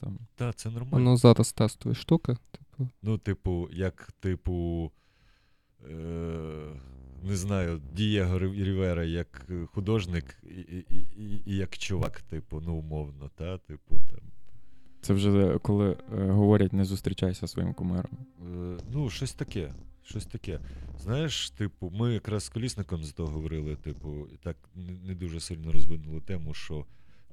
там. Та, це нормально. Воно зараз тестові штуки. Типу, Ну, типу, як, типу, е, не знаю, Дієго Рівера як е, художник і, і, і, і як чувак, типу, ну, умовно, та, типу, там. Це вже коли е, говорять, не зустрічайся зі своїм кумиром. Е, ну, щось таке. Щось таке. Знаєш, типу, ми якраз з колісником з того говорили, типу, і так не, не дуже сильно розвинули тему, що,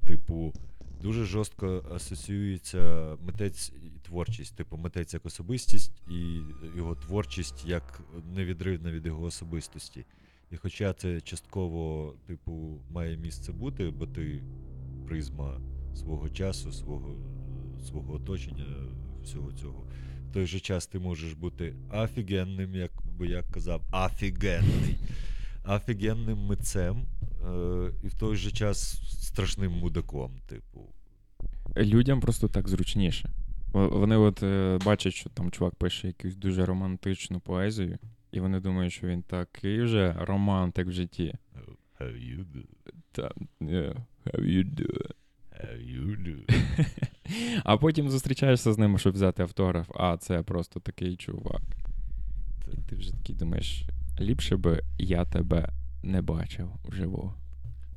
типу, дуже жорстко асоціюється митець і творчість. Типу, митець як особистість і його творчість як невідривна від його особистості. І хоча це частково, типу, має місце бути, бо ти призма свого часу, свого, свого оточення, всього цього. В той же час ти можеш бути офігенним, як би я казав, офігенний, офігенним митцем, і в той же час страшним мудаком, типу. Людям просто так зручніше. Вони от е, бачать, що там чувак пише якусь дуже романтичну поезію, і вони думають, що він такий вже романтик в житті. How you do? Та, е, how you do? How you do? А потім зустрічаєшся з ними, щоб взяти автограф, а це просто такий чувак. Ти вже такий думаєш, ліпше би я тебе не бачив вживу.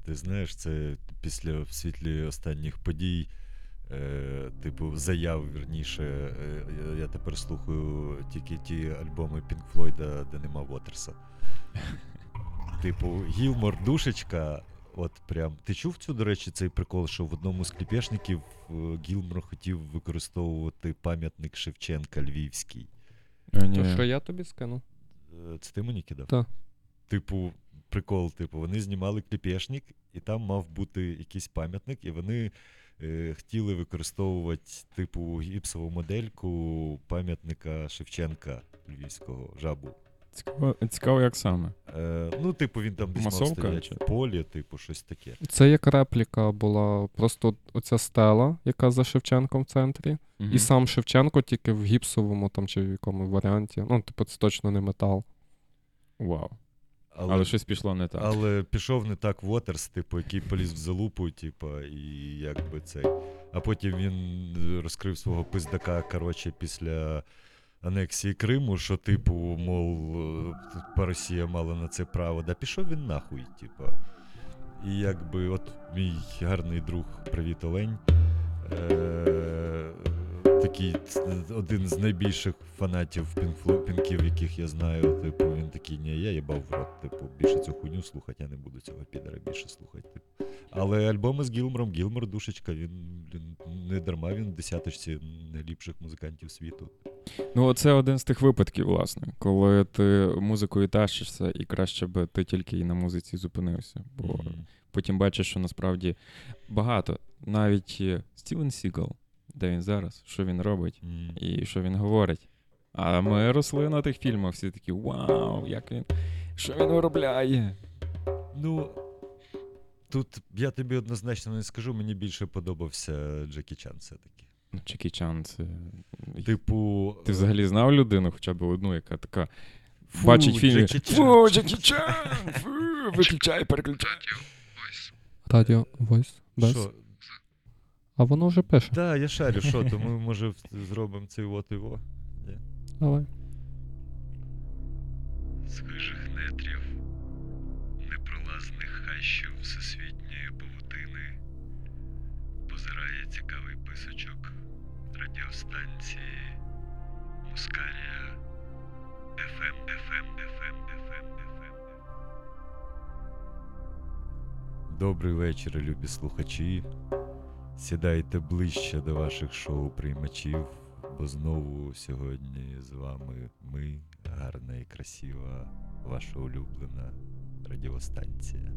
Ти знаєш, це після в світлі останніх подій, е, типу, заяв, вірніше, е, я, я тепер слухаю тільки ті альбоми Pink Флойда, де нема Вотерса. Типу, Гілмор душечка. От прям. Ти чув цю, до речі, цей прикол, що в одному з кліпешників е, Гілмор хотів використовувати пам'ятник Шевченка Львівський. О, ні. то що я тобі скину? Е, Це ти мені кидав? Так. Типу, прикол, типу, вони знімали кліпешник, і там мав бути якийсь пам'ятник, і вони е, хотіли використовувати, типу, гіпсову модельку пам'ятника Шевченка Львівського жабу. Цікаво, цікаво, як саме. Е, ну, типу, він там десь мав стоять в полі, типу, щось таке. Це як репліка була просто оця стела, яка за Шевченком в центрі. Мгм. І сам Шевченко тільки в гіпсовому там чи в якому варіанті. Ну, типу, це точно не метал. Вау. Але, Але щось пішло не так. але пішов не так Вотерс, типу, який поліз в залупу, типу, і якби цей. А потім він розкрив свого пиздака, коротше, після анексії Криму, що, типу, мов, е, Росія мала на це право. Да пішов він нахуй, типу. І якби, от мій гарний друг, привіт, Олень. Е- такий один з найбільших фанатів пінків, яких я знаю. Типу, він такий, ні, я їбав в рот, типу, більше цю хуйню слухати, я не буду цього підера більше слухати. Типу. Але альбоми з Гілмором, Гілмор душечка, він, він не дарма, він в десяточці найліпших музикантів світу. Ну, це один з тих випадків, власне, коли ти музикою тащишся, і краще би ти тільки і на музиці зупинився. Бо Мгм. потім бачиш, що насправді багато, навіть е, Стівен Сігал, де він зараз, що він робить Мгм. і що він говорить. А ми росли на тих фільмах, всі такі вау, як він, що він виробляє. Ну, тут я тобі однозначно не скажу, мені більше подобався Джекі Чан все-таки. Ну, Чекі Чан, це. Типу. Ти взагалі знав людину, хоча б одну, яка така. фу, бачить фільм. Джекі Чан. Фу, Джекі Чан! Фу, виключай, переключай. Радіо Voice. Без. Що? А воно вже пише. Так, я шарю, що, то ми, може, зробимо цей от і во. Давай. З хижих нетрів, непролазних хащів всесвітньої павутини позирає цікавий писочок радіостанції Мускарія FM, FM, FM, FM, FM. Добрий вечір, любі слухачі. Сідайте ближче до ваших шоу-приймачів, бо знову сьогодні з вами ми, гарна і красива, ваша улюблена радіостанція.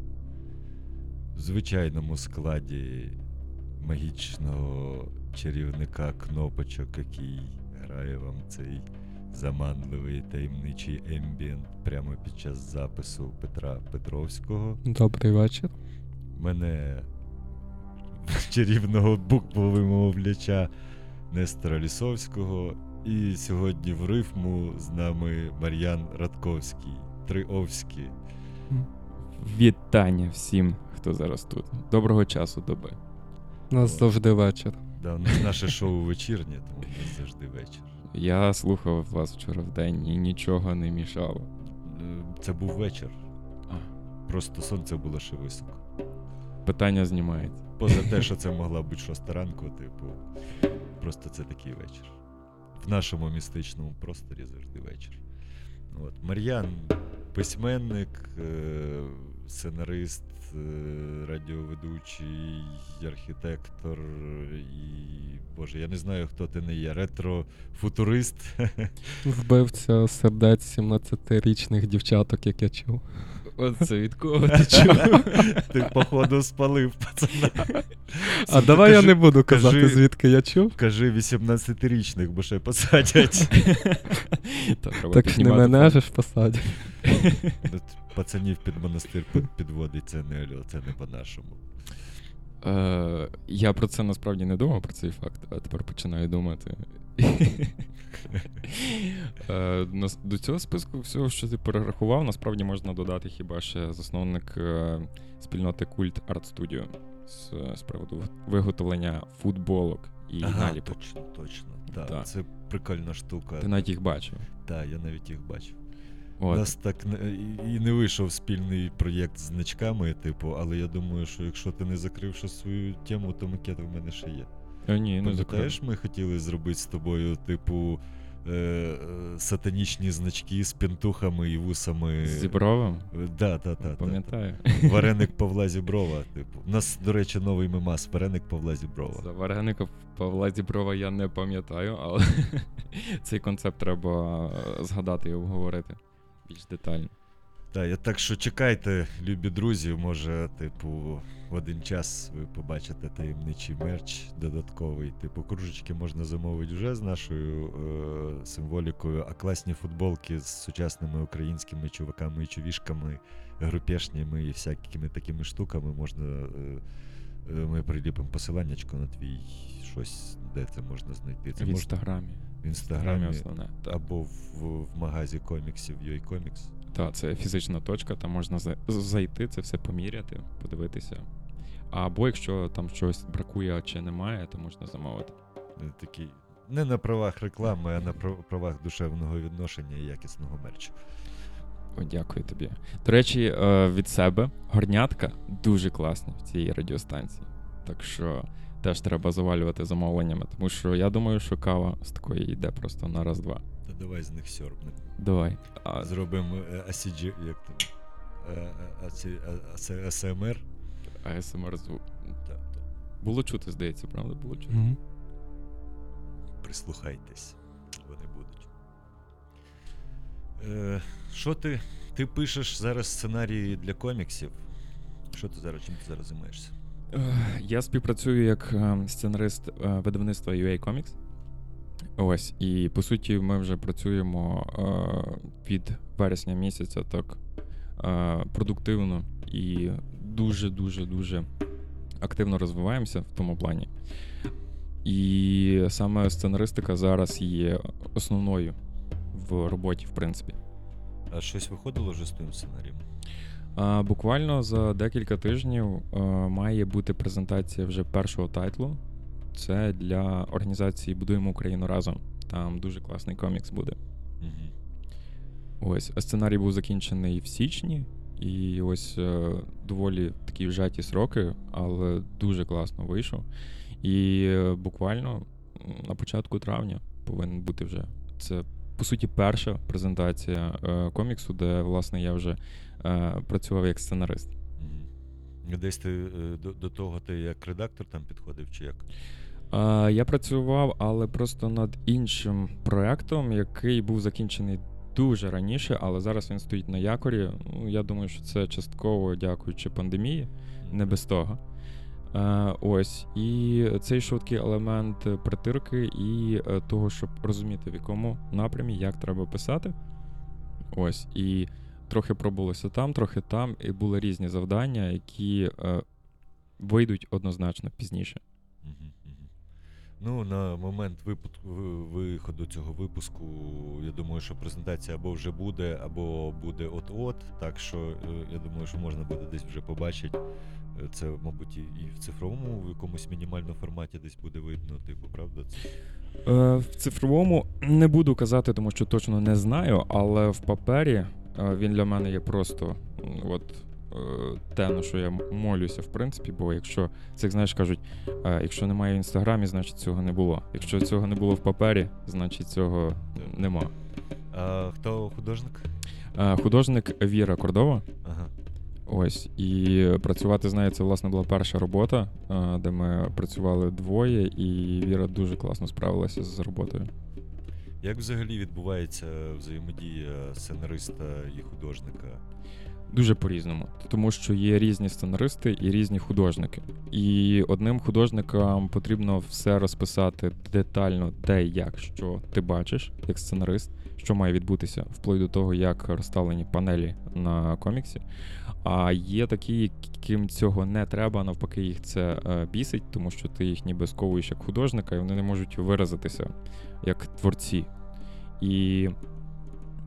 В звичайному складі магічного чарівника кнопочок, який грає вам цей заманливий таємничий ембієнт прямо під час запису Петра Петровського Добрий вечір. мене чарівного буквовимовляча Нестора Лісовського. І сьогодні в рифму з нами Мар'ян Радковський, Триовський. Вітання всім, хто зараз тут. Доброго часу доби. У нас О. завжди вечір. Да, у нас наше шоу вечірнє, тому у нас завжди вечір. Я слухав вас вчора в день і нічого не мішало. Це був вечір. А. Просто сонце було ще високо. Питання знімається. Поза те, що це могла бути шоста ранку, типу, просто це такий вечір. В нашому містичному просторі завжди вечір. От. Мар'ян, письменник, е, сценарист, е, радіоведучий, архітектор і. Боже, я не знаю, хто ти не є. Ретро-футурист. Вбивця сердець 17-річних дівчаток, як я чув. Оце від кого ти чув? Ти, походу, спалив пацана. А давай я не буду казати, звідки я чув. Кажи 18-річних, бо ще посадять. Так ж не мене ж посадять. Пацанів під монастир під- підводить, це не, це не по-нашому. Е, я про це насправді не думав, про цей факт, а тепер починаю думати. Е, До цього списку всього, що ти перерахував, насправді можна додати хіба ще засновник е, спільноти Культ Арт Studio з, приводу виготовлення футболок і наліпок. точно, точно. Да, Так. Це прикольна штука. Ти навіть їх бачив. Так, я навіть їх бачив. У От. нас так не- і- не вийшов спільний проєкт з значками, типу, але я думаю, що якщо ти не закрив ще свою тему, то макет в мене ще є. Е, ні, не. Пам'ятаєш, ми хотіли зробити з тобою, типу, е, е, сатанічні значки з пентухами і вусами. З Зібровим? Е, Да, да, да, Пам'ятаю. да. Вареник Павла Зіброва. Типу. У нас, до речі, новий мемас Вареник Павла Зіброва. За вареника Павла Зіброва я не пам'ятаю, але цей концепт треба е, згадати і обговорити більш детально. Так, я так що чекайте, любі друзі, може, типу, в один час ви побачите таємничий мерч додатковий. Типу, кружечки можна замовити вже з нашою е, символікою, а класні футболки з сучасними українськими чуваками і чувішками, групешнями і всякими такими штуками можна. Е, е, ми приліпимо посиланнячко на твій щось, де це можна знайти. Це в можна інстаграмі. В інстаграмі основне. Або в, в магазі коміксів UA Comics. та, це фізична точка, там можна зайти, це все поміряти, подивитися. Або якщо там щось бракує чи немає, то можна замовити. Е, Такий не на правах реклами, а на правах душевного відношення і якісного мерчу. О, дякую тобі. До речі, е, від себе горнятка дуже класні в цій радіостанції. Так що теж треба завалювати замовленнями, тому що я думаю, що кава з такої йде просто на раз-два. Та давай з них сьорбнемо. Давай. А, Зробимо ACG, як там? Е, е, AC, ASMR. АСМР звук. Було чути, здається, правда? Було чути. Мгм. Прислухайтесь, вони будуть. Е, Що ти? Ти пишеш зараз сценарії для коміксів. Що ти зараз? Чим ти зараз займаєшся? Я співпрацюю як е, сценарист е, видавництва UA Comics. Ось, і по суті, ми вже працюємо е, від вересня місяця так продуктивно і дуже-дуже дуже активно розвиваємося в тому плані. І саме сценаристика зараз є основною в роботі, в принципі. А щось виходило вже з твоїм сценарієм? А, буквально за декілька тижнів а, має бути презентація вже першого тайтлу. Це для організації Будуємо Україну разом. Там дуже класний комікс буде. Угу. Ось сценарій був закінчений в січні, і ось е, доволі такі вжаті сроки, але дуже класно вийшов. І е, буквально на початку травня повинен бути вже. Це по суті перша презентація е, коміксу, де власне я вже працював як сценарист. Десь ти е, до, до того ти як редактор там підходив, чи як? Е, Я працював, але просто над іншим проектом, який був закінчений дуже раніше, але зараз він стоїть на якорі. Ну, я думаю, що це частково дякуючи пандемії, не без того. Е, ось. І цей швидкий елемент е, притирки і е, того, щоб розуміти, в якому напрямі, як треба писати. Ось. І трохи пробулося там, трохи там, і були різні завдання, які е, вийдуть однозначно пізніше. Угу, угу. Ну, на момент випуску, виходу цього випуску, я думаю, що презентація або вже буде, або буде от-от. Так що е, я думаю, що можна буде десь вже побачити. Е, Це, мабуть, і в цифровому, в якомусь мінімальному форматі десь буде видно, типу, правда? Е, в цифровому не буду казати, тому що точно не знаю, але в папері він для мене є просто от, е, те, на що я молюся, в принципі, бо якщо це, як знаєш, кажуть, е, якщо немає в інстаграмі, значить цього не було. Якщо цього не було в папері, значить цього нема. А хто художник? Е, художник Віра Кордова. Ага. Ось, і працювати з нею це, власне, була перша робота, де ми працювали двоє, і Віра дуже класно справилася з роботою. Як взагалі відбувається взаємодія сценариста і художника? Дуже по-різному, тому що є різні сценаристи і різні художники. І одним художникам потрібно все розписати детально, де як, що ти бачиш, як сценарист, що має відбутися, вплоть до того, як розставлені панелі на коміксі. А є такі, яким цього не треба, навпаки, їх це е, бісить, тому що ти їх ніби сковуєш як художника, і вони не можуть виразитися як творці. І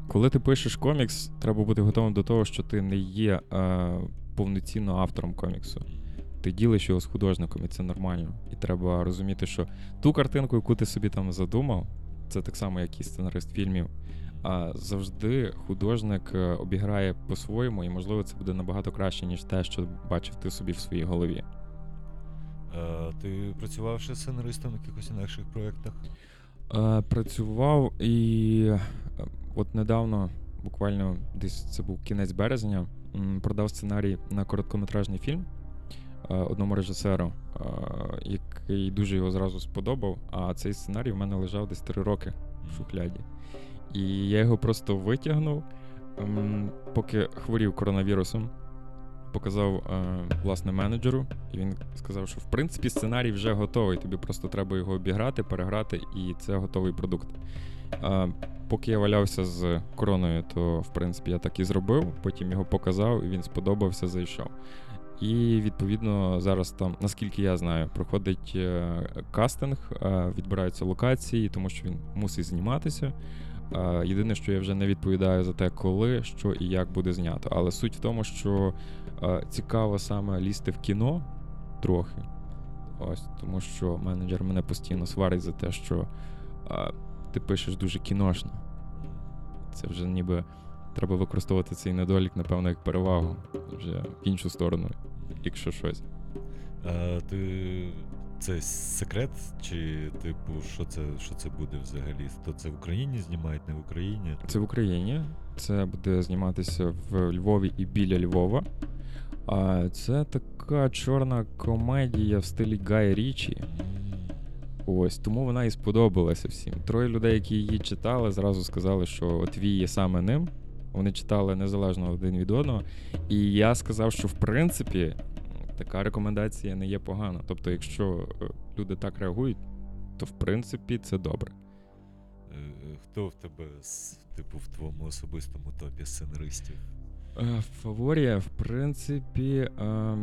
коли ти пишеш комікс, треба бути готовим до того, що ти не є е, повноцінно автором коміксу. Ти ділиш його з художником, і це нормально. І треба розуміти, що ту картинку, яку ти собі там задумав, це так само, як і сценарист фільмів. А завжди художник е, обіграє по-своєму, і можливо це буде набагато краще, ніж те, що бачив ти собі в своїй голові. А, ти працював ще сценаристом в якихось інакших проєктах? Е, працював і е, от недавно, буквально десь це був кінець березня, продав сценарій на короткометражний фільм е, одному режисеру, е, який дуже його зразу сподобав. А цей сценарій в мене лежав десь три роки в шухляді. І я його просто витягнув, поки хворів коронавірусом. Показав е, власне менеджеру, і він сказав, що в принципі сценарій вже готовий. Тобі просто треба його обіграти, переграти, і це готовий продукт. Е, поки я валявся з короною, то в принципі я так і зробив. Потім його показав, і він сподобався, зайшов. І відповідно зараз там, наскільки я знаю, проходить е, кастинг, е, відбираються локації, тому що він мусить зніматися. Е, Єдине, що я вже не відповідаю за те, коли, що і як буде знято. Але суть в тому, що е, цікаво саме лізти в кіно трохи. Ось, тому що менеджер мене постійно сварить за те, що е, ти пишеш дуже кіношно. Це вже ніби треба використовувати цей недолік, напевно, як перевагу вже в іншу сторону, якщо щось. А, ти... Це секрет, чи типу, що це, що це буде взагалі? То це в Україні знімають, не в Україні? Це в Україні. Це буде зніматися в Львові і біля Львова. А це така чорна комедія в стилі Гая Річі. Ось тому вона і сподобалася всім. Троє людей, які її читали, зразу сказали, що от віє саме ним. Вони читали незалежно один від одного. І я сказав, що в принципі така рекомендація не є погана. Тобто, якщо е, люди так реагують, то в принципі це добре. е, Хто в тебе типу в твоєму особистому топі сценаристів? Е, Фаворія, в принципі, е,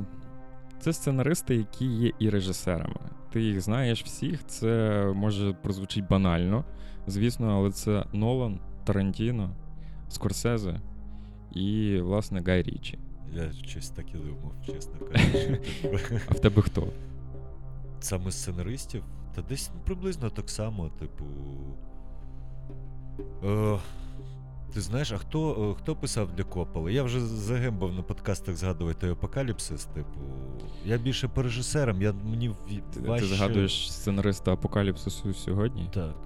це сценаристи, які є і режисерами. Ти їх знаєш всіх, це може прозвучить банально, звісно, але це Нолан, Тарантіно, Скорсезе і, власне, Гай Річі. Я щось так і думав, чесно кажучи. Типу, А в тебе хто? Саме сценаристів? Та десь приблизно так само, типу. Е, ти знаєш, а хто, е, хто писав для Копполи? Я вже загембав на подкастах згадувати Апокаліпсис, типу. Я більше по режисерам, я мені Ти, важче... ти згадуєш сценариста Апокаліпсису сьогодні? Так.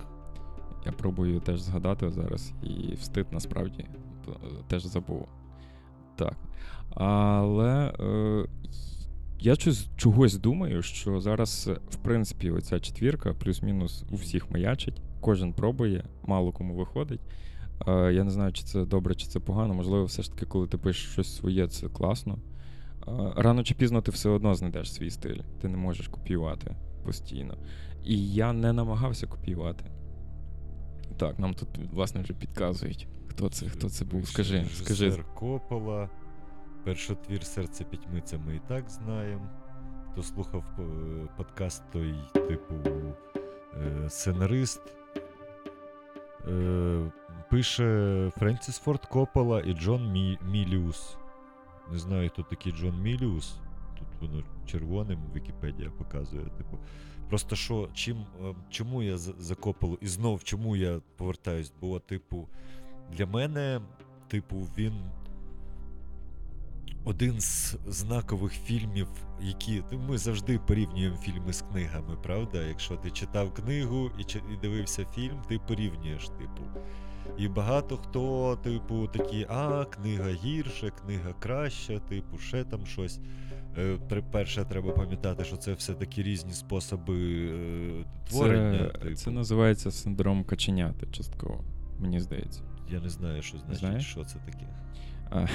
Я пробую теж згадати зараз, і встид насправді теж забув. Так. Але е, я щось, чогось думаю, що зараз, е, в принципі, оця четвірка, плюс-мінус у всіх маячить, кожен пробує, мало кому виходить. Е, я не знаю, чи це добре, чи це погано. Можливо, все ж таки, коли ти пишеш щось своє, це класно. Е, рано чи пізно ти все одно знайдеш свій стиль. Ти не можеш копіювати постійно. І я не намагався копіювати. Так, нам тут, власне, вже підказують. Хто це, хто це був? Скажи, скажи. Коппола. Першотвір серце пітьми, це ми і так знаємо. Хто слухав е, подкаст, той, типу, Е, сценарист е, пише Френсіс Форд Коппола і Джон Мі, Міліус. Не знаю, хто такий Джон Міліус. Тут воно червоним Вікіпедія показує. Типу. Просто що, чим, чому я за, і знов чому я повертаюсь, бо, типу, для мене, типу, він один з знакових фільмів, які ну, ми завжди порівнюємо фільми з книгами, правда? Якщо ти читав книгу і, дивився фільм, ти порівнюєш, типу. І багато хто, типу, такі, а, книга гірша, книга краща, типу, ще там щось. Е, Перше, треба пам'ятати, що це все-таки різні способи е, творення. Це, типу. це називається синдром каченяти частково, мені здається. Я не знаю, що значить, Знаєш? що це таке. А,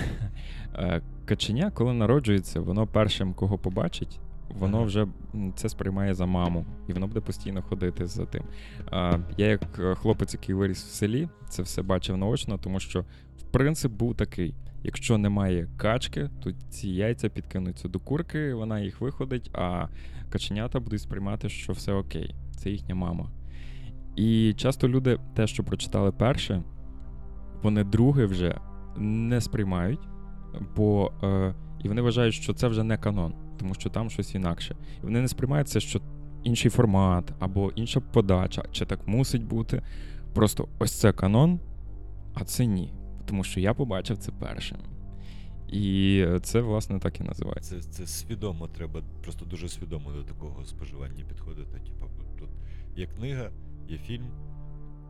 е, Каченя, коли народжується, воно першим, кого побачить, воно вже це сприймає за маму, і воно буде постійно ходити за тим. А, Я, як е, хлопець, який виріс в селі, це все бачив наочно, тому що принцип був такий: якщо немає качки, то ці яйця підкинуться до курки, вона їх виходить, а каченята будуть сприймати, що все окей, це їхня мама. І часто люди, те, що прочитали перше, вони друге вже не сприймають, бо е, і вони вважають, що це вже не канон, тому що там щось інакше. І вони не сприймають це, що інший формат або інша подача, чи так мусить бути. Просто ось це канон, а це ні. Тому що я побачив це першим. І це, власне, так і називається. Це, це свідомо треба, просто дуже свідомо до такого споживання підходити. Типу, тут є книга, є фільм,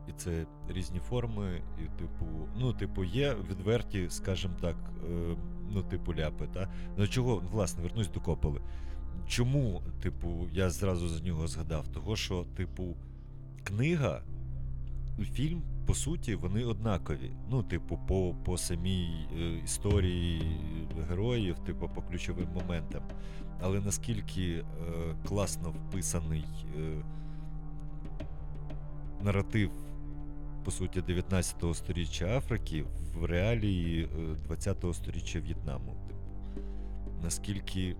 і це різні форми, і, типу, ну, типу, є відверті, скажімо так, е, ну, типу, ляпи. Та? Ну чого, власне, вернусь до Кополи. Чому, типу, я зразу за нього згадав? Того, що, типу, книга фільм, по суті, вони однакові. Ну, типу, по, по самій е, історії героїв, типу, по ключовим моментам. Але наскільки е, класно вписаний е, наратив, по суті, 19 сторіччя Африки в реалії е, 20 сторіччя В'єтнаму. Типу, наскільки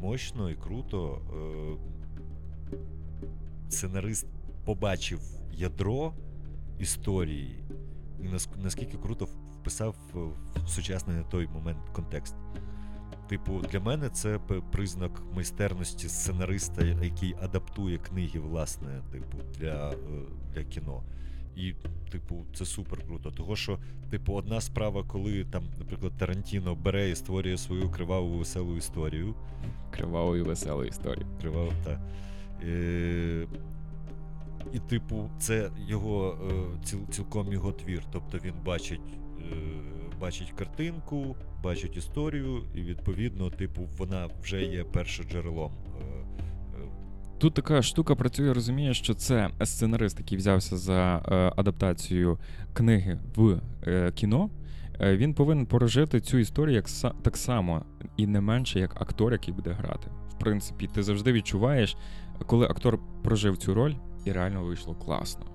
мощно і круто е, сценарист побачив ядро історії, і наскільки круто вписав е, в сучасний на той момент контекст. Типу, для мене це признак майстерності сценариста, який адаптує книги, власне, типу, для, е, для кіно. І, типу, це супер круто. Того, що, типу, одна справа, коли там, наприклад, Тарантіно бере і створює свою криваву веселу історію. Криваву і веселу історію. Кривав, та. Е, і, типу, це його е, ціл, цілком його твір. Тобто він бачить, е, бачить картинку, бачить історію, і відповідно, типу, вона вже є першоджерелом. Е, е, Тут така штука працює, розуміє, що це сценарист, який взявся за е, адаптацію книги в е, кіно. Е, він повинен прожити цю історію як так само і не менше, як актор, який буде грати. В принципі, ти завжди відчуваєш, коли актор прожив цю роль, і реально вийшло класно.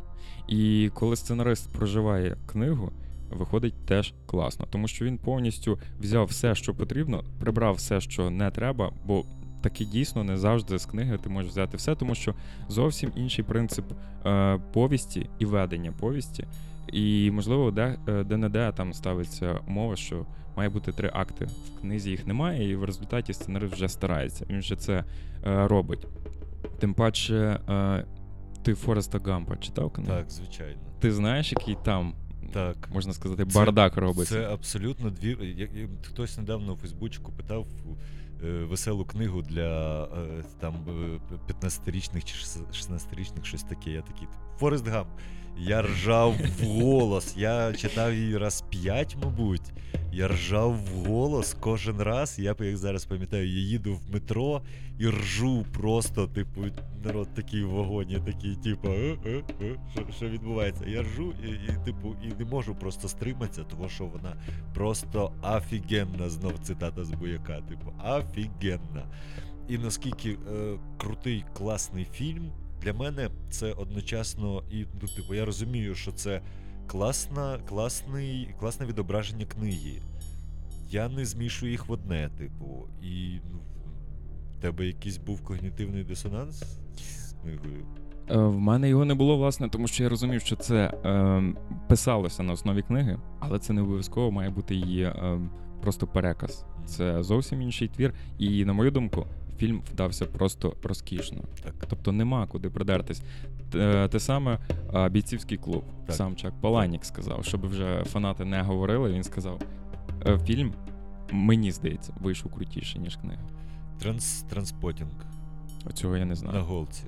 І коли сценарист проживає книгу, виходить теж класно, тому що він повністю взяв все, що потрібно, прибрав все, що не треба, бо таки дійсно не завжди з книги ти можеш взяти все, тому що зовсім інший принцип е, повісті і ведення повісті. І, можливо, де, е, де-не-де там ставиться умова, що має бути три акти. В книзі їх немає, і в результаті сценарист вже старається. Він вже це е, робить. Тим паче, е, ти Фореста Гампа читав книгу? так, звичайно. Ти знаєш, який там, Так. можна сказати, Це- бардак робиться. Це абсолютно дві. Хтось недавно у Фейсбучку питав веселу книгу для е, там е, 15-річних чи 16-річних, щось таке. Я такий Форест Гамп. Я ржав в голос. Я читав її раз п'ять, мабуть. Я ржав в голос кожен раз. Я як зараз пам'ятаю, я їду в метро і ржу просто, типу, народ такий в вагоні, такий, типу, «Е, е, е, що, що відбувається? Я ржу і, і, типу, і не можу просто стриматися, тому що вона просто офігенна, знов цитата з бояка, типу, офігенна. І наскільки е, крутий, класний фільм, для мене це одночасно і ну, типу, я розумію, що це класна, класний, класне відображення книги. Я не змішую їх в одне, типу, і ну, в тебе якийсь був когнітивний дисонанс з книгою? Е, В мене його не було, власне, тому що я розумів, що це е, писалося на основі книги, але це не обов'язково має бути її е, просто переказ. Це зовсім інший твір. І, на мою думку, фільм вдався просто розкішно. Так. Тобто нема куди придертись. Те, те саме бійцівський клуб. Так. Сам Чак Паланік сказав, щоб вже фанати не говорили. Він сказав: «Е, фільм, мені здається, вийшов крутіше, ніж книга. Транс, транспотінг Оцього я не знаю. на голці.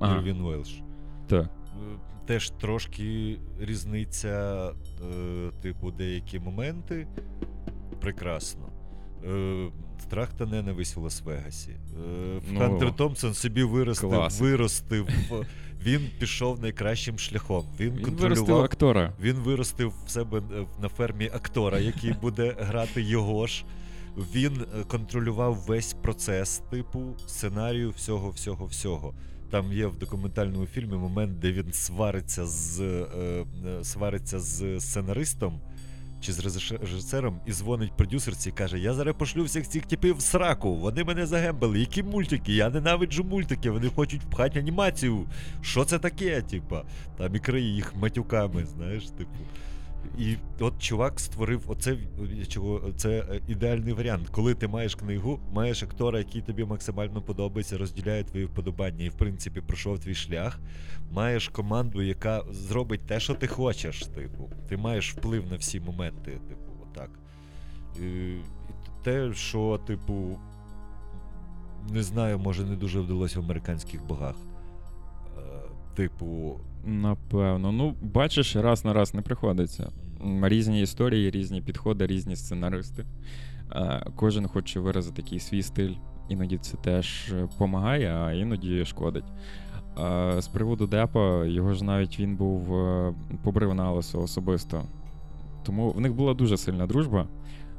Ага, Ірвін Уелш. так. Е, Теж трошки різниця, е, типу, деякі моменти. Прекрасно. Е, Страх та ненависть в Лас-Вегасі. Е, Ну, Хантер Томпсон собі виростив, класик. виростив. Він пішов найкращим шляхом. Він, Він виростив актора. Він виростив в себе е, на фермі актора, який буде грати його ж. Він е, контролював весь процес, типу, сценарію, всього, всього, всього. Там є в документальному фільмі момент, де він свариться з, е, свариться з сценаристом чи з режисером і дзвонить продюсерці і каже: Я зараз пошлю всіх цих типів в сраку. Вони мене загембали. Які мультики? Я ненавиджу мультики. Вони хочуть пхати анімацію. Що це таке? Типа, там і криє їх матюками, знаєш, типу. І от чувак створив оце чого це е, ідеальний варіант. Коли ти маєш книгу, маєш актора, який тобі максимально подобається, розділяє твої вподобання і, в принципі, пройшов твій шлях. Маєш команду, яка зробить те, що ти хочеш. Типу, ти маєш вплив на всі моменти. Типу, отак. І, те, що, типу, не знаю, може не дуже вдалося в американських богах. Е, Типу, Напевно. Ну, бачиш, раз на раз не приходиться. Різні історії, різні підходи, різні сценаристи. Е, Кожен хоче виразити який свій стиль. Іноді це теж допомагає, а іноді шкодить. Е, З приводу Депа, його ж навіть він був е, побрив на лисо особисто. Тому в них була дуже сильна дружба.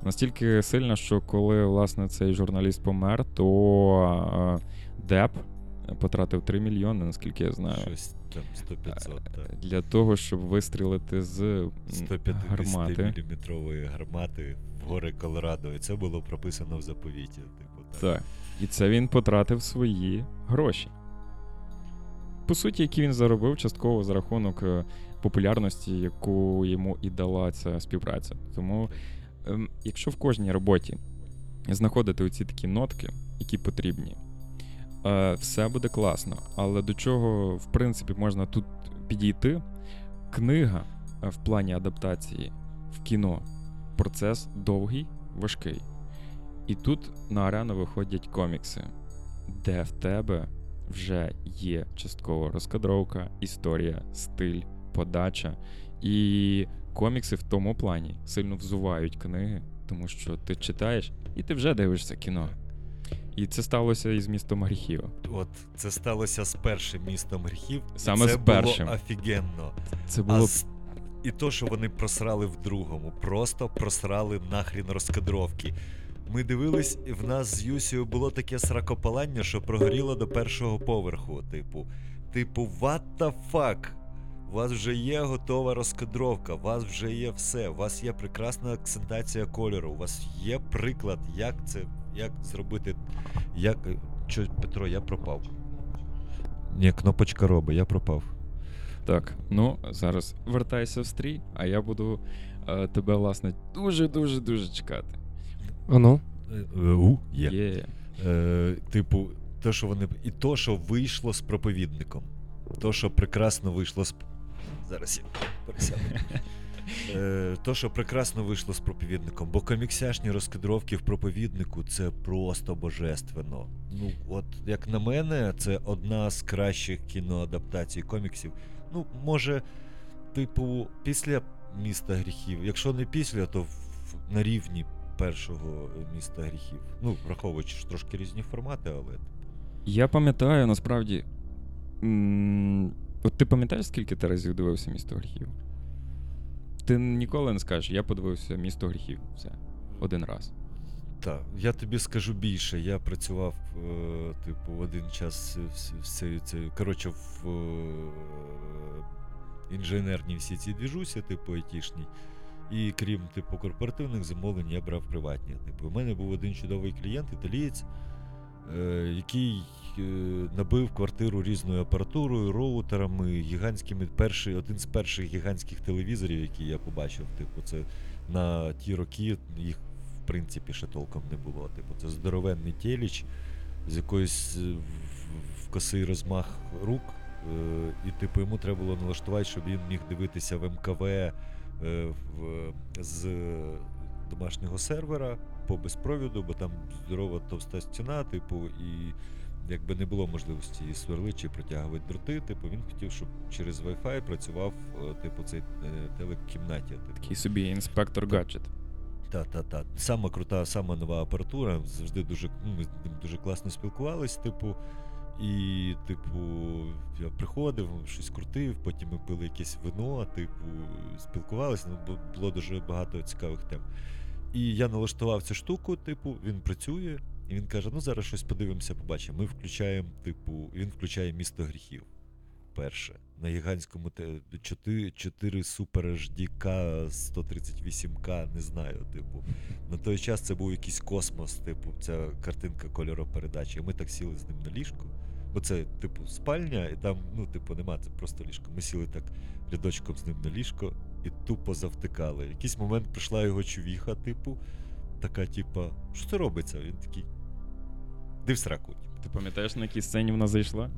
Настільки сильна, що коли власне цей журналіст помер, то е, Деп потратив 3 мільйони, наскільки я знаю. щось там 100-500, так. Для того, щоб вистрілити з м, 150 гармати. в гори Колорадо. І це було прописано в заповіті. Типу, так. Так. І це він потратив свої гроші. По суті, які він заробив частково за рахунок е, популярності, яку йому і дала ця співпраця. Тому, ем, якщо в кожній роботі знаходити оці такі нотки, які потрібні, е, все буде класно. Але до чого, в принципі, можна тут підійти? Книга е, в плані адаптації в кіно процес довгий, важкий. І тут на арену виходять комікси, де в тебе вже є частково розкадровка, історія, стиль, подача. І комікси в тому плані сильно взувають книги, тому що ти читаєш і ти вже дивишся кіно. І це сталося із містом гріхів. От це сталося з першим містом гріхів. Саме це з першим. було офігенно. Це А було з... І то, що вони просрали в другому, просто просрали нахрін розкадровки. Ми дивились, і в нас з Юсією було таке сракопалання, що прогоріло до першого поверху. Типу, типу, what the fuck? У вас вже є готова розкадровка, у вас вже є все, у вас є прекрасна акцентація кольору, у вас є приклад, як це, як зробити. Як. Що, Петро, я пропав. Ні, кнопочка робить, я пропав. так. Ну, зараз вертайся в стрій, а я буду е, тебе, власне, дуже-дуже дуже чекати. Ану, Е, е, У, є. Є. Е, типу, те, що вони. І то, що вийшло з проповідником. То, що прекрасно вийшло з. Зараз я пересяду. Е, то, що прекрасно вийшло з проповідником, бо коміксяшні розкадровки в проповіднику це просто божественно. Ну, от, як на мене, це одна з кращих кіноадаптацій коміксів. Ну, може, типу, після міста гріхів. Якщо не після, то в, на рівні першого міста гріхів. Ну, враховуючи що трошки різні формати, але. Я пам'ятаю, насправді. м, От ти пам'ятаєш, скільки ти разів дивився місто гріхів? Ти ніколи не скажеш, я подивився місто гріхів. Все. Один раз. Так, я тобі скажу більше. Я працював, е, типу, один час в, цей- цей- коротше, в е, інженерній всі ці двіжусі, типу, айтішній. І крім типу корпоративних замовлень, я брав приватні. Типу, у мене був один чудовий клієнт, італієць, який е, набив квартиру різною апаратурою, роутерами, гігантськими. Перший, один з перших гігантських телевізорів, які я побачив. Типу, це на ті роки їх в принципі ще толком не було. Типу, це здоровенний теліч з якоюсь е, в- косий розмах рук. е, І, типу, йому треба було налаштувати, щоб він міг дивитися в МКВ е, в, з домашнього сервера по безпровіду, бо там здорова товста стіна, типу, і якби не було можливості її сверлити чи протягувати дроти. Типу, він хотів, щоб через Wi-Fi працював, е, типу, цей е, телекімнаті. Типу. Такий собі інспектор гаджет. Та, та, та. Сама крута, сама нова апаратура. Завжди дуже, ну, ми з ним дуже класно спілкувались, типу. І, типу, я приходив, щось крутив, потім ми пили якесь вино, типу, спілкувалися, ну, було дуже багато цікавих тем. І я налаштував цю штуку, типу, він працює, і він каже: ну зараз щось подивимося, побачимо. Ми включаємо, типу, він включає місто гріхів. Перше. На гігантському те- 4, 4 Super HD K 138К, не знаю, типу. На той час це був якийсь космос, типу, ця картинка кольоропередачі. І ми так сіли з ним на ліжку. Бо це, типу, спальня, і там, ну, типу, нема, це просто ліжко. Ми сіли так рядочком з ним на ліжко і тупо завтикали. В якийсь момент прийшла його чувіха, типу, така, типа, що це робиться? Він такий. Див сраку. Ти пам'ятаєш, на якій сцені вона зайшла?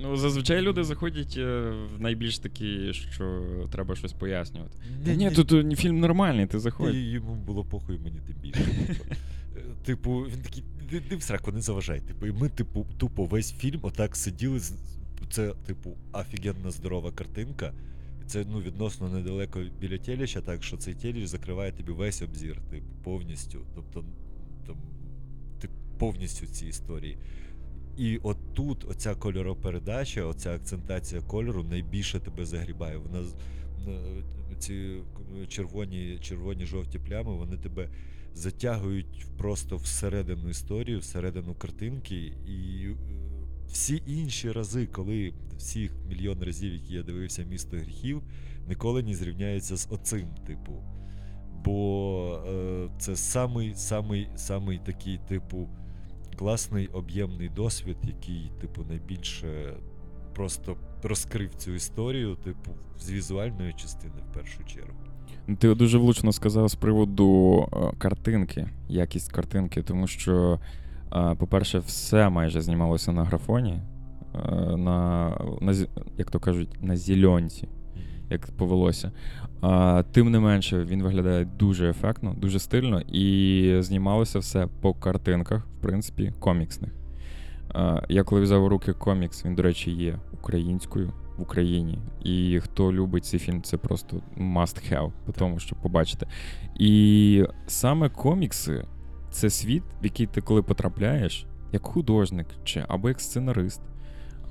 Ну, зазвичай люди заходять е, в найбільш такі, що треба щось пояснювати. Та ні, тут е, фільм нормальний, ти заходь. й йому було похуй мені тим більше. Типу, Е, Типу, він такий, «Ди- див сраку, не заважай. Типу, і ми, типу, тупо весь фільм отак сиділи. з- Це, типу, офігенна здорова картинка. Це ну, відносно недалеко біля теліча, так що цей теліч закриває тобі весь обзір, типу, повністю. Тобто, там, ти повністю в цій історії. І от тут оця кольоропередача, оця акцентація кольору найбільше тебе загрібає. Вона ці червоні, червоні жовті плями, вони тебе затягують просто всередину історії, всередину картинки. І всі інші рази, коли всіх мільйон разів, які я дивився місто гріхів, ніколи не зрівняються з оцим, типу. Бо е, це самий, самий, самий такий, типу, класний об'ємний досвід, який, типу, найбільше просто розкрив цю історію, типу, з візуальної частини в першу чергу. Ти дуже влучно сказав з приводу е, картинки, якість картинки, тому що, по-перше, все майже знімалося на графоні, е, на, на як то кажуть, на зільонці, як повелося. Тим не менше, він виглядає дуже ефектно, дуже стильно, і знімалося все по картинках, в принципі, коміксних. Я коли взяв у руки комікс, він, до речі, є українською в Україні. І хто любить цей фільм, це просто must have, по тому, щоб побачити. І саме комікси це світ, в який ти коли потрапляєш, як художник чи або як сценарист.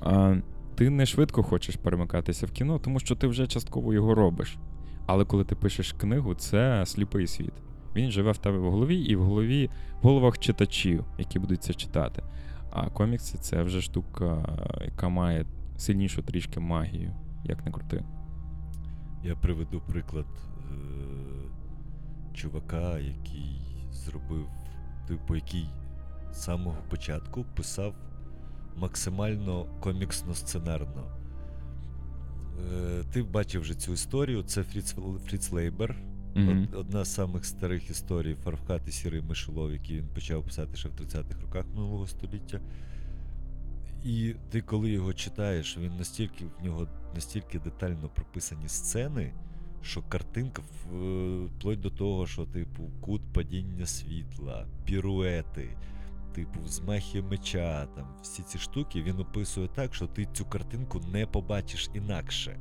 А, ти не швидко хочеш перемикатися в кіно, тому що ти вже частково його робиш. Але коли ти пишеш книгу, це сліпий світ. Він живе в тебе в голові і в голові в головах читачів, які будуть це читати. А комікси це вже штука, яка має сильнішу трішки магію, як не крути. Я приведу приклад е- чувака, який зробив, типу, який з самого початку писав максимально коміксно-сценарно. Е- ти бачив вже цю історію. Це Фріц, Фріц Лейбер. Мгм. Од- одна з самих старих історій Фарфхат і Сірий Мишелов, який він почав писати ще в 30-х роках минулого століття. І ти, коли його читаєш, він настільки в нього настільки детально прописані сцени, що картинка вплоть до того, що, типу, кут падіння світла, піруети, типу, взмахи меча, там, всі ці штуки він описує так, що ти цю картинку не побачиш інакше.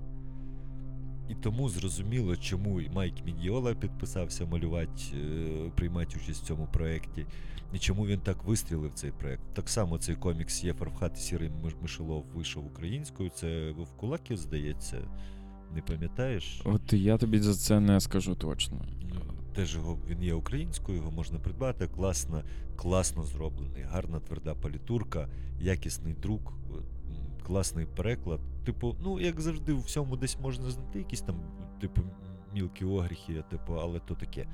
І тому зрозуміло, чому Майк Мідіола підписався малювати, е, приймати участь в цьому проєкті, і чому він так вистрілив цей проєкт. Так само цей комікс є Фарфхат і Сірий Мишелов вийшов українською. Це в Кулаків, здається. Не пам'ятаєш? От я тобі за це не скажу точно. Теж його він є українською, його можна придбати. Класно, класно зроблений, гарна тверда палітурка, якісний друк, е, класний переклад. Типу, ну як завжди, у всьому десь можна знайти якісь там, типу, мілкі огріхи, типу, але то таке.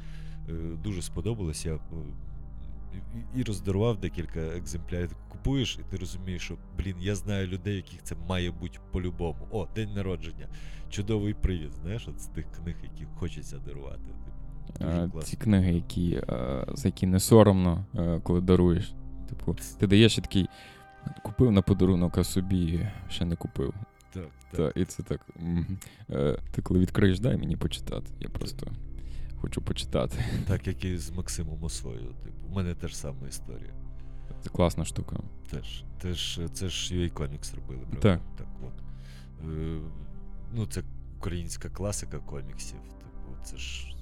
Е, Дуже сподобалось. Я е, і, і роздарував декілька екземплярів. Ти купуєш, і ти розумієш, що блін, я знаю людей, яких це має бути по-любому. О, день народження. Чудовий привід, знаєш, от з тих книг, які хочеться дарувати. Типу, дуже Е, класно. Ці книги, які, е, за які не соромно, е, коли даруєш. Типу, ти даєш і такий. Купив на подарунок, а собі ще не купив. Так, так. Та, і це так. Ти коли відкриєш, дай мені почитати. Я просто хочу почитати. Так, як і з Максимом Осою. Типу, у мене теж сама історія. Це класна штука. Теж, теж це ж UA Comics робили, правда? Так. так от. Е, ну, це українська класика коміксів. Типу, це ж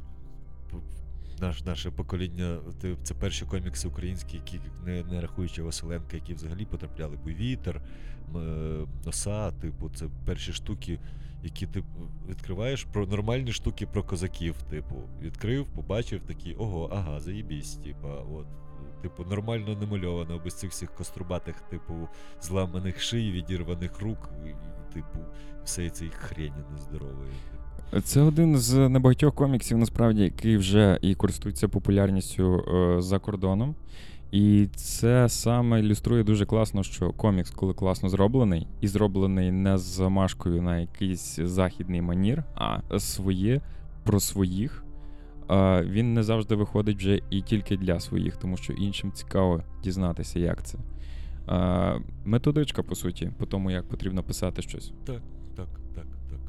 наш, наше покоління, це перші комікси українські, які не, не рахуючи Василенка, які взагалі потрапляли, бо вітер, м, носа, типу, це перші штуки, які ти відкриваєш про нормальні штуки про козаків. Типу, відкрив, побачив такий, ого, ага, заєбісь, типа, от. Типу, нормально намальовано, без цих всіх кострубатих, типу, зламаних ший, відірваних рук, і, типу, всієї цієї хрені нездорової. Це один з небагатьох коміксів, насправді, який вже і користується популярністю е, за кордоном. І це саме ілюструє дуже класно, що комікс, коли класно зроблений, і зроблений не з замашкою на якийсь західний манір, а своє про своїх. Він не завжди виходить вже і тільки для своїх, тому що іншим цікаво дізнатися, як це. Методичка, по суті, по тому, як потрібно писати щось. Так, так, так, так.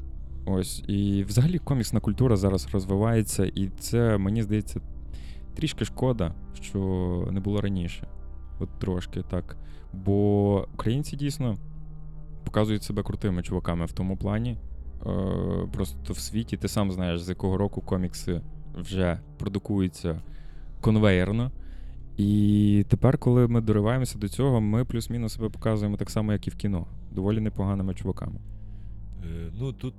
Ось, і взагалі коміксна культура зараз розвивається, і це, мені здається, трішки шкода, що не було раніше. От трошки так. Бо українці дійсно показують себе крутими чуваками в тому плані. Е, просто в світі ти сам знаєш, з якого року комікси вже продукуються конвейерно. І тепер, коли ми дориваємося до цього, ми плюс-мінус себе показуємо так само, як і в кіно, доволі непоганими чуваками. Е, ну, тут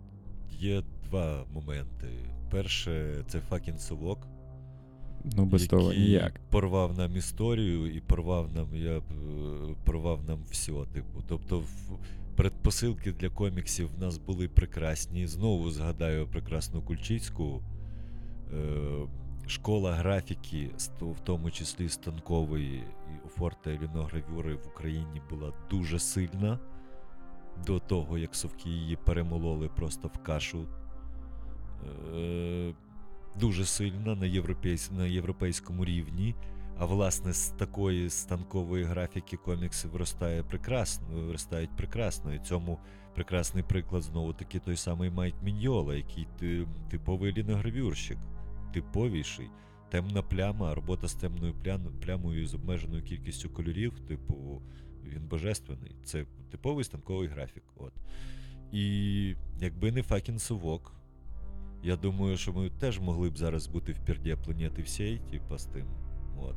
є два моменти. Перше, це факін совок. Ну, без який того ніяк. порвав нам історію і порвав нам, я е, порвав нам все. Типу. Тобто, предпосилки для коміксів в нас були прекрасні. Знову згадаю прекрасну Кульчицьку. Е, школа графіки, в тому числі станкової і форта і ліногравюри в Україні була дуже сильна. До того, як совки її перемололи просто в кашу. Дуже сильна на, європейсь... на європейському рівні. А власне з такої станкової графіки комікси виростає прекрасно, виростають прекрасно. І цьому прекрасний приклад знову таки той самий Майк Міньола, який ти, типовий ліногравюрщик, типовіший. Темна пляма, робота з темною плям- плямою з обмеженою кількістю кольорів, типу, він божественний. Це типовий станковий графік. От. І якби не факін совок, я думаю, що ми теж могли б зараз бути в пірді планети всій, типа з тим. От.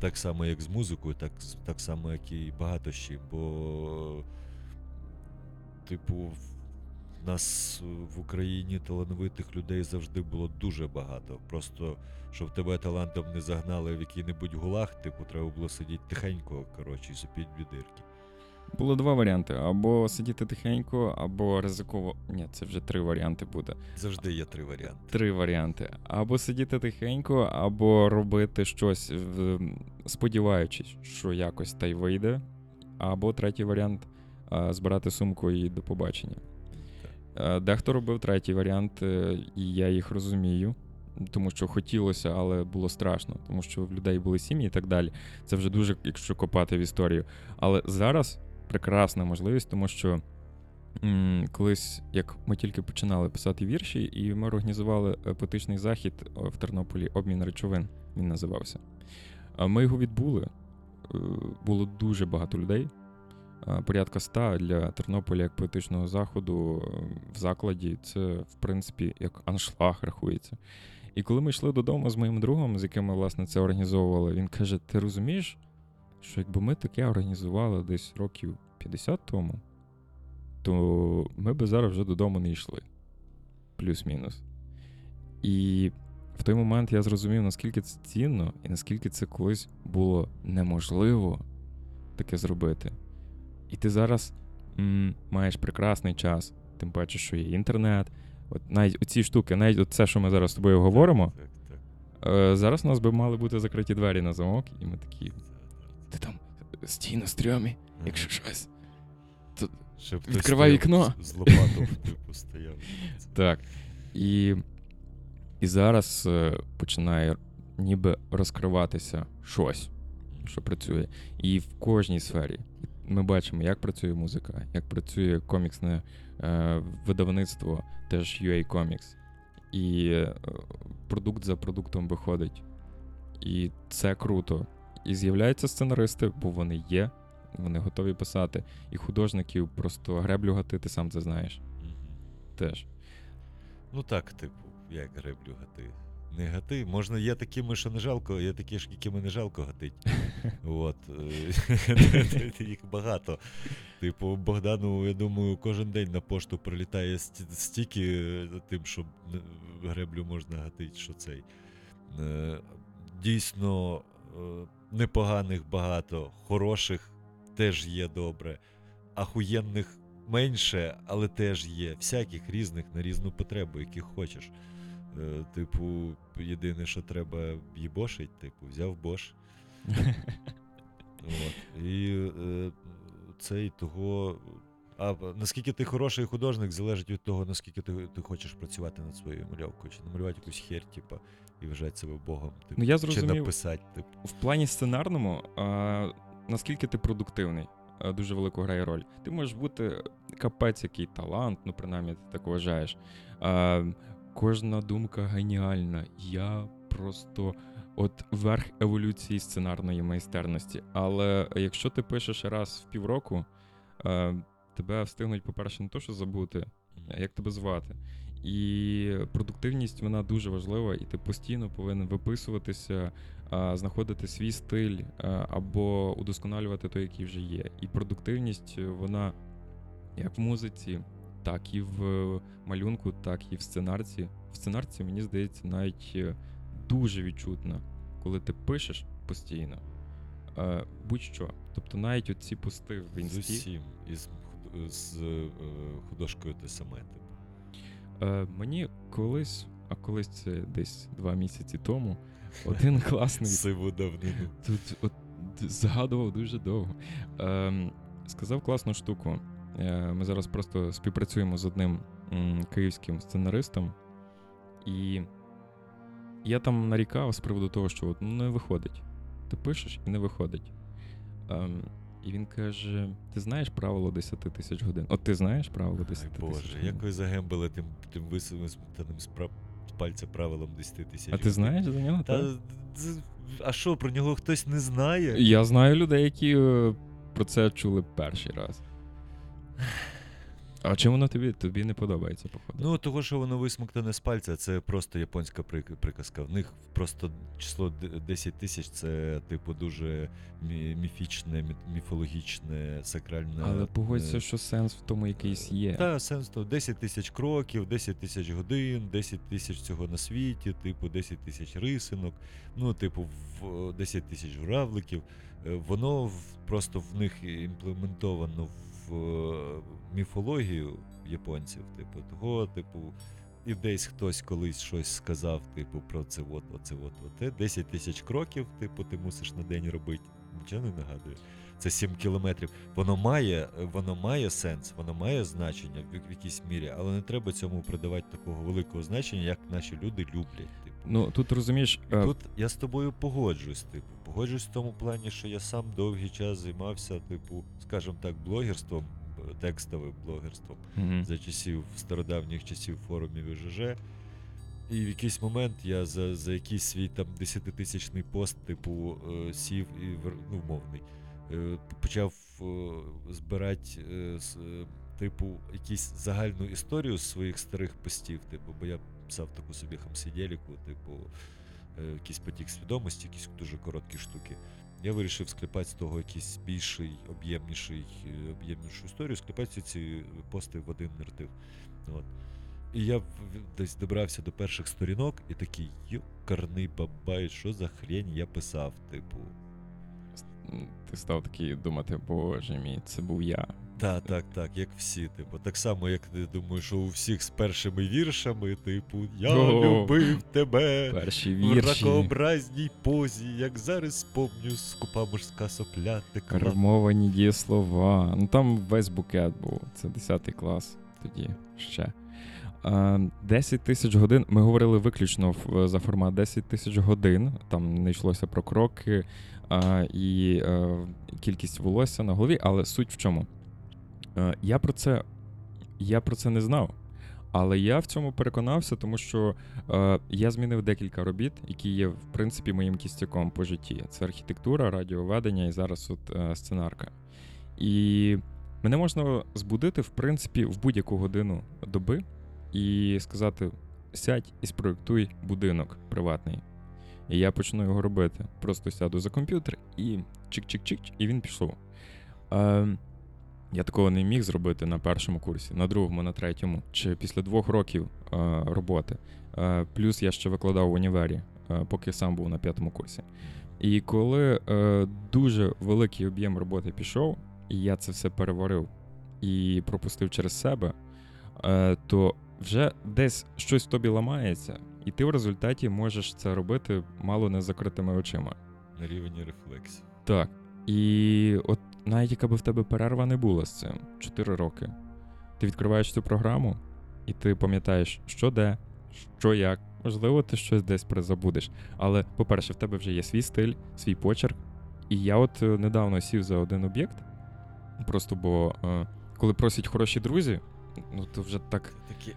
Так само, як з музикою, так, так само, як і багато чим. Бо, типу, в нас в Україні талановитих людей завжди було дуже багато. Просто щоб тебе талантом не загнали в який-небудь гулаг, типу, треба було сидіти тихенько, коротше, і сопіть бідирки. Було два варіанти: або сидіти тихенько, або ризиково. Ні, це вже три варіанти буде. Завжди є три варіанти. Три варіанти. Або сидіти тихенько, або робити щось, сподіваючись, що якось та й вийде. Або третій варіант збирати сумку і до побачення. Е, Дехто робив третій варіант, е, і я їх розумію. Тому що хотілося, але було страшно, тому що в людей були сім'ї і так далі. Це вже дуже, якщо копати в історію. Але зараз прекрасна можливість, тому що м, колись, як ми тільки починали писати вірші, і ми організували е, поетичний захід в Тернополі обмін речовин. Він називався. Ми його відбули. Е, Було дуже багато людей. е, Порядка ста для Тернополя як поетичного заходу в закладі. Це, в принципі, як аншлаг рахується. І коли ми йшли додому з моїм другом, з яким ми власне це організовували, він каже: Ти розумієш, що якби ми таке організували десь років 50 тому, то ми би зараз вже додому не йшли. Плюс-мінус. І в той момент я зрозумів, наскільки це цінно і наскільки це колись було неможливо таке зробити. І ти зараз м, маєш прекрасний час, тим паче, що є інтернет. От навіть оці штуки, навіть це, що ми зараз з тобою говоримо, Так, так. Е, зараз у нас би мали бути закриті двері на замок, і ми такі. Ти там стій на стрьомі, якщо щось. Щоб відкривай вікно. З, лопатом, типу, стояв. Так. І, і зараз е, починає ніби розкриватися щось, що працює. І в кожній сфері ми бачимо, як працює музика, як працює коміксне е, видавництво, теж UA Comics. І е, продукт за продуктом виходить. І це круто. І з'являються сценаристи, бо вони є, вони готові писати. І художників просто греблю гатити, сам це знаєш. Мгм. Теж. Ну так, типу, як греблю гати. Не гати. Можна, є такими, що не жалко, є такі ж, якими не жалко гатить. От. е, Їх багато. Типу, Богдану, я думаю, кожен день на пошту прилітає стільки е, тим, що греблю можна гатити, що цей. Е, Дійсно, непоганих багато, хороших теж є добре, ахуєнних менше, але теж є. Всяких різних на різну потребу, яких хочеш. Е, Типу, єдине, що треба їбошить, типу, взяв бош. От. І е, цей того. А наскільки ти хороший художник, залежить від того, наскільки ти, ти хочеш працювати над своєю мальовкою, чи намалювати якусь хер, типу, і вважати себе Богом. Типу, Ну, я чи написати, типу. В плані сценарному, а, наскільки ти продуктивний, дуже велику грає роль. Ти можеш бути капець, який талант, ну принаймні ти так вважаєш. Кожна думка геніальна. Я просто от верх еволюції сценарної майстерності. Але якщо ти пишеш раз в півроку, а, тебе встигнуть, по-перше, не то, що забути, як тебе звати. І продуктивність вона дуже важлива, і ти постійно повинен виписуватися, знаходити свій стиль або удосконалювати той, який вже є. І продуктивність е, вона як в музиці, так і в малюнку, так і в сценарці. В сценарці, мені здається, навіть е, дуже відчутна, коли ти пишеш постійно. е, Будь-що. Тобто навіть оці пости в З усім. І з, художкою те саме, типу. Е, мені колись, а колись це десь два місяці тому, один класний Сиву давнину. тут от, згадував дуже довго. Ем, сказав класну штуку. Е, ми зараз просто співпрацюємо з одним м, київським сценаристом, і я там нарікав з приводу того, що от, ну, не виходить. Ти пишеш і не виходить. Ем, і він каже: ти знаєш правило 10 тисяч годин? От ти знаєш правило 10 Ай тисяч Боже, годин? як ви загембили тим, тим висунутим з пальця правилом 10 тисяч. А ти знаєш за нього? Та, а що, про нього хтось не знає? Я знаю людей, які е, про це чули перший раз. А чим воно тобі? Тобі не подобається, походу. Ну, того, що воно висмоктане з пальця, це просто японська прик- приказка. В них просто число д- 10 тисяч це, типу, дуже мі- міфічне, міфологічне, сакральне. Але е, погодься, що сенс в тому якийсь є. Та, сенс то 10 тисяч кроків, 10 тисяч годин, 10 тисяч цього на світі, типу 10 тисяч рисинок, ну, типу, в 10 тисяч журавликів. Е, Воно просто в них імплементовано в е, міфологію японців. Типу, того, типу, і десь хтось колись щось сказав, типу, про це от, оце от, оте. 10 тисяч кроків, типу, ти мусиш на день робити. Нічого не нагадує. Це 7 кілометрів. Воно має, воно має сенс, воно має значення в, в якійсь мірі, але не треба цьому придавати такого великого значення, як наші люди люблять. Ну тут розумієш, І е, тут я з тобою погоджуюсь, типу. Погоджуюсь в тому плані, що я сам довгий час займався, типу, скажімо так, блогерством, е, текстовим блогерством мгм. за часів стародавніх часів форумів і ЖЖ. І в якийсь момент я за, за якийсь свій там 10-тисячний пост, типу, е, сів і ну, мовний, е, почав збирати, типу, якусь загальну історію з своїх старих постів, типу, бо я писав таку собі хамсидєліку, типу, е, якийсь потік свідомості, якісь дуже короткі штуки. Я вирішив склепати з того якийсь більший, об'ємніший, е, об'ємнішу історію, склепати всі ці пости в один наратив. От. І я десь добрався до перших сторінок і такий йокарний бабай, що за хрень я писав, типу. Ти став такий думати, боже мій, це був я. Так, так, так, як всі. Типу, так само, як ти думаєш, що у всіх з першими віршами, типу, я О, любив тебе. Перші В ракообразній позі, як зараз помню, скупа морська сопля текла. Ремовані дієслова. Ну там весь букет був. Це 10 клас тоді ще. Е, 10 тисяч годин. Ми говорили виключно за формат 10 тисяч годин. Там не йшлося про кроки і е, кількість волосся на голові, але суть в чому? Е, я про це я про це не знав. Але я в цьому переконався, тому що е, я змінив декілька робіт, які є, в принципі, моїм кістяком по житті. Це архітектура, радіоведення і зараз от е, сценарка. І мене можна збудити, в принципі, в будь-яку годину доби і сказати: сядь і спроектуй будинок приватний. І я почну його робити. Просто сяду за комп'ютер і чик-чик-чик, і він пішов. Е, я такого не міг зробити на першому курсі, на другому, на третьому, чи після двох років е, роботи. Е, плюс я ще викладав в універі, е, поки сам був на п'ятому курсі. І коли е, дуже великий об'єм роботи пішов, і я це все переварив і пропустив через себе, е, то вже десь щось в тобі ламається, і ти в результаті можеш це робити мало не закритими очима. На рівні рефлексів. Так. І от навіть яка би в тебе перерва не була з цим 4 роки. Ти відкриваєш цю програму, і ти пам'ятаєш, що де, що як. Можливо, ти щось десь призабудеш. Але, по-перше, в тебе вже є свій стиль, свій почерк. І я от е, недавно сів за один об'єкт. Просто бо е, коли просять хороші друзі, ну то вже так. Такі,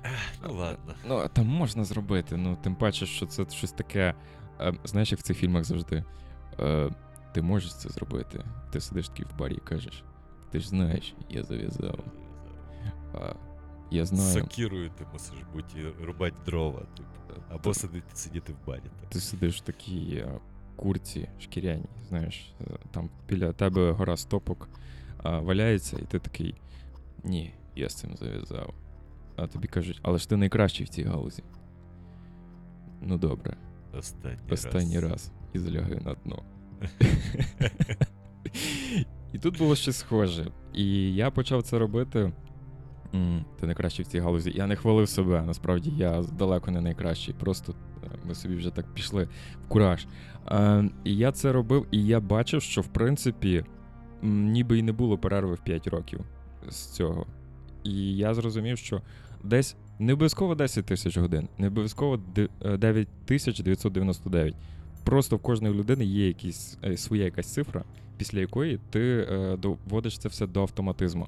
ну ладно. Ну, там можна зробити. Ну, тим паче, що це щось таке. Е, знаєш, як в цих фільмах завжди. Е, ти можеш це зробити. Ти сидиш такий в барі і кажеш: ти ж знаєш, я зав'язав. А, я знаю. сокірою ти мусиш бути і рубати дрова, типу. Або Ти- сидіти, сидіти в барі. Так. Ти сидиш в такій е, курці шкіряній, знаєш, е, там біля тебе гора стопок а, валяється, і ти такий. Ні, я з цим зав'язав. А тобі кажуть, але ж ти найкращий в цій галузі. Ну добре, Останній, останній раз. І заляги на дно. І тут було щось схоже. І я почав це робити. М, Ти найкращий в цій галузі. Я не хвалив себе. Насправді я далеко не найкращий. Просто е, ми собі вже так пішли в кураж. Е, і я це робив, і я бачив, що в принципі ніби і не було перерви в 5 років з цього. І я зрозумів, що десь не обов'язково 10 тисяч годин, не обов'язково де- е, 9999. Просто в кожної людини є якісь, е, своя якась цифра, після якої ти е, доводиш це все до автоматизму.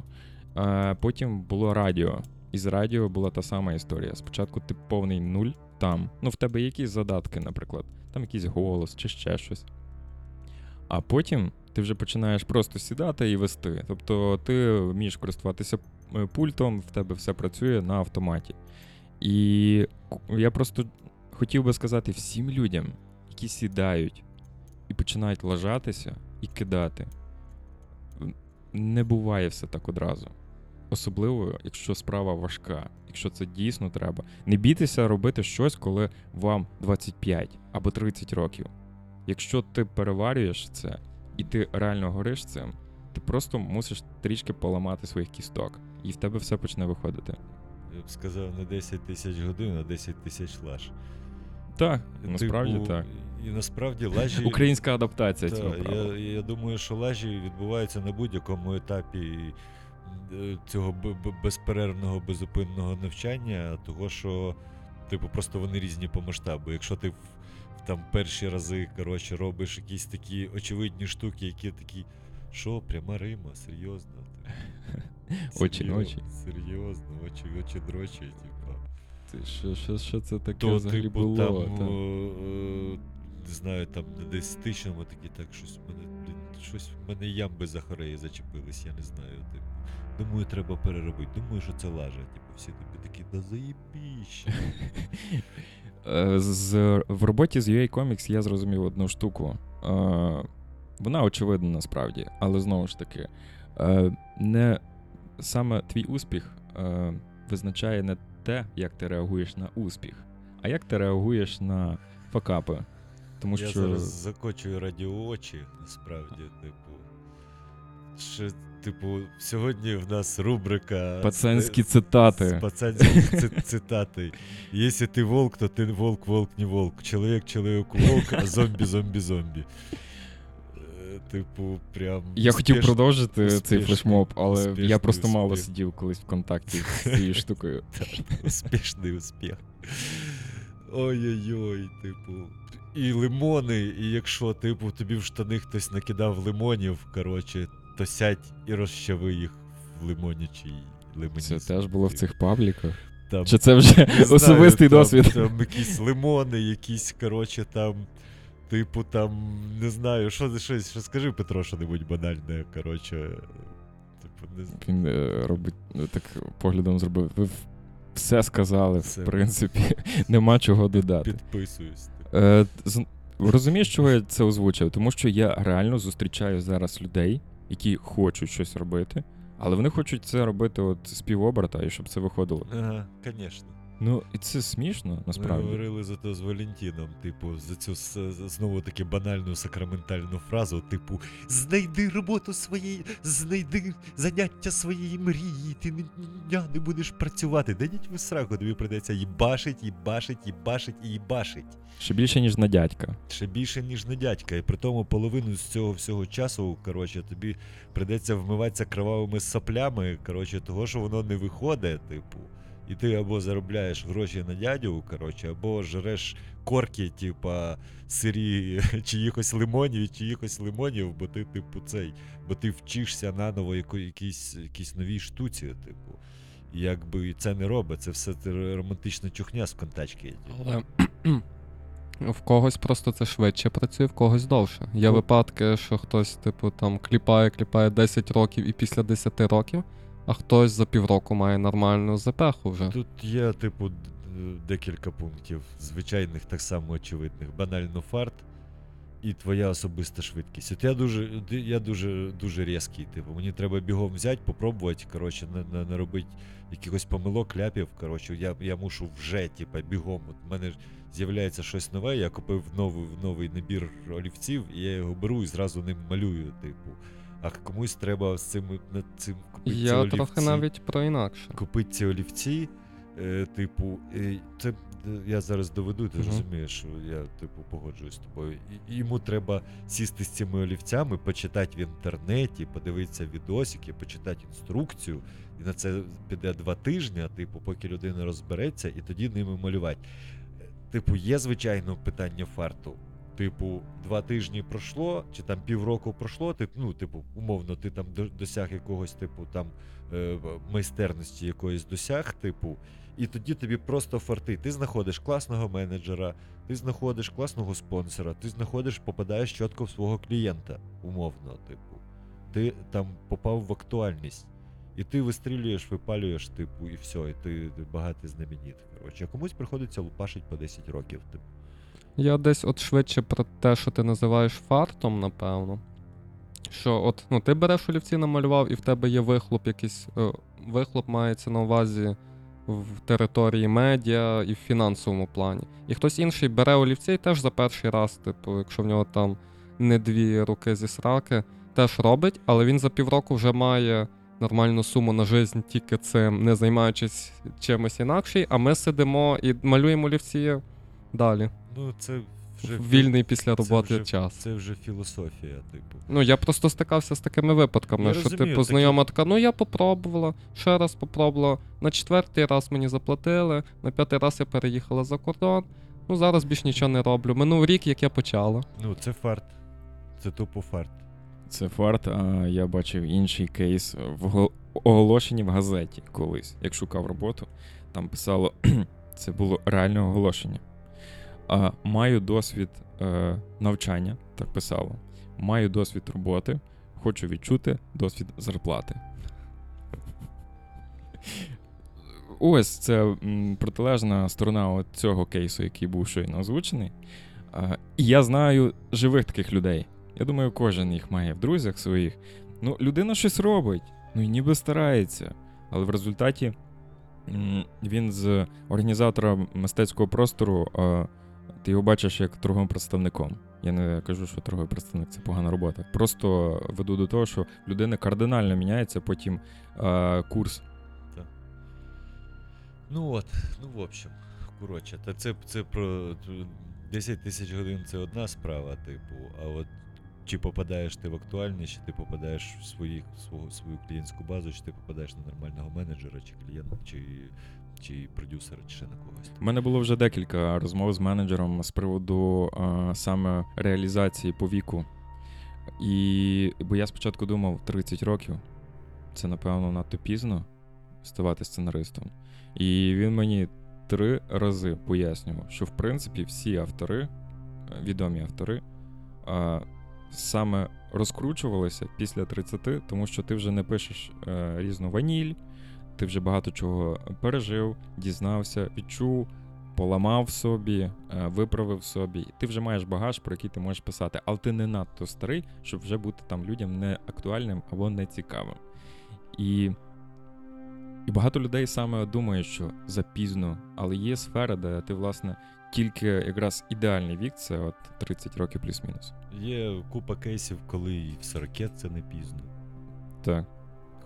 Е, потім було радіо. І з радіо була та сама історія. Спочатку ти повний нуль там. Ну, в тебе якісь задатки, наприклад, там якийсь голос чи ще щось. А потім ти вже починаєш просто сідати і вести. Тобто ти вмієш користуватися пультом, в тебе все працює на автоматі. І я просто хотів би сказати всім людям, які сідають і починають лажатися і кидати. Не буває все так одразу. Особливо, якщо справа важка, якщо це дійсно треба. Не бійтеся робити щось, коли вам 25 або 30 років. Якщо ти переварюєш це і ти реально гориш цим, ти просто мусиш трішки поламати своїх кісток, і в тебе все почне виходити. Я б сказав не 10 тисяч годин, а 10 тисяч лаж. Так, насправді Типу, так. І насправді лажі. Українська адаптація Та, цього правила. я, я думаю, що лажі відбуваються на будь-якому етапі е, цього безперервного, безупинного навчання, того що, типу, просто вони різні по масштабу. Якщо ти там перші рази коротше, робиш якісь такі очевидні штуки, які такі. Що, пряма Рима, серйозно? Очі Серйоз- ночі. Серйозно, очі, очі дрочі, типу. Ти що, що, що це таке То, взагалі типу, було? там, Та. е, не знаю, там на десятичному такі, так щось в мене, щось в мене ямби за хореї зачепились, я не знаю. Типу. Думаю, треба переробити. Думаю, що це лажа. Типу, всі тобі такі, да заєбіще. Е, З, в роботі з UA Comics я зрозумів одну штуку. Е, Вона очевидна насправді, але знову ж таки, е, не саме твій успіх е, визначає не те, як ти реагуєш на успіх, а як ти реагуєш на факапи. Тому Я що зараз закочую радіо очі, насправді, типу. Ще типу, сьогодні в нас рубрика Пацанські цитати. Пацанські цитати. Якщо ти волк, то ти волк, волк, не волк. Чоловік, чоловік, волк, а зомбі, зомбі, зомбі. Типу, прям. Я хотів продовжити цей флешмоб, але я просто мало сидів колись в контакті з цією штукою. Успішний успіх. Ой-ой-ой, типу. І лимони, і якщо, типу, тобі в штани хтось накидав лимонів, коротше, то сядь і розчави їх в лимонячий лимонізм. Це теж було в цих пабліках. Там, Чи це вже не знаю, особистий там- досвід? Там якісь лимони, якісь, коротше, там. Типу, там, не знаю, що, що, що скажи, Петро, що-небудь банальне, коротше. Типу, не знаю. Він е, робить е, так поглядом зробив. Ви все сказали, Все. в принципі, нема чого додати. Підписуюсь. типу. Е, з- розумієш, чого я це озвучив? Тому що я реально зустрічаю зараз людей, які хочуть щось робити, але вони хочуть це робити от з півоберта, і щоб це виходило. Ага, звісно. Ну, і це смішно, Ми насправді. говорили зато з Валентином, типу, за цю знову таки банальну сакраментальну фразу, типу, знайди роботу своєї, знайди заняття своєї мрії, ти дня не будеш працювати. Да діть ви сраку, тобі прийдеться їбашить, їбашить, їбашить і їбашить. Ще більше, ніж на дядька. Ще більше, ніж на дядька. І при тому половину з цього всього часу, коротше, тобі прийдеться вмиватися кровавими соплями, коротше, того, що воно не виходить, типу. І ти або заробляєш гроші на дядю, коротше, або жреш корки, типа, сирі чиїхось лимонів, чиїхось лимонів, бо ти, типу, цей, бо ти вчишся наново якійсь, якійсь новій штуці, типу. І якби це не робить, це все романтична чухня з контачки. Але в когось просто це швидше працює, в когось довше. Є випадки, що хтось, типу, там кліпає, кліпає 10 років і після 10 років, а хтось за півроку має нормальну запеху вже. Тут є, типу, декілька пунктів, звичайних, так само очевидних. Банально фарт і твоя особиста швидкість. От я дуже, я дуже, дуже різкий, типу. Мені треба бігом взяти, попробувати, коротше, на, на, наробити якихось помилок, ляпів. Коротше, я, я мушу вже, типу, бігом. От в мене ж з'являється щось нове, я купив новий, новий набір олівців, і я його беру і зразу ним малюю, типу. А комусь треба з цим, над цим купити ці Я олівці трохи навіть про інакше. купити ці олівці. Е, типу, е, це я зараз доведу, ти Мгм. розумієш, що я, типу, погоджуюсь з тобою. І, йому треба сісти з цими олівцями, почитати в інтернеті, подивитися відосики, почитати інструкцію. І на це піде два тижні, типу, поки людина розбереться, і тоді ними малювати. Типу, є, звичайно, питання фарту. Типу, два тижні пройшло, чи там півроку пройшло, ти, ну, типу, умовно, ти там досяг якогось, типу, там е, майстерності якоїсь досяг, типу, і тоді тобі просто фарти. Ти знаходиш класного менеджера, ти знаходиш класного спонсора, ти знаходиш, попадаєш чітко в свого клієнта, умовно, типу. Ти там попав в актуальність. І ти вистрілюєш, випалюєш, типу, і все, і ти, ти багатий знаменит. Коротше, а комусь приходиться лупашить по 10 років. Типу. Я десь от швидше про те, що ти називаєш фартом, напевно. Що от ну, ти береш олівці, намалював, і в тебе є вихлоп якийсь. Е, вихлоп мається на увазі в території медіа і в фінансовому плані. І хтось інший бере олівці і теж за перший раз, типу, якщо в нього там не дві руки зі сраки, теж робить, але він за півроку вже має нормальну суму на жизнь тільки цим, не займаючись чимось інакшим, а ми сидимо і малюємо олівці далі. Ну, це вже вільний після це роботи вже- час. Це вже філософія, типу. Ну, я просто стикався з такими випадками, Я що розумію, типу такі- така, ну я попробувала, ще раз попробувала. На четвертий раз мені заплатили, на п'ятий раз я переїхала за кордон. Ну зараз більш нічого не роблю. Минув рік, як я почала. Ну, це фарт. Це тупо фарт. Це фарт, а я бачив інший кейс в оголошенні в газеті колись, як шукав роботу. Там писало, це було реальне оголошення. А, маю досвід е, навчання, так писало. Маю досвід роботи, хочу відчути досвід зарплати. Ось це протилежна сторона от цього кейсу, який був щойно озвучений. І я знаю живих таких людей. Я думаю, кожен їх має в друзях своїх. Ну, людина щось робить, ну і ніби старається. Але в результаті він з організатора мистецького простору ти його бачиш як торговим представником. Я не кажу, що торговий представник це погана робота. Просто веду до того, що в людини кардинально міняється потім е, курс. Ну от, ну в общем, коротше, та це, це про 10 тисяч годин це одна справа, типу, а от чи попадаєш ти в актуальність, чи ти попадаєш в своїх, свого, свою клієнтську базу, чи ти попадаєш на нормального менеджера, чи клієнта, чи, чи продюсера, чи ще на когось. У мене було вже декілька розмов з менеджером з приводу е, саме реалізації по віку. І бо я спочатку думав 30 років. Це, напевно, надто пізно ставати сценаристом. І він мені три рази пояснював, що в принципі всі автори, відомі автори, е, саме розкручувалися після 30, тому що ти вже не пишеш е, різну ваніль, ти вже багато чого пережив, дізнався, відчув, поламав собі, е, виправив собі. Ти вже маєш багаж, про який ти можеш писати, але ти не надто старий, щоб вже бути там людям не актуальним або не цікавим. І, і багато людей саме думають, що запізно, але є сфера, де ти, власне, тільки якраз ідеальний вік це от 30 років плюс-мінус. Є купа кейсів, коли і в 40 це не пізно. Так.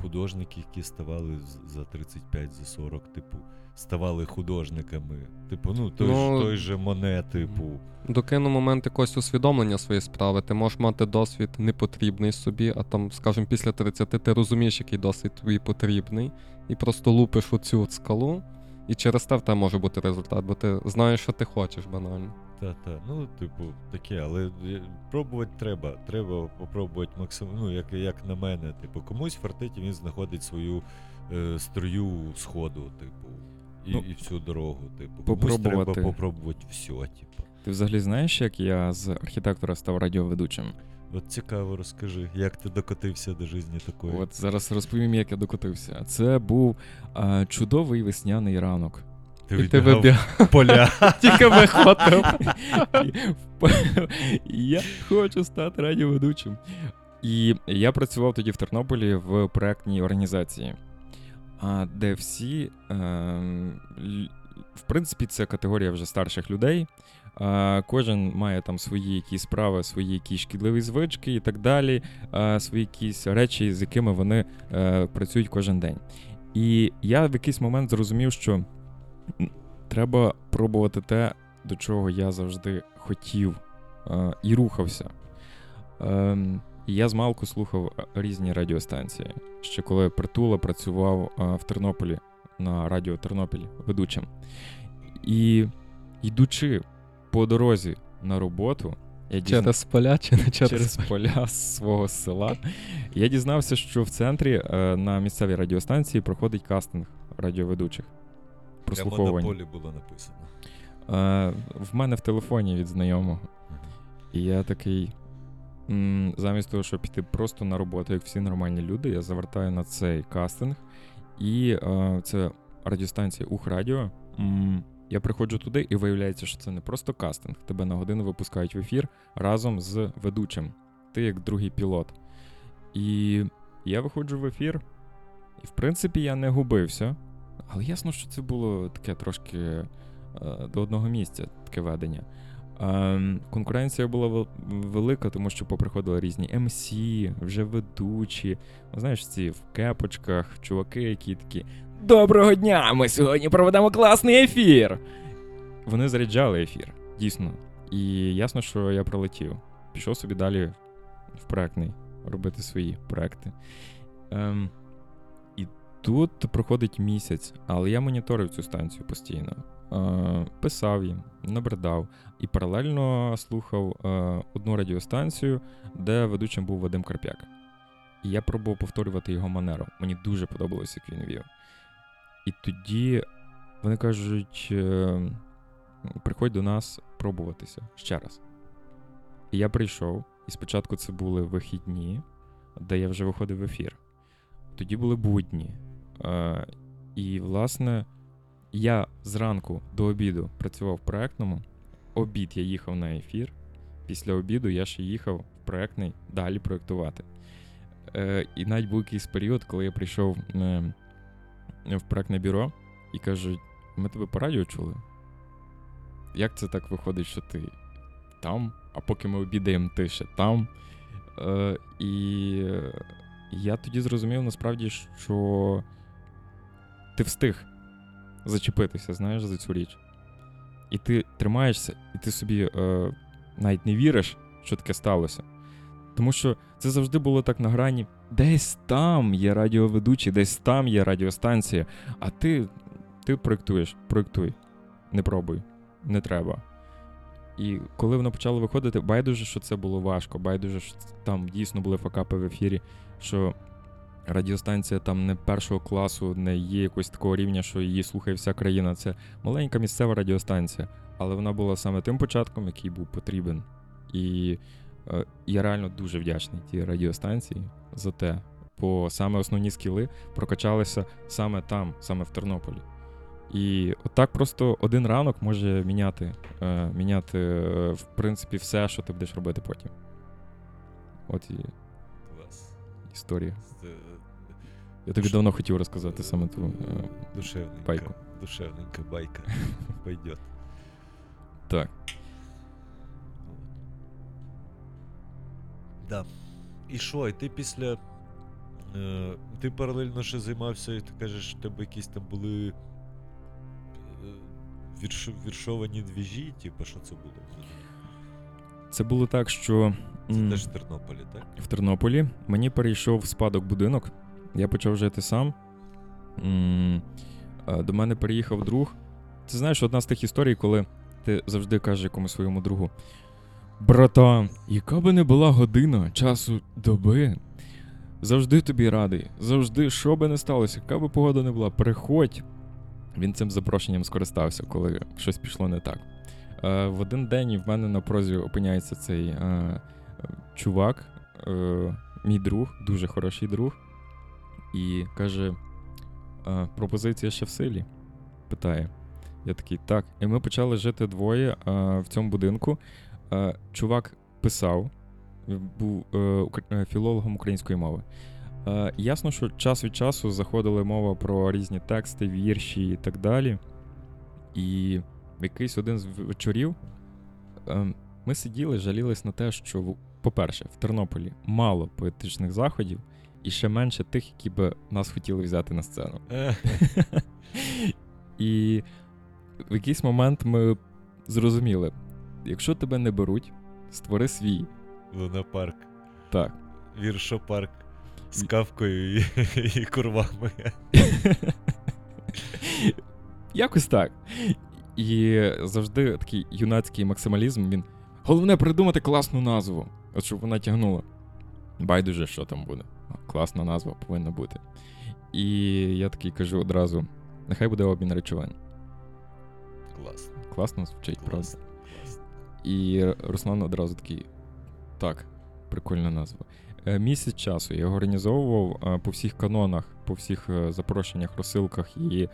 Художники, які ставали за 35, за 40, типу, ставали художниками. Типу, ну той, Ну, ж, той же Моне, типу. Докину момент якогось усвідомлення своєї справи. Ти можеш мати досвід непотрібний собі, а там, скажімо, після 30 ти розумієш, який досвід тобі потрібний, і просто лупиш оцю скалу, і через те в тебе може бути результат, бо ти знаєш, що ти хочеш банально. Та-та, ну, типу, таке, але е, пробувати треба. Треба попробувати максимум. Ну, як, як на мене, типу, комусь фартить, і він знаходить свою е, струю сходу, типу, і, Ну, і всю дорогу. Типу, комусь попробувати. треба попробувати все, типу. Ти взагалі знаєш, як я з архітектора став радіоведучим? От цікаво, розкажи, як ти докотився до житті такої. От зараз розповім, як я докотився. Це був а, чудовий весняний ранок. ти І ти вибігав поля. Тільки виходив. Я хочу стати радіоведучим. І я працював тоді в Тернополі в проектній організації, а, де всі, ем, в принципі, це категорія вже старших людей. А, Кожен має там свої якісь справи, свої якісь шкідливі звички і так далі, а, свої якісь речі, з якими вони е, працюють кожен день. І я в якийсь момент зрозумів, що треба пробувати те, до чого я завжди хотів і рухався. Ем, і я з малку слухав е, різні радіостанції. Ще коли притула працював в Тернополі на радіо Тернопіль ведучим. І йдучи по дорозі на роботу, я дізна... Через поля чи не через, через поля з свого села, я дізнався, що в центрі е, на місцевій радіостанції проходить кастинг радіоведучих. Прямо на полі було написано. Е, в мене в телефоні від знайомого. І я такий. м, Замість того, щоб піти просто на роботу, як всі нормальні люди, я завертаю на цей кастинг. І е, це радіостанція Ухрадіо. М, Я приходжу туди, і виявляється, що це не просто кастинг. Тебе на годину випускають в ефір разом з ведучим. Ти як другий пілот. І я виходжу в ефір, і в принципі я не губився. Але ясно, що це було таке трошки е, до одного місця, таке ведення. Ем, конкуренція була вел- велика, тому що поприходили різні МС, вже ведучі. Ну, знаєш, ці в кепочках, чуваки, які такі. Доброго дня! Ми сьогодні проведемо класний ефір. Вони заряджали ефір, дійсно. І ясно, що я пролетів. Пішов собі далі в проектний робити свої проекти. Ем, і тут проходить місяць, але я моніторив цю станцію постійно. Е, писав їм, набридав і паралельно слухав е, одну радіостанцію, де ведучим був Вадим Карпяк. І я пробував повторювати його манеру. Мені дуже подобалося, як він вів. І тоді вони кажуть: е, приходь до нас пробуватися ще раз. І я прийшов, і спочатку це були вихідні, де я вже виходив в ефір. Тоді були будні. І, власне, я зранку до обіду працював в проектному. Обід я їхав на ефір. Після обіду я ще їхав в проектний далі проектувати. Е, і навіть був якийсь період, коли я прийшов е, в проектне бюро і кажуть: ми тебе по радіо чули. як це так виходить, що ти там, а поки ми обідаємо, ти ще там. Е, і я тоді зрозумів насправді, що ти встиг зачепитися, знаєш, за цю річ. І ти тримаєшся, і ти собі е, навіть не віриш, що таке сталося. Тому що це завжди було так на грані. Десь там є радіоведучий, десь там є радіостанція, а ти, ти проєктуєш, проєктуй, не пробуй, не треба. І коли воно почало виходити, байдуже, що це було важко, байдуже, що там дійсно були факапи в ефірі, що радіостанція там не першого класу, не є якогось такого рівня, що її слухає вся країна. Це маленька місцева радіостанція, але вона була саме тим початком, який був потрібен. І е, я реально дуже вдячний тій радіостанції за те, бо саме основні скіли прокачалися саме там, саме в Тернополі. І отак просто один ранок може міняти, е, міняти е, в принципі все, що ти будеш робити потім. От і Клас. історія. Я тобі давно хотів розказати саме ту. е, Душевненька. байку. Душевненька байка. Пойдет. Так. Да. І що, і ти після. Е, ти паралельно ще займався, і ти кажеш, в тебе якісь там були. е, Вірш, віршовані двіжі, типу, що це було? Це було так, що Це теж в Тернополі, так? в Тернополі мені перейшов в спадок будинок. Я почав жити сам. До мене переїхав друг. Це знаєш, одна з тих історій, коли ти завжди кажеш якомусь своєму другу: Братан, яка би не була година часу доби, завжди тобі радий, завжди, що би не сталося, яка би погода не була, приходь. Він цим запрошенням скористався, коли щось пішло не так. Е, в один день в мене на прозі опиняється цей е, чувак, е, мій друг, дуже хороший друг, і каже: е, пропозиція ще в силі? Питає. Я такий, так. І ми почали жити двоє е, в цьому будинку. Е, чувак писав, був е, укр- е, філологом української мови. Е, ясно, що час від часу заходила мова про різні тексти, вірші і так далі. І якийсь один з вечорів е, ми сиділи, жалілись на те, що, по-перше, в Тернополі мало поетичних заходів, і ще менше тих, які би нас хотіли взяти на сцену. Е, І в якийсь момент ми зрозуміли: якщо тебе не беруть, створи свій. Лунапарк. Так. Віршопарк. З кавкою і, і курвами. Якось так. І завжди такий юнацький максималізм. Він. Головне придумати класну назву. От щоб вона тягнула. Байдуже, що там буде. Класна назва повинна бути. І я такий кажу одразу: нехай буде обмін речовин. Класно. Класно звучить, правда. Класно. класно. І Руслан одразу такий: так, прикольна назва. Е, Місяць часу я організовував е, по всіх канонах, по всіх е, запрошеннях, розсилках. І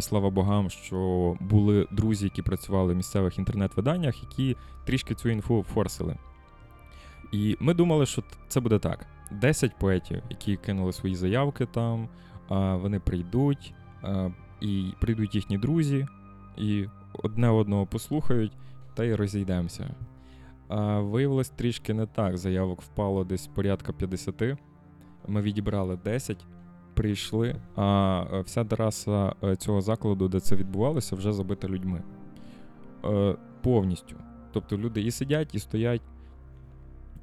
слава богам, що були друзі, які працювали в місцевих інтернет-виданнях, які трішки цю інфу форсили. І ми думали, що це буде так: 10 поетів, які кинули свої заявки там, вони прийдуть, і прийдуть їхні друзі, і одне одного послухають, та й розійдемося. А, виявилось трішки не так. Заявок впало десь порядка 50. Ми відібрали 10, прийшли, а вся тераса е, цього закладу, де це відбувалося, вже забита людьми. Е, повністю. Тобто люди і сидять, і стоять.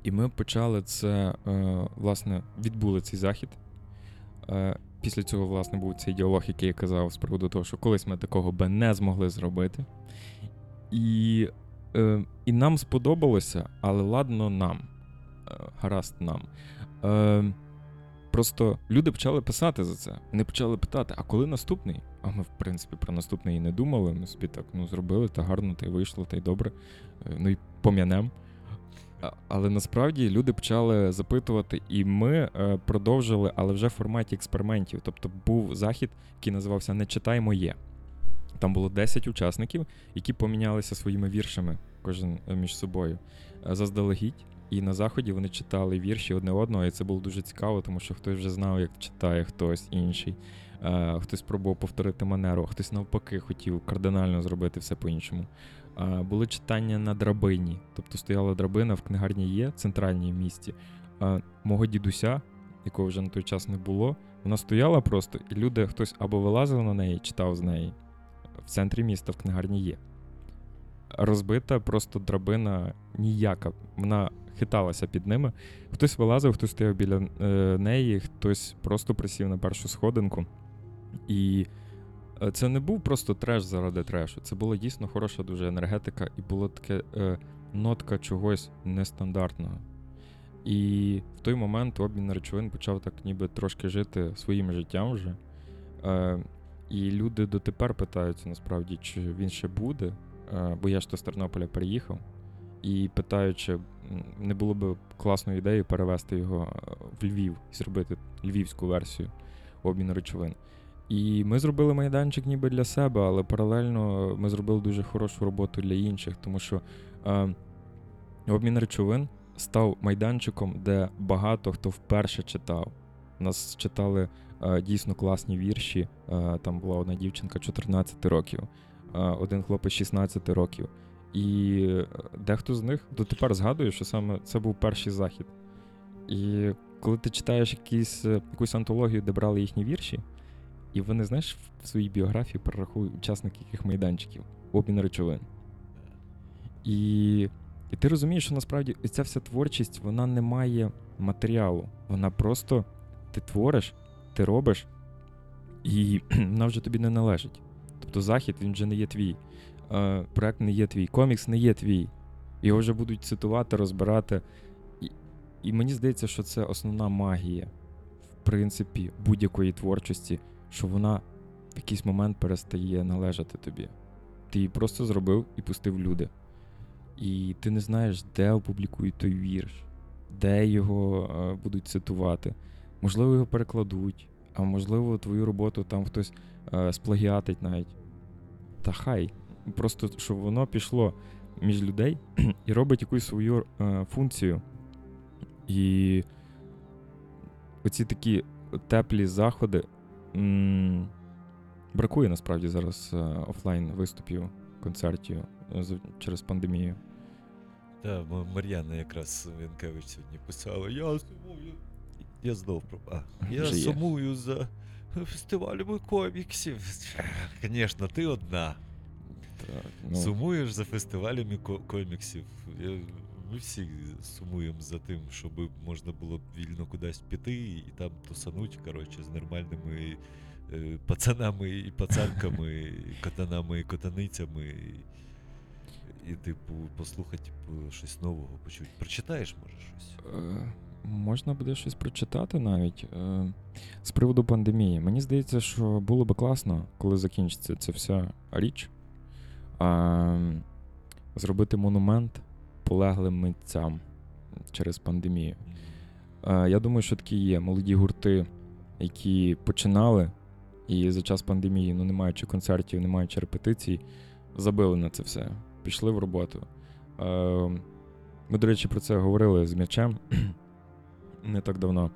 І ми почали це, е, власне, відбули цей захід. Е, після цього, власне, був цей діалог, який я казав з приводу того, що колись ми такого би не змогли зробити. І, е, і нам сподобалося, але ладно нам. Гаразд нам. Просто люди почали писати за це. Вони почали питати, а коли наступний? А ми, в принципі, про наступний і не думали. Ми собі так ну, зробили, та гарно, та й вийшло, та й добре. Ну і пом'янем. Але насправді люди почали запитувати, і ми е, продовжили, але вже в форматі експериментів. Тобто був захід, який називався Не читай моє. Там було 10 учасників, які помінялися своїми віршами, кожен е, між собою е, заздалегідь. І на заході вони читали вірші одне одного, і це було дуже цікаво, тому що хтось вже знав, як читає хтось інший. Хтось пробував повторити манеру, хтось навпаки хотів кардинально зробити все по-іншому. Було читання на драбині, тобто стояла драбина в книгарні є, центральній місті. Мого дідуся, якого вже на той час не було, вона стояла просто, і люди, хтось або вилазив на неї, читав з неї. В центрі міста в книгарні є. Розбита просто драбина ніяка. Вона хиталася під ними. Хтось вилазив, хтось стояв біля е, неї, хтось просто присів на першу сходинку. І це не був просто треш заради трешу. Це була дійсно хороша дуже енергетика, і була таке е, нотка чогось нестандартного. І в той момент обмін речовин почав так ніби трошки жити своїм життям вже. Е, і люди дотепер питаються насправді, чи він ще буде. Е, бо я ж то з Тернополя переїхав. І питаю, чи не було б класною ідеєю перевести його е, в Львів і зробити львівську версію обміну речовин. І ми зробили майданчик ніби для себе, але паралельно ми зробили дуже хорошу роботу для інших, тому що е, обмін речовин став майданчиком, де багато хто вперше читав. Нас читали е, дійсно класні вірші. Е, там була одна дівчинка 14 років, е, один хлопець 16 років. І е, дехто з них дотепер згадує, що саме це був перший захід. І коли ти читаєш якісь, е, якусь антологію, де брали їхні вірші, і вони, знаєш, в своїй біографії перерахують учасники яких майданчиків, обмін речовин. І, і ти розумієш, що насправді ця вся творчість вона не має матеріалу. Вона просто ти твориш, ти робиш, і вона вже тобі не належить. Тобто захід він вже не є твій. Е, проект не є твій, комікс не є твій. Його вже будуть цитувати, розбирати. І, і мені здається, що це основна магія, в принципі, будь-якої творчості, що вона в якийсь момент перестає належати тобі. Ти її просто зробив і пустив люди. І ти не знаєш, де опублікують той вірш, де його е, будуть цитувати. Можливо, його перекладуть, а можливо, твою роботу там хтось е, сплагіатить навіть. Та хай. Просто щоб воно пішло між людей і робить якусь свою е, функцію. І оці такі теплі заходи. М- бракує насправді зараз е, офлайн виступів, концертів е, через пандемію. Так, Мар'яна якраз Вінкевич сьогодні писала: Я сумую. Я знов пропав. Я Вже є. сумую за фестивалями коміксів. Звісно, ти одна. Так, ну, Сумуєш за фестивалями коміксів. Я, ми всі сумуємо за тим, щоб можна було б вільно кудись піти і там тусануть, коротше, з нормальними е, пацанами і пацанками, і котанами і котаницями. І, типу, послухати типу, щось нового почути. Прочитаєш, може, щось? Е, Можна буде щось прочитати навіть. Е, З приводу пандемії. Мені здається, що було би класно, коли закінчиться ця вся річ. а, Зробити монумент полеглим митцям через пандемію. Е, Я думаю, що такі є молоді гурти, які починали, і за час пандемії, ну не маючи концертів, не маючи репетицій, забили на це все, пішли в роботу. Е, Ми, до речі, про це говорили з м'ячем не так давно.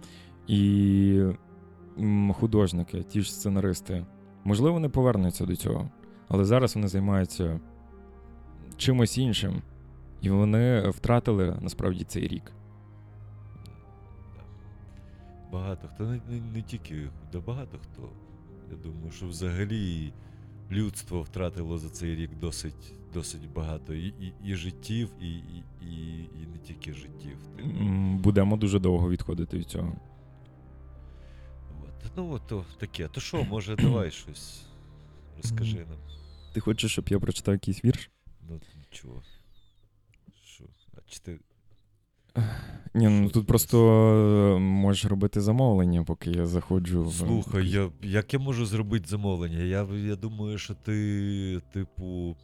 І художники, ті ж сценаристи, можливо, вони повернуться до цього, але зараз вони займаються чимось іншим. І вони втратили насправді цей рік. Багато хто, не, не, не тільки, да багато хто. Я думаю, що взагалі людство втратило за цей рік досить, досить багато і, і, і життів, і, і, і, і не тільки життів. Будемо дуже довго відходити від цього. От. Ну, от то таке. То що, може, давай щось розкажи нам. Ти хочеш, щоб я прочитав якийсь вірш? Ну, чого? Чи ти. Ні, ну тут просто е, можеш робити замовлення, поки я заходжу в. Слухай, я, як я можу зробити замовлення? Я, я думаю, що ти, типу,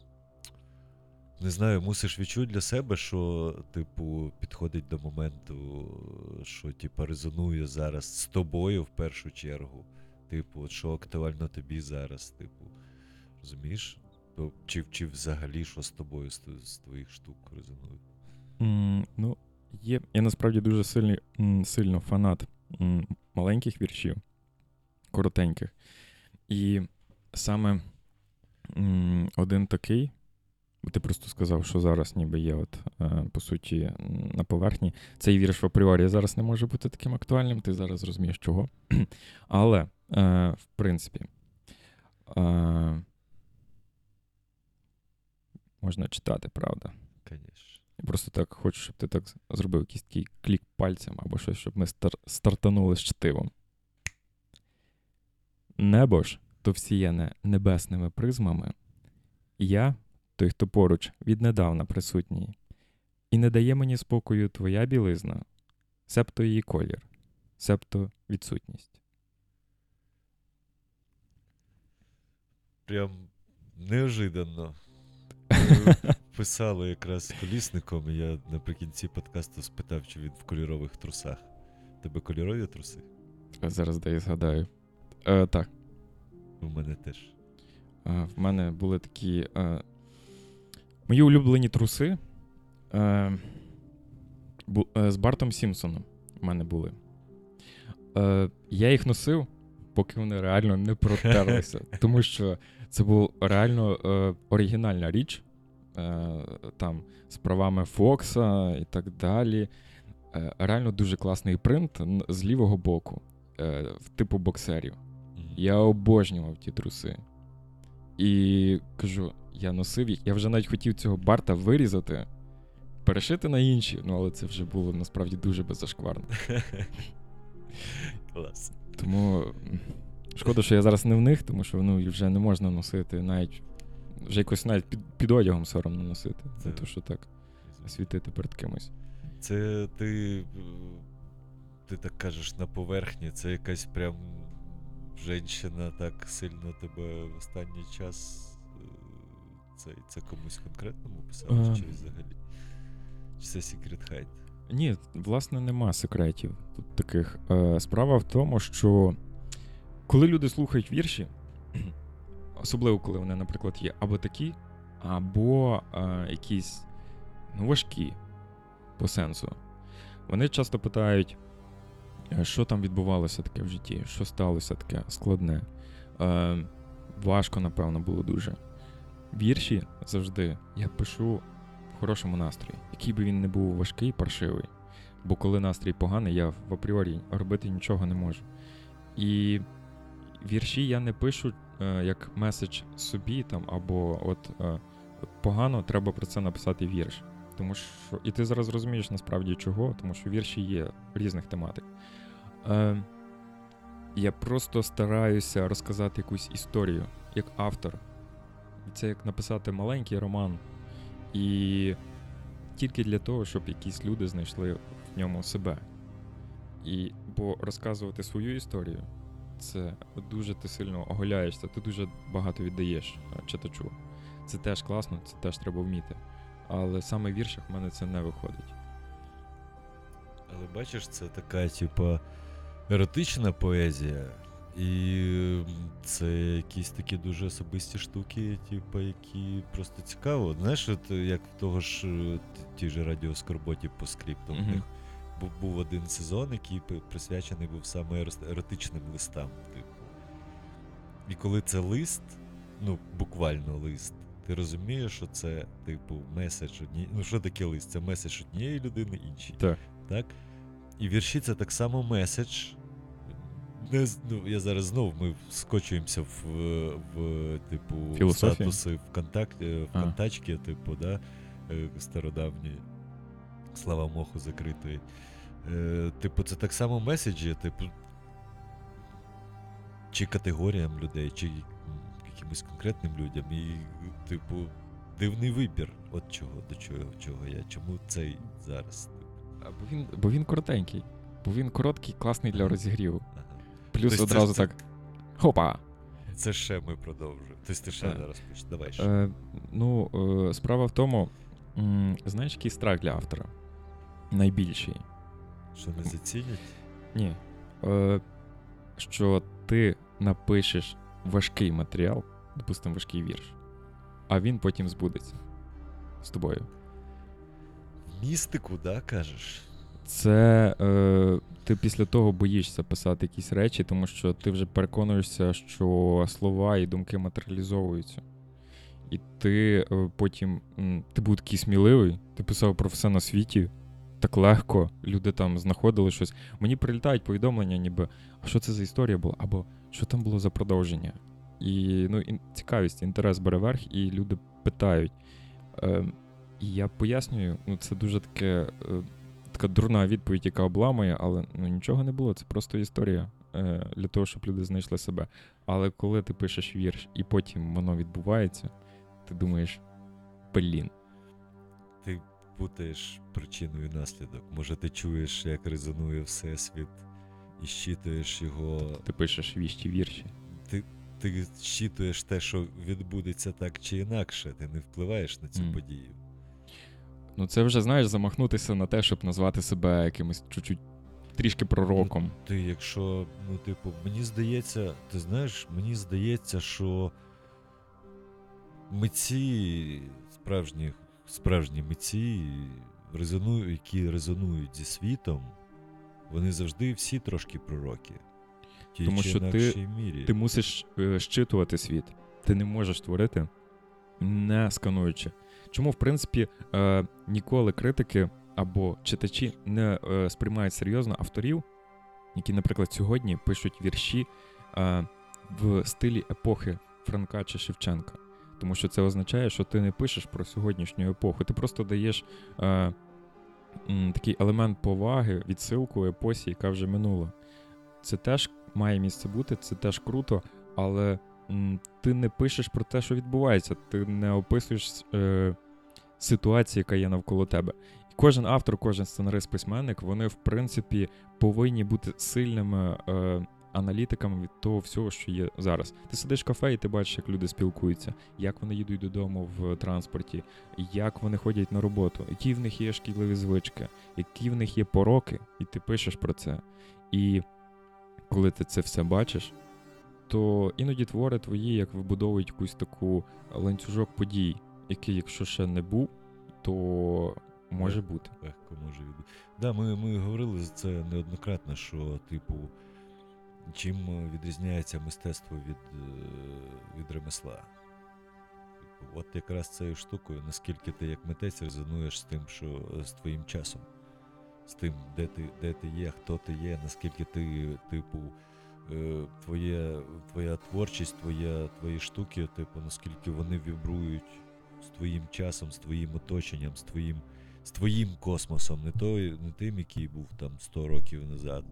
не знаю, мусиш відчути для себе, що, типу, підходить до моменту, що, типу, резонує зараз з тобою в першу чергу. Типу, що актуально тобі зараз, типу. Розумієш? Чи, чи взагалі що з тобою, з, з твоїх штук резонує? Ну, є. Я насправді дуже сильний, сильно фанат маленьких віршів, коротеньких. І саме один такий, ти просто сказав, що зараз ніби є, от, е, по суті, на поверхні. Цей вірш в апріорі зараз не може бути таким актуальним, ти зараз розумієш чого. Але, е, в принципі, е, можна читати, правда. Конечно. Я Просто так хочу, щоб ти так зробив якийсь такий клік пальцем або щось, щоб ми стар- стартанули з чтивом. Небо ж то всіяне небесними призмами. Я, той, хто поруч, віднедавна присутній, і не дає мені спокою твоя білизна, себто її колір, себто відсутність. Прям неожиданно. Писали якраз з колісником, і я наприкінці подкасту спитав, чи він в кольорових трусах. Тебе кольорові труси? Зараз дай згадаю. Е, так. У мене теж. Е, В мене були такі. Е, мої улюблені труси е, бу, е, з Бартом Сімпсоном в мене були. Е, я їх носив, поки вони реально не протерлися. Тому що це була реально е, оригінальна річ. Е, там з правами Фокса і так далі. Е, реально дуже класний принт з лівого боку, е, в типу боксерів. Я обожнював ті труси. І кажу, я носив їх. Я вже навіть хотів цього барта вирізати, перешити на інші, ну але це вже було насправді дуже беззашкварно. Клас. Тому шкода, що я зараз не в них, тому що ну, вже не можна носити навіть. Вже якось навіть під, під одягом соромно носити. Це- За те, що так світити перед кимось. Це ти. Ти так кажеш на поверхні, це якась прям женщина так сильно тебе в останній час. е, Це, це комусь конкретному писала, Е. чи взагалі? Чи це Secret Hide? Ні, власне, нема секретів тут таких. Е, справа в тому, що коли люди слухають вірші, особливо коли вони, наприклад, є або такі, або е, якісь ну, важкі по сенсу, вони часто питають, е, що там відбувалося таке в житті, що сталося таке складне. Важко, напевно, було дуже. Вірші завжди я пишу хорошому настрої, який би він не був важкий, паршивий. Бо коли настрій поганий, я в апріорі робити нічого не можу. І вірші я не пишу е, як меседж собі там, або от, е, погано, треба про це написати вірш. Тому що, і ти зараз розумієш насправді чого, тому що вірші є різних тематик. Е, я просто стараюся розказати якусь історію як автор. Це як написати маленький роман. І тільки для того, щоб якісь люди знайшли в ньому себе. І, бо розказувати свою історію це дуже ти сильно оголяєшся, ти дуже багато віддаєш е, читачу. Це теж класно, це теж треба вміти. Але саме в віршах в мене це не виходить. Але бачиш, це така, типа, еротична поезія. І це якісь такі дуже особисті штуки, типу, які просто цікаво. Знаєш, от е, як в того ж е, ті ж радіо Скорботі по скрипту. Мгм. В них бу- був один сезон, який присвячений був саме еротичним листам. Типу. І коли це лист, ну, буквально лист, ти розумієш, що це, типу, меседж однієї. Ну, що таке лист? Це меседж однієї людини іншій. Так. Так? І вірші це так само меседж. Не, ну, я зараз знов ми скочуємося в, в типу, Філософію? статуси ВКонтакті, А. ВКонтачки, типу, да, е, стародавні. Слава Моху закритої. Е, типу, це так само меседжі, типу. Чи категоріям людей, чи якимось конкретним людям. І, типу, дивний вибір. От чого, до чого, чого я. Чому цей зараз? А, Бо він, бо він коротенький. Бо він короткий, класний для розігріву. Ага. Плюс Тобто це- одразу це- так. Хопа! Це ще ми продовжуємо. Тобто ти ще Е, зараз почнеш. Давай ще. Е, ну, е, справа в тому, м, знаєш, який страх для автора? Найбільший. Що не зацінять? Ні. Е, що ти напишеш важкий матеріал, допустимо, важкий вірш, а він потім збудеться з тобою. Містику, да, кажеш? Це е, ти після того боїшся писати якісь речі, тому що ти вже переконуєшся, що слова і думки матеріалізовуються. І ти е, потім ти був такий сміливий, ти писав про все на світі. Так легко, люди там знаходили щось. Мені прилітають повідомлення, ніби а що це за історія була, або що там було за продовження. І ну, цікавість, інтерес бере верх, і люди питають. Е, і я пояснюю, ну це дуже таке, е, така дурна відповідь, яка обламує, але ну, нічого не було, це просто історія е, для того, щоб люди знайшли себе. Але коли ти пишеш вірш і потім воно відбувається, ти думаєш, блін. Ти путаєш причину і наслідок. Може, ти чуєш, як резонує Всесвіт, і щитуєш його. Ти пишеш віщі вірші. Ти, ти щитуєш те, що відбудеться так чи інакше. Ти не впливаєш на цю Мгм. подію. Ну це вже знаєш замахнутися на те, щоб назвати себе якимось чуть-чуть трішки пророком. Ти, якщо, ну, типу, мені здається, ти знаєш, мені здається, що митці, справжні, справжні митці, резоную, які резонують зі світом, вони завжди всі трошки пророки. В тій Тому що ти- мірі. Ти мусиш е, щитувати світ. Ти не можеш творити, не скануючи. Чому, в принципі, е, ніколи критики або читачі не е, сприймають серйозно авторів, які, наприклад, сьогодні пишуть вірші е, в стилі епохи Франка чи Шевченка. Тому що це означає, що ти не пишеш про сьогоднішню епоху, ти просто даєш е, такий елемент поваги, відсилку епосі, яка вже минула. Це теж має місце бути, це теж круто, але м, ти не пишеш про те, що відбувається, ти не описуєш е, ситуацію, яка є навколо тебе. І кожен автор, кожен сценарист, письменник, вони, в принципі, повинні бути сильними е, аналітиками від того всього, що є зараз. Ти сидиш в кафе і ти бачиш, як люди спілкуються, як вони їдуть додому в транспорті, як вони ходять на роботу, які в них є шкідливі звички, які в них є пороки, і ти пишеш про це. І коли ти це все бачиш, то іноді твори твої як вибудовують якусь таку ланцюжок подій, який, якщо ще не був, то може бути. легко може від. Да, ми, ми говорили за це неоднократно, що, типу, чим е, відрізняється мистецтво від, е, від ремесла. Типу, от якраз цією штукою, наскільки ти як митець резонуєш з тим, що е, з твоїм часом, з тим, де ти, де ти є, хто ти є, наскільки ти, типу, твоє, твоя творчість, твоя, твої штуки, типу, наскільки вони вібрують з твоїм часом, з твоїм оточенням, з твоїм з твоїм космосом, не той, не тим, який був там 100 років назад,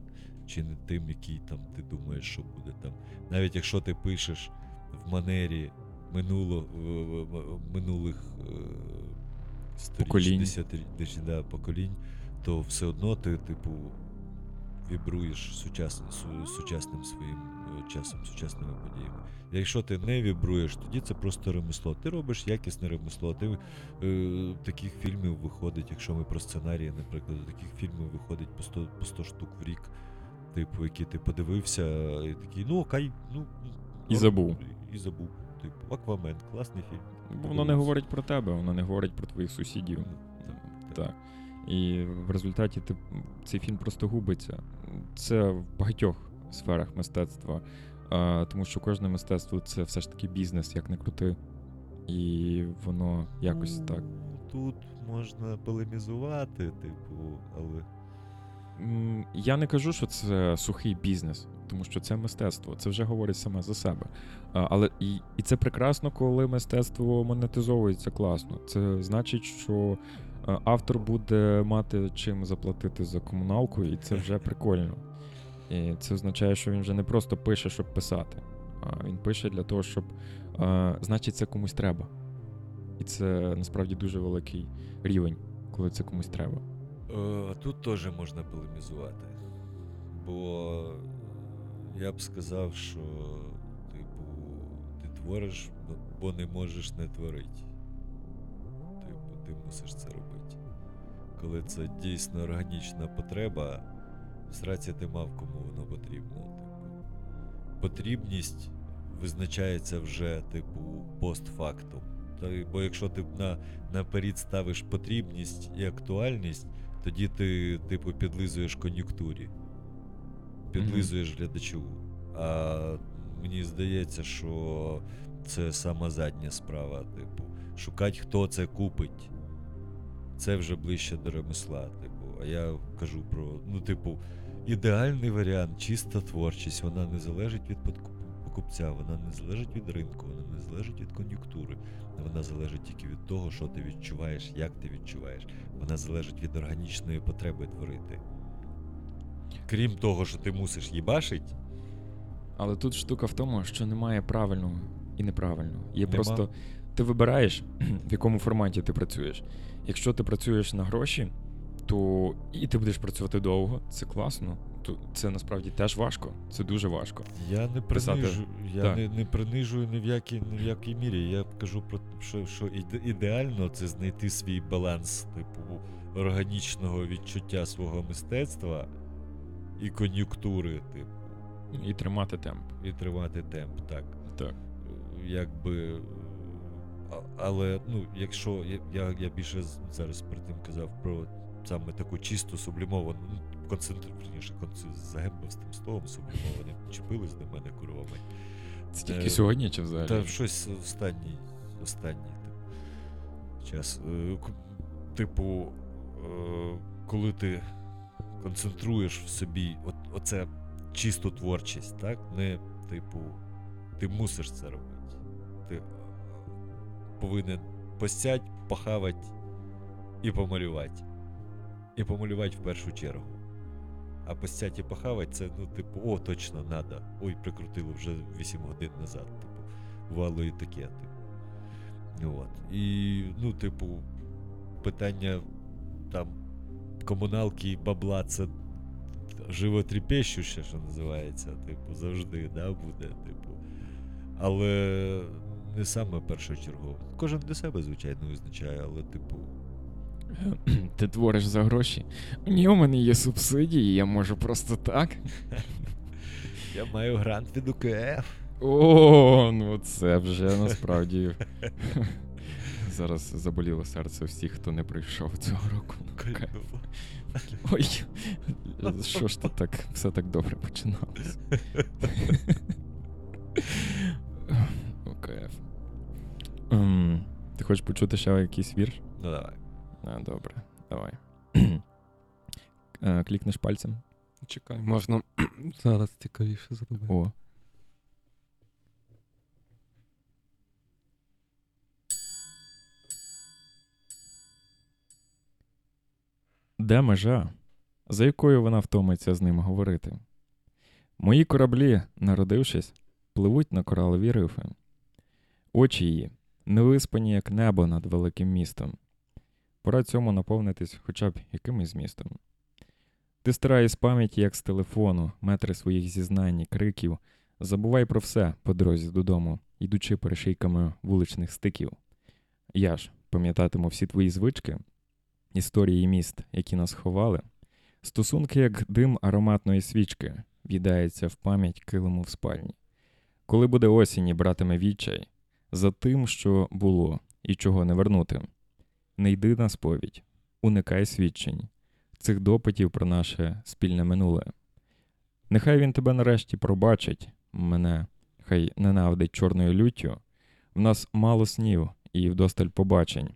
чи не тим, який там ти думаєш, що буде там. Навіть якщо ти пишеш в манері минуло, минулих е, сторіч, Поколінь. десятиріч, да, поколінь, то все одно ти, типу, вібруєш сучас, сучасним своїм часом, сучасними подіями. Якщо ти не вібруєш, тоді це просто ремесло. Ти робиш якісне ремесло. Ти е, таких фільмів виходить, якщо ми про сценарії, наприклад, таких фільмів виходить по 100, по 100 штук в рік, типу, які ти подивився, і такий, ну окей, ну. І забув. І, і забув. Типу, Аквамен, класний фільм. Воно не говорить про тебе, воно не говорить про твоїх сусідів. Ну, Так. І в результаті ти, цей фільм просто губиться. Це в багатьох сферах мистецтва. Тому що кожне мистецтво це все ж таки бізнес, як не крути. І воно якось Ну, так. Тут можна полемізувати, типу, але. Я не кажу, що це сухий бізнес, тому що це мистецтво, це вже говорить саме за себе. Але і, і це прекрасно, коли мистецтво монетизовується класно. Це значить, що е, автор буде мати чим заплатити за комуналку, і це вже прикольно. І це означає, що він вже не просто пише, щоб писати, а він пише для того, щоб е, значить це комусь треба. І це насправді дуже великий рівень, коли це комусь треба. Е, Тут теж можна полемізувати. Бо я б сказав, що, типу, ти твориш, бо не можеш не творити. Типу, ти мусиш це робити. Коли це дійсно органічна потреба, сраці ти мав, кому воно потрібно. Типу. Потрібність визначається вже, типу, постфактум. Бо якщо ти на, наперед ставиш потрібність і актуальність, тоді ти, типу, підлизуєш кон'юнктурі, підлизуєш глядачу. А мені здається, що це сама задня справа. Типу, шукати, хто це купить. Це вже ближче до ремесла. Типу, а я кажу про, ну, типу, ідеальний варіант, чиста творчість. Вона не залежить від покупця, вона не залежить від ринку, вона не залежить від кон'юнктури. Вона залежить тільки від того, що ти відчуваєш, як ти відчуваєш. Вона залежить від органічної потреби творити. Крім того, що ти мусиш їбашить, Але тут штука в тому, що немає правильного і неправильного. Є Нема. просто ти вибираєш, в якому форматі ти працюєш. Якщо ти працюєш на гроші, то і ти будеш працювати довго, це класно. То це насправді теж важко. Це дуже важко. я не Писати. принижу, я Так. не, не принижую ні в, якій, ні в якій мірі. Я кажу про те, що, що ідеально це знайти свій баланс, типу, органічного відчуття свого мистецтва і кон'юнктури, типу, І тримати темп. і тримати темп, так. Так. якби. Але ну, якщо я, я, я більше зараз перед тим казав про саме таку чисту сублімовану, ну, концентрованіше загембав з тим словом сублімованим, чепились до мене курвами. Це тільки Е, сьогодні чи взагалі? Та щось останній, останній типу, час. Е, Типу, е, коли ти концентруєш в собі от, оце чисту творчість, так? Не, типу, ти мусиш це робити. Ти е, повинен посядь, похавати і помалювати. І помалювати в першу чергу. А посядь і похавати це, ну, типу, о, точно, надо. Ой, прикрутило вже 8 годин назад. Типу, бувало і таке, типу. От. І, ну, типу, питання там комуналки і бабла це животріпещуще, що називається, типу, завжди, да, буде, типу. Але не саме першочергово. Кожен для себе, звичайно, визначає, але, типу, Ти твориш за гроші. Ні, у мене є субсидії, я можу просто так. я маю грант від УКФ. О, ну це вже насправді. Зараз заболіло серце всіх, хто не прийшов цього року. Ой, що ж то так, все так добре починалось. ОКФ. Ем, Ти хочеш почути ще якийсь вірш? Ну давай. А, добре, давай. Е, Клікнеш пальцем. Чекай, можна зараз цікавіше зробити. О. Де межа, за якою вона втомиться з ним говорити? Мої кораблі, народившись, пливуть на коралові рифи. Очі її невиспані, як небо над великим містом. Пора цьому наповнитись хоча б якимось змістом. Ти стирай з пам'яті, як з телефону, метри своїх зізнань, і криків. Забувай про все по дорозі додому, йдучи перешийками вуличних стиків. Я ж пам'ятатиму всі твої звички, історії міст, які нас ховали, стосунки, як дим ароматної свічки, в'їдається в пам'ять килиму в спальні. Коли буде осінь і братиме відчай, за тим, що було і чого не вернути. Не йди на сповідь, уникай свідчень, цих допитів про наше спільне минуле. Нехай він тебе нарешті пробачить, мене, хай ненавидить чорною люттю. В нас мало снів і вдосталь побачень.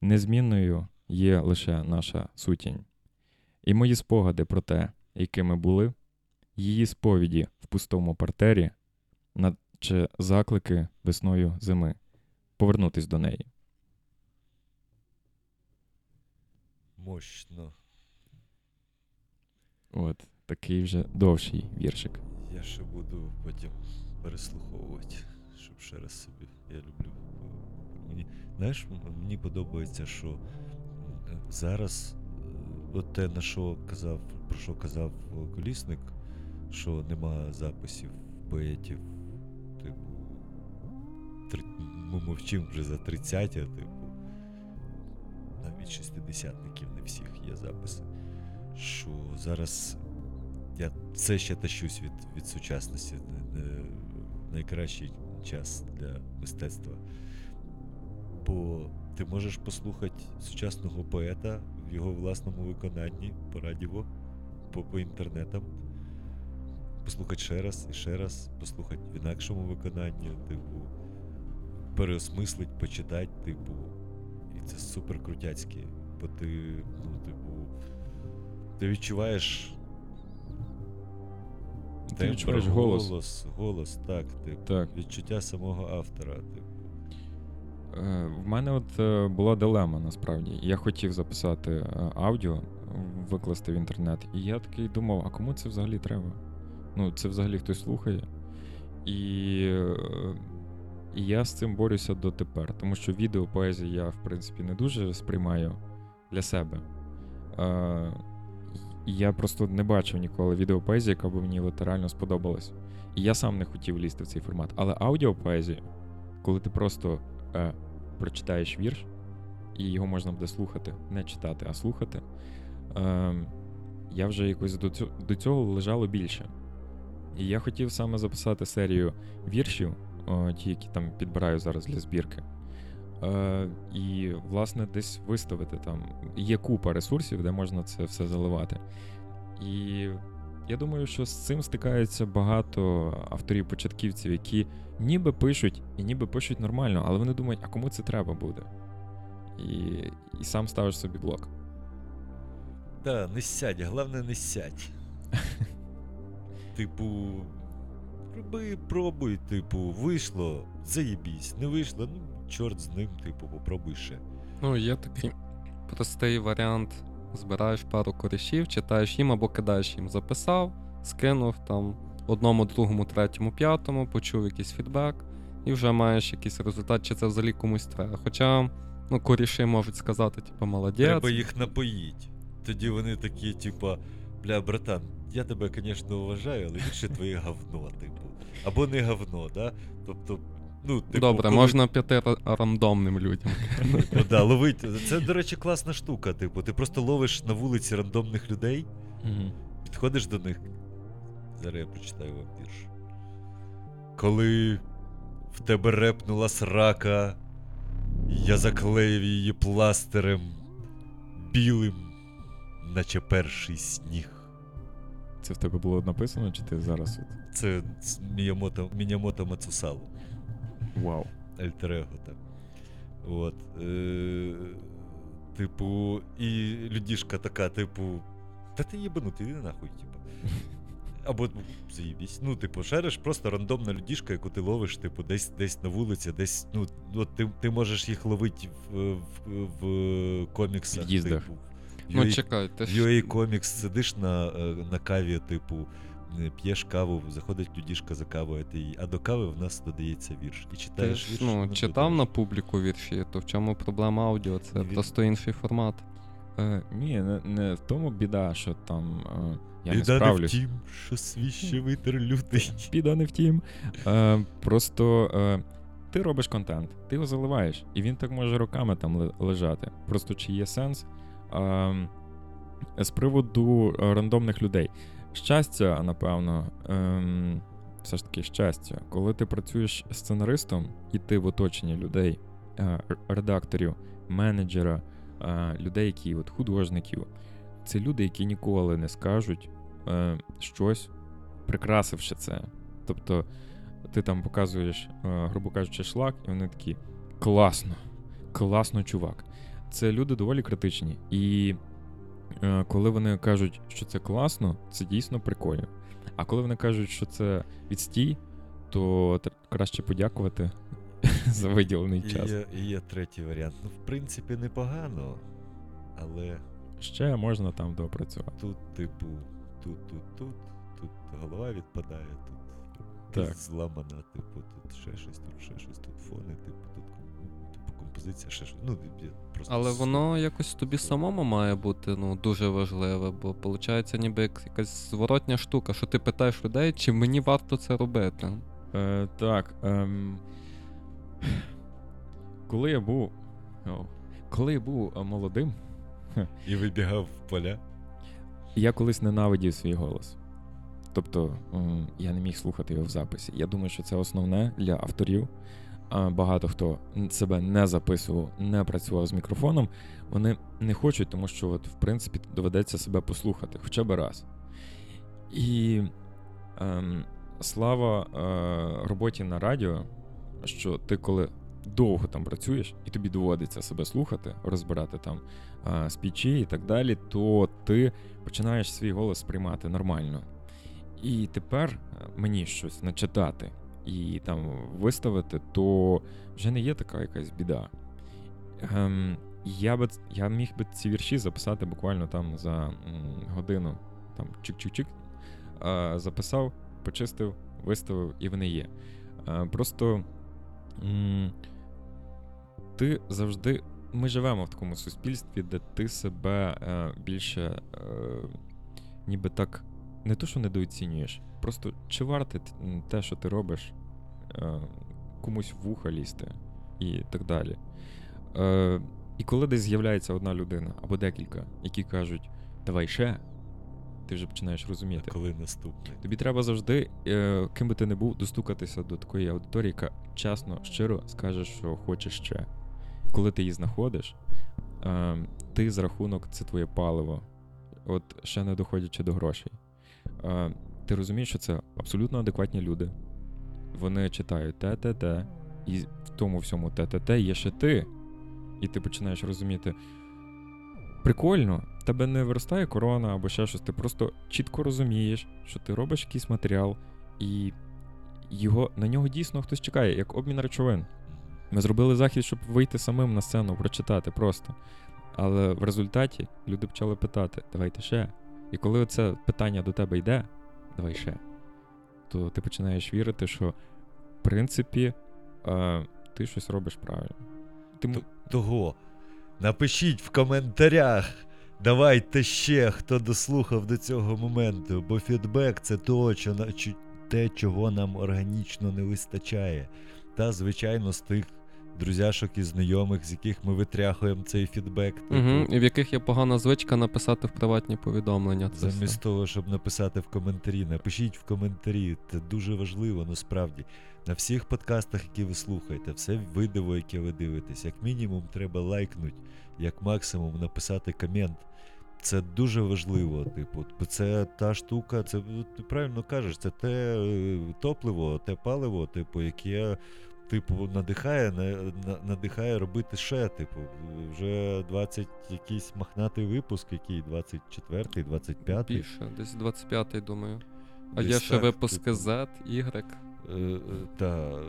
Незмінною є лише наша сутінь. І мої спогади про те, якими були, її сповіді в пустому партері, наче заклики весною зими, повернутись до неї. Мощно. От такий вже довший віршик. Я ще буду потім переслуховувати, щоб ще раз собі. Я люблю. Мені, знаєш, мені подобається, що зараз е, от те, на що казав, про що казав колісник, що нема записів поетів, типу, ми мовчимо вже за 30, типу, навіть шістидесятників не всіх є записи. Що зараз я все ще тащусь від, від сучасності. Не, не, найкращий час для мистецтва. Бо ти можеш послухати сучасного поета в його власному виконанні по радіо, по, по інтернетам. Послухати ще раз і ще раз, послухати в інакшому виконанні, типу, переосмислить, почитати, типу. Це супер крутяцьке. Бо ти, ну, типу, ти відчуваєш. Ти відчуваєш голос. голос, голос, так, типу, Так. відчуття самого автора, типу. Е, В мене от е, була дилема насправді. Я хотів записати е, аудіо, викласти в інтернет, і я такий думав, а кому це взагалі треба? Ну, це взагалі хтось слухає. І, і я з цим борюся дотепер, тому що відеопоезію я, в принципі, не дуже сприймаю для себе. Е, я просто не бачив ніколи відеопоезії, яка б мені літерально сподобалась. І я сам не хотів лізти в цей формат. Але аудіопоезію, коли ти просто е, прочитаєш вірш, і його можна буде слухати, не читати, а слухати. Е, я вже якось до цього, до цього лежало більше. І я хотів саме записати серію віршів, ті, які там підбираю зараз для збірки. Е, і, власне, десь виставити там. Є купа ресурсів, де можна це все заливати. І я думаю, що з цим стикається багато авторів-початківців, які ніби пишуть і ніби пишуть нормально, але вони думають, а кому це треба буде? І, і сам ставиш собі блок. Да, не сядь, головне не сядь. типу, роби, пробуй, типу, вийшло, заєбісь, не вийшло, ну, чорт з ним, типу, попробуй ще. Ну, є такий простий варіант. Збираєш пару корішів, читаєш їм або кидаєш їм. Записав, скинув там одному, другому, третьому, п'ятому, почув якийсь фідбек, і вже маєш якийсь результат, чи це взагалі комусь треба. Хоча, ну, коріші можуть сказати, типу, молодець. Треба їх напоїть. Тоді вони такі, типа, бля, братан, я тебе, звісно, вважаю, але більше твоє говно, типу. Або не говно, да? Тобто, ну, типу, Добре, коли- можна п'яти ра- рандомним людям. Ну, да, ловить. Це, до речі, класна штука. Типу, ти просто ловиш на вулиці рандомних людей, підходиш до них. Зараз я прочитаю вам вірш. Коли в тебе репнула срака, я заклеїв її пластирем білим, наче перший сніг. Це в тебе було написано, чи ти зараз? От... Це Міямото, Мацусалу. Вау. Альтер-его там. От. Е, типу, і людішка така, типу. Та ти єбанутий, іди нахуй, типу. Або ну, заїбісь. Ну, типу, шериш просто рандомна людішка, яку ти ловиш, типу, десь десь на вулиці, десь. Ну, от ти, ти можеш їх ловити в, в, в коміксах. В їздах. Типу, Ну, UA чекай, ти в ж UA Comics сидиш на, е, на каві, типу, е, п'єш каву, заходить людішка за кавою, а ти їй- а до кави в нас додається вірш. І Ти читаєш ж вірш. ну, ну, читав на публіку вірші, то в чому проблема аудіо? Це Він- просто інший формат. Е, ні, не, не в тому біда, що там е, я не Біда не справлюсь. втім, що свіще вітер лютий. Біда не втім. Е, просто е, ти робиш контент, ти його заливаєш, і він так може роками там лежати. Просто чи є сенс? Е, з приводу е, рандомних людей. Щастя, напевно, ем, все ж таки щастя. Коли ти працюєш сценаристом, і ти в оточенні людей, е, редакторів, менеджера, е, людей, які от художників, це люди, які ніколи не скажуть щось, прикрасивши це. Тобто ти там показуєш, грубо кажучи, шлак, і вони такі класно, класно, чувак. Це люди доволі критичні. І е, коли вони кажуть, що це класно, це дійсно прикольно. А коли вони кажуть, що це відстій, то краще подякувати за виділений І час. є, і є третій варіант. Ну, в принципі, непогано, але Ще можна там допрацювати. тут, типу, тут, тут, тут, тут голова відпадає, тут Так. зламана, типу, тут ще щось, тут ще щось, тут фони, тут типу, композиція, ще щось. Ну, я просто Але воно якось тобі самому має бути ну, дуже важливе, бо виходить ніби як якась зворотня штука, що ти питаєш людей, чи мені варто це робити. Е, так. Ем... Коли я був. Коли я був е, молодим, І вибігав в поля. я колись ненавидів свій голос. Тобто я не міг слухати його в записі. Я думаю, що це основне для авторів. Багато хто себе не записував, не працював з мікрофоном, вони не хочуть, тому що, от, в принципі, доведеться себе послухати хоча б раз. І ем, слава е, роботі на радіо, що ти коли довго там працюєш, і тобі доводиться себе слухати, розбирати там е, спічі і так далі, то ти починаєш свій голос сприймати нормально. І тепер е, мені щось начитати і там виставити, то вже не є така якась біда. Ем, я, би, я міг би ці вірші записати буквально там за годину. Там чик-чик-чик. Е, записав, почистив, виставив, і вони є. Е, просто м, ти завжди. Ми живемо в такому суспільстві, де ти себе е, більше е, ніби так не то, що недооцінюєш, просто чи варте те, що ти робиш, е, комусь в вуха лізти і так далі. Е, і коли десь з'являється одна людина або декілька, які кажуть, давай ще, ти вже починаєш розуміти. Коли наступний? Тобі треба завжди, е, ким би ти не був, достукатися до такої аудиторії, яка чесно, щиро скаже, що хоче ще. Коли ти її знаходиш, е, ти з рахунок це твоє паливо, от ще не доходячи до грошей. Ти розумієш, що це абсолютно адекватні люди. Вони читають те-те-те, і в тому всьому те-те-те є ще ти. І ти починаєш розуміти. Прикольно, тебе не виростає корона або ще щось, ти просто чітко розумієш, що ти робиш якийсь матеріал, і його, на нього дійсно хтось чекає, як обмін речовин. Ми зробили захід, щоб вийти самим на сцену, прочитати просто. Але в результаті люди почали питати: давайте ще. І коли це питання до тебе йде, давай ще, то ти починаєш вірити, що в принципі е, ти щось робиш правильно. Ти, Того. Напишіть в коментарях. Давайте ще, хто дослухав до цього моменту, бо фідбек це то, те, чого нам органічно не вистачає. Та, звичайно, з тих друзяшок і знайомих, з яких ми витряхуємо цей фідбек. типу, Угу. І в яких є погана звичка написати в приватні повідомлення. Це Замість все. того, щоб написати в коментарі, напишіть в коментарі. Це дуже важливо, насправді. На всіх подкастах, які ви слухаєте, все відео, яке ви дивитесь, як мінімум треба лайкнуть, як максимум написати комент. Це дуже важливо, типу, це та штука, це ти правильно кажеш, це те е, топливо, те паливо, типу, яке типу, надихає, на, на- надихає робити ще. Типу, вже 20 якийсь махнатий випуск, який 24-й, 25-й. Більше, десь 25-й, думаю. А Десь є ще так, випуски типу. Z, Y. Е, е, Та, е,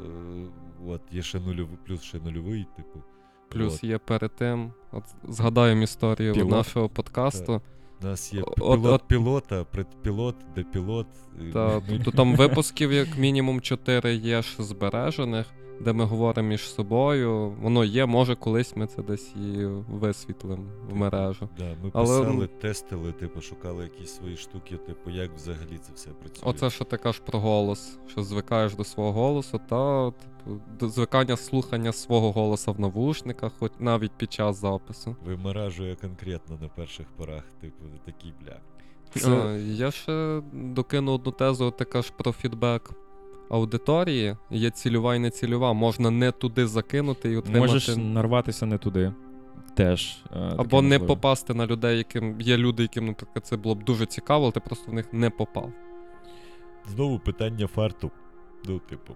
от є ще нульовий, плюс ще нульовий, типу. Плюс От. є перед тим. От згадаємо історію Пілот. нашого подкасту. У нас є пілот от- пілота, предпілот, депілот. Та, ну, то там випусків, як мінімум, 4 є ж збережених, де ми говоримо між собою. Воно є, може, колись ми це десь і висвітлимо в мережу. Да, ми Але, писали, тестили, типу, шукали якісь свої штуки, типу, як взагалі це все працює. Оце що ти кажеш про голос, що звикаєш до свого голосу, та типу, до звикання слухання свого голосу в навушниках, хоч навіть під час запису. Вимаражує конкретно на перших порах, типу, такий бля. Це- А, я ще докину одну тезу, ти кажеш про фідбек аудиторії. Є цільова і нецільова. Можна не туди закинути і отримати. Можеш нарватися не туди. Теж. е, Або не можливо. попасти на людей, яким є люди, яким, наприклад, це було б дуже цікаво, але ти просто в них не попав. Знову питання фарту. Ну, типу,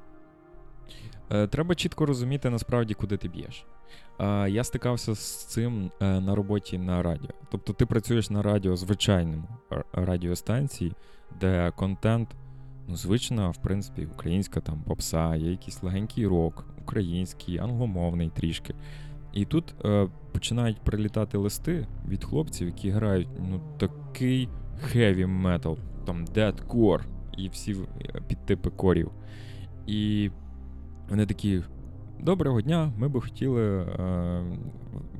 Е, Треба чітко розуміти насправді, куди ти б'єш. Е, Я стикався з цим е, на роботі на радіо. Тобто ти працюєш на радіо звичайному радіостанції, де контент, ну, звична, в принципі, українська там попса, є якийсь легенький рок, український, англомовний трішки. І тут е, починають прилітати листи від хлопців, які грають ну, такий heavy metal, там deathcore і всі е, підтипи корів. І вони такі: Доброго дня, ми би хотіли е,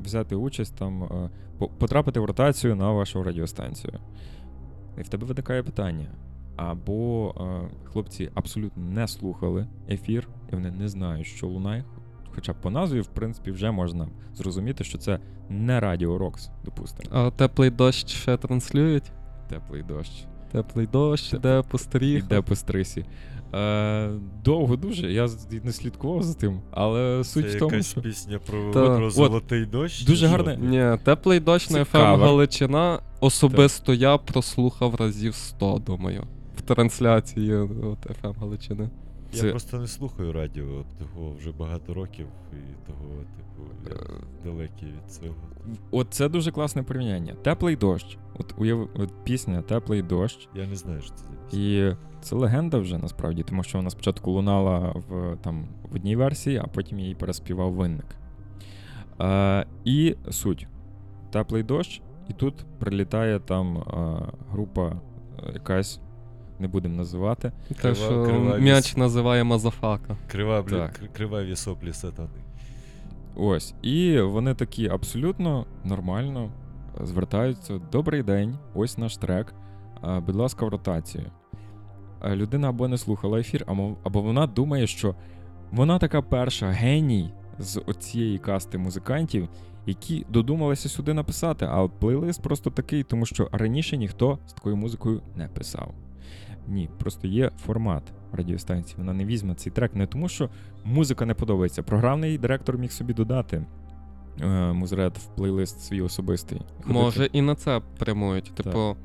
взяти участь там, е, потрапити в ротацію на вашу радіостанцію. І в тебе виникає питання. Або е, хлопці абсолютно не слухали ефір, і вони не знають, що лунає. Хоча по назві, в принципі, вже можна зрозуміти, що це не Радіо Рокс, допустимо. А теплий дощ ще транслюють. Теплий дощ. Теплий дощ, Теп- іде по стріх. Іде по стрисі. Е, довго дуже, я не слідкував за тим, але суть Це в тому, якась що пісня про, Та. про От, золотий дощ. дуже гарне- Ні, теплий дощ на Це FM. Галичина особисто я прослухав разів 100, думаю. В трансляції от FM Галичини. Я Це- просто не слухаю радіо, того вже багато років, і того, типу, я далекий від цього. от це дуже класне порівняння. Теплий дощ. От уяв, от пісня Теплий дощ. Я не знаю, що це за пісня. І це легенда вже насправді, тому що вона спочатку лунала в, там, в одній версії, а потім її переспівав винник. Е, і суть: теплий дощ, і тут прилітає там е, група е, якась, не будемо називати. Те, що крива м'яч віс- називає Мазафака. Крива, блін, Так. криваві соплі сатани. Ось. І вони такі абсолютно нормально звертаються. Добрий день, ось наш трек. а, Будь ласка, в ротацію. А Людина або не слухала ефір, або, або вона думає, що вона така перша геній з оцієї касти музикантів, які додумалися сюди написати. А плейлист просто такий, тому що раніше ніхто з такою музикою не писав. Ні, просто є формат радіостанції. Вона не візьме цей трек не тому, що музика не подобається. Програмний директор міг собі додати е, музред в плейлист свій особистий. Ходити. Може, і на це прямують. Типу,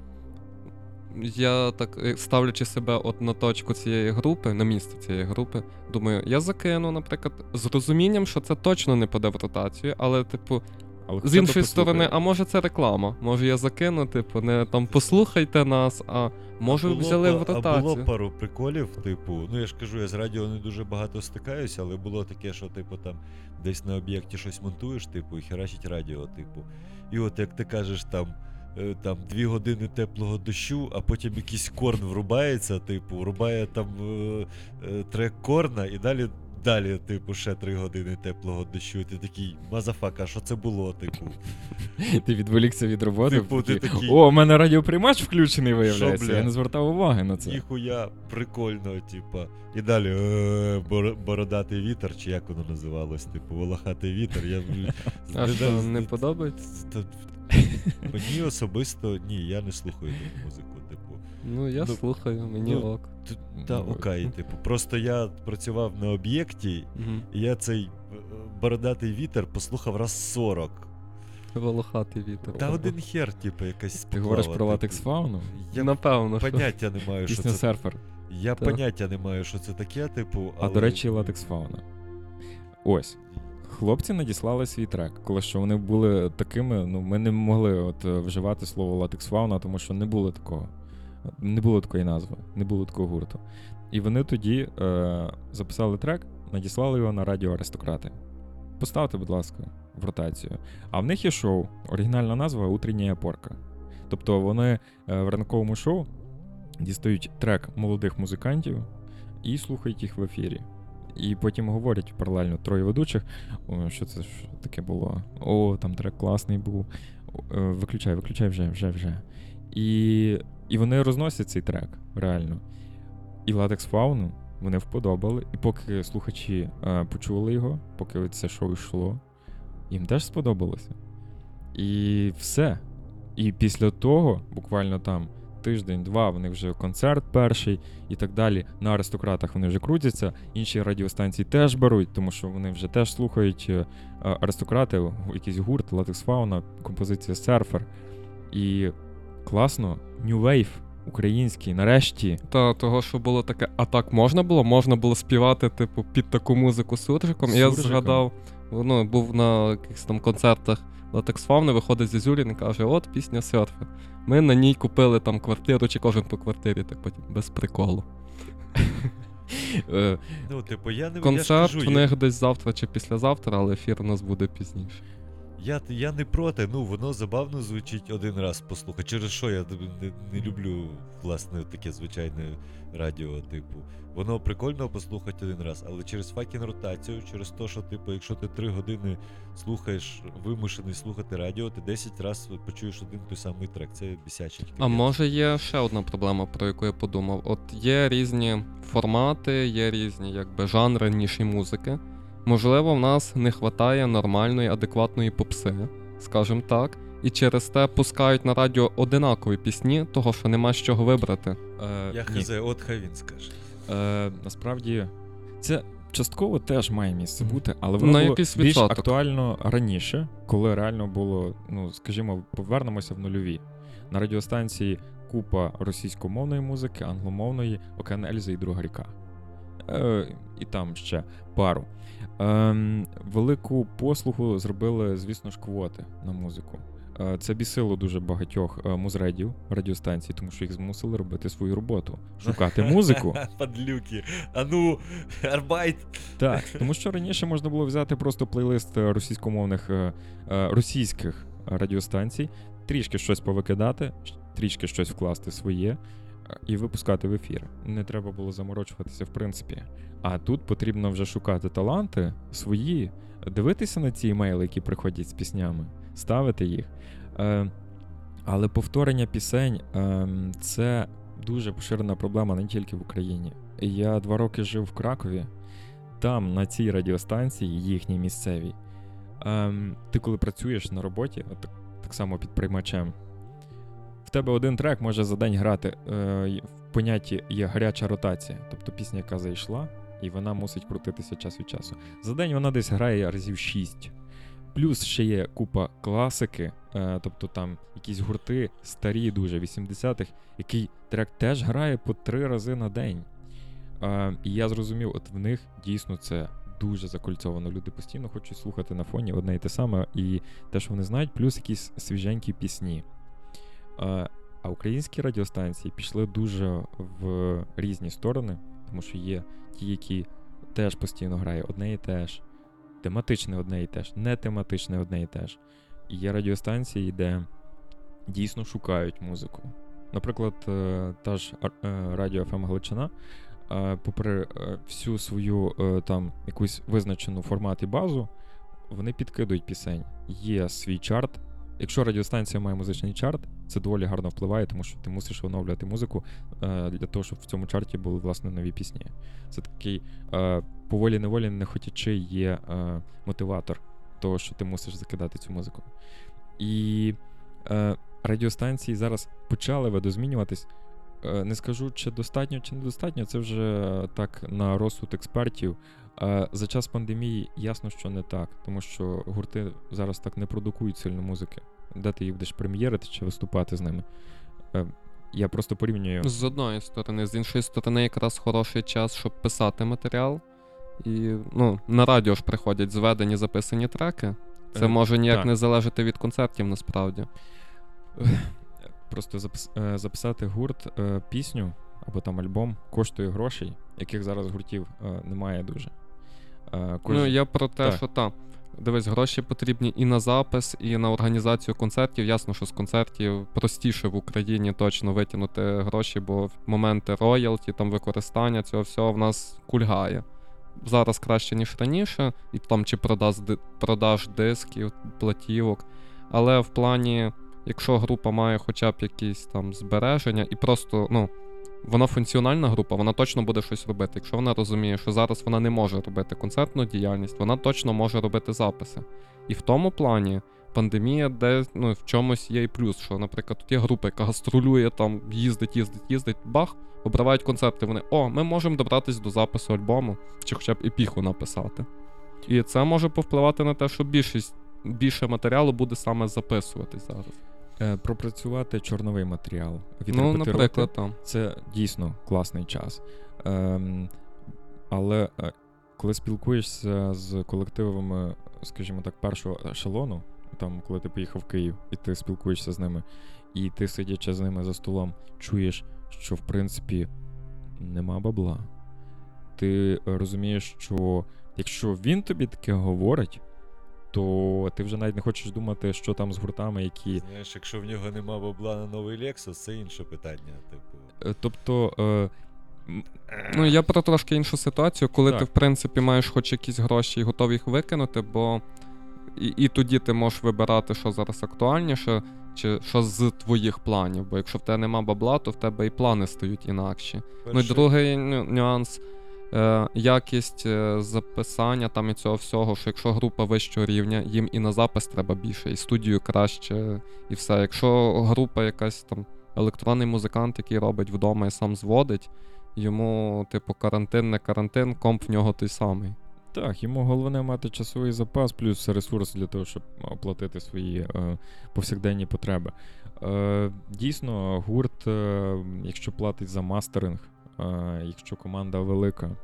я так е, ставлячи себе от на точку цієї групи, на місце цієї групи, думаю, я закину, наприклад, з розумінням, що це точно не паде в ротацію, але, типу, Але з іншої сторони, а може це реклама? Може я закину, типу, не там послухайте нас, а може Було взяли в А ротацію. було пару приколів, типу, ну я ж кажу, я з радіо не дуже багато стикаюся, але було таке, що, типу, там десь на об'єкті щось монтуєш, типу, і херачить радіо, типу. І от як ти кажеш, там. е, Там дві години теплого дощу, а потім якийсь корн врубається, типу, врубає там е, е, трек корна, і далі, далі, типу, ще три години теплого дощу. І ти такий, мазафака, що це було, типу. Ти відволікся від роботи. Типу, ти такий- О, у мене радіоприймач включений, виявляється. Що, бля? Я не звертав уваги на це. Ніхуя прикольно, типа. І далі е, бор- бородатий вітер, чи як воно називалось, типу, волохатий вітер. Я, А що, не подобається? та- Мені особисто ні, я не слухаю таку музику. Ну, я Ну, слухаю, мені ну, ок. Т- та Ну, окей, типу. Просто я працював на об'єкті, Мгм. і я цей е, бородатий вітер послухав раз 40. Волохатий вітер. Та один хер, типу, якась Ти говориш про типу. латекс фауну? Я Напевно, що. поняття не маю, що це. серфер. Я Так. поняття не маю, що це таке, типу. А до речі, латекс фауна. Ось. Хлопці надіслали свій трек, коли що вони були такими, ну ми не могли от вживати слово латекс фауна, тому що не було такого. Не було такої назви, не було такого гурту. І вони тоді е, записали трек, надіслали його на радіо Аристократи. Поставте, будь ласка, в ротацію. А в них є шоу, оригінальна назва Утріння порка. Тобто вони е, в ранковому шоу дістають трек молодих музикантів і слухають їх в ефірі. І потім говорять паралельно троє ведучих, що це ж таке було. О, там трек класний був. Е, Виключай, виключай вже, вже, вже. І, і вони розносять цей трек, реально. І латекс фауну вони вподобали. І поки слухачі е, почули його, поки це шоу йшло, їм теж сподобалося. І все. І після того, буквально там тиждень-два, вони вже концерт перший і так далі. На аристократах вони вже крутяться. Інші радіостанції теж беруть, тому що вони вже теж слухають е, аристократи, якийсь гурт, латекс фауна, композиція серфер. І класно, New Wave український, нарешті. Та того, що було таке, а так можна було? Можна було співати, типу, під таку музику суржиком. І я згадав, ну, був на якихось там концертах Латекс Фауни, виходить Зізюрін і каже: от пісня серфер. Ми на ній купили там квартиру, чи кожен по квартирі, так потім без приколу. Е, Ну, типу, я не я ж кажу, в я- них десь завтра чи післязавтра, але ефір у нас буде пізніше. Я, я не проти, ну воно забавно звучить один раз послухати. Через що я не, не люблю власне таке звичайне радіо, типу. Воно прикольно послухати один раз, але через факін ротацію, через те, що, типу, якщо ти три години слухаєш, вимушений слухати радіо, ти 10 разів почуєш один той самий трек. Це бісячить. А може є ще одна проблема, про яку я подумав. От є різні формати, є різні якби жанри ніші музики. Можливо, в нас не вистачає нормальної, адекватної попси, скажімо так. І через те пускають на радіо одинакові пісні, того що нема з чого вибрати. е, Я ні. хз, от хай він скаже. Е, насправді, це частково теж має місце бути, але На воно було якийсь більш відсоток. актуально раніше, коли реально було, ну скажімо, повернемося в нульові. На радіостанції купа російськомовної музики, англомовної, Океан Ельзи і Друга ріка. Е, і там ще пару. Ем, велику послугу зробили, звісно ж, квоти на музику. Е, Це бісило дуже багатьох е, музредів радіостанцій, тому що їх змусили робити свою роботу, шукати музику. Падлюки. А ну, Arbeit. Так, тому що раніше можна було взяти просто плейлист російськомовних е, е, російських радіостанцій, трішки щось повикидати, трішки щось вкласти своє і випускати в ефір. Не треба було заморочуватися, в принципі. А тут потрібно вже шукати таланти свої, дивитися на ці емейли, які приходять з піснями, ставити їх. Е, але повторення пісень ем, це дуже поширена проблема не тільки в Україні. Я два роки жив в Кракові. Там, на цій радіостанції, їхній місцевій, ем, ти коли працюєш на роботі, так, само під приймачем, в тебе один трек може за день грати. Е, в понятті є гаряча ротація, тобто пісня, яка зайшла, і вона мусить крутитися час від часу. За день вона десь грає разів 6. Плюс ще є купа класики, е, тобто там якісь гурти старі, дуже 80-х, який трек теж грає по три рази на день. Е, і я зрозумів, от в них дійсно це дуже закольцовано. Люди постійно хочуть слухати на фоні одне і те саме, і те, що вони знають, плюс якісь свіженькі пісні. А українські радіостанції пішли дуже в різні сторони, тому що є ті, які теж постійно грає одне і те ж, тематичне одне і те ж, не тематичне одне і те ж. І є радіостанції, де дійсно шукають музику. Наприклад, е, та ж е, Радіо ФМ Галичина, е, попри всю свою там якусь визначену формат і базу, вони підкидують пісень. Є свій чарт. Якщо радіостанція має музичний чарт, це доволі гарно впливає, тому що ти мусиш оновлювати музику е, для того, щоб в цьому чарті були власне нові пісні. Це такий е, поволі неволі не хотячи є е, мотиватор того, що ти мусиш закидати цю музику. І радіостанції зараз почали видозмінюватись. Не скажу, чи достатньо, чи недостатньо, це вже так на розсуд експертів. За час пандемії ясно, що не так, тому що гурти зараз так не продукують сильно музики. Де ти їх будеш прем'єрити чи виступати з ними? Е, я просто порівнюю. З одної сторони, з іншої сторони, якраз хороший час, щоб писати матеріал. І ну, на радіо ж приходять зведені записані треки. Це Е, може ніяк так. не залежати від концертів насправді. Просто запис, е, записати гурт, пісню або там альбом коштує грошей, яких зараз гуртів немає дуже. Е, кож- Ну, я про те, Так. що так. Дивись, гроші потрібні і на запис, і на організацію концертів. Ясно, що з концертів простіше в Україні точно витягнути гроші, бо в моменти роялті, там використання цього всього в нас кульгає. Зараз краще, ніж раніше, і там чи продаж, продаж дисків, платівок. Але в плані, якщо група має хоча б якісь там збереження, і просто, ну, вона функціональна група, вона точно буде щось робити. Якщо вона розуміє, що зараз вона не може робити концертну діяльність, вона точно може робити записи. І в тому плані пандемія, де ну, в чомусь є і плюс, що, наприклад, тут є група, яка гастролює, там їздить, їздить, їздить, бах, обривають концерти. Вони о, ми можемо добратися до запису альбому, чи хоча б епіху написати. І це може повпливати на те, що більшість більше матеріалу буде саме записуватись зараз. Е, пропрацювати чорновий матеріал. Ну, наприклад, там. Це дійсно класний час. Ем, але е, коли спілкуєшся з колективами, скажімо так, першого ешелону, там, коли ти поїхав в Київ, і ти спілкуєшся з ними, і ти, сидячи з ними за столом, чуєш, що в принципі нема бабла. Ти розумієш, що якщо він тобі таке говорить, то ти вже навіть не хочеш думати, що там з гуртами, які Знаєш, якщо в нього нема бабла на новий Lexus, це інше питання. Типу. Е, Тобто, е, Ну, я про трошки іншу ситуацію, коли Так. ти, в принципі, маєш хоч якісь гроші і готовий їх викинути, бо і, і тоді ти можеш вибирати, що зараз актуальніше, чи що з твоїх планів. Бо якщо в тебе нема бабла, то в тебе і плани стають інакші. Ну і другий нюанс. Е, якість е, записання там і цього всього, що якщо група вищого рівня, їм і на запис треба більше, і студію краще, і все. Якщо група якась там електронний музикант, який робить вдома і сам зводить, йому, типу, карантин, не карантин, комп в нього той самий. Так, йому головне мати часовий запас, плюс ресурс для того, щоб оплатити свої е, повсякденні потреби. Е, дійсно, гурт, е, якщо платить за мастеринг, якщо команда велика,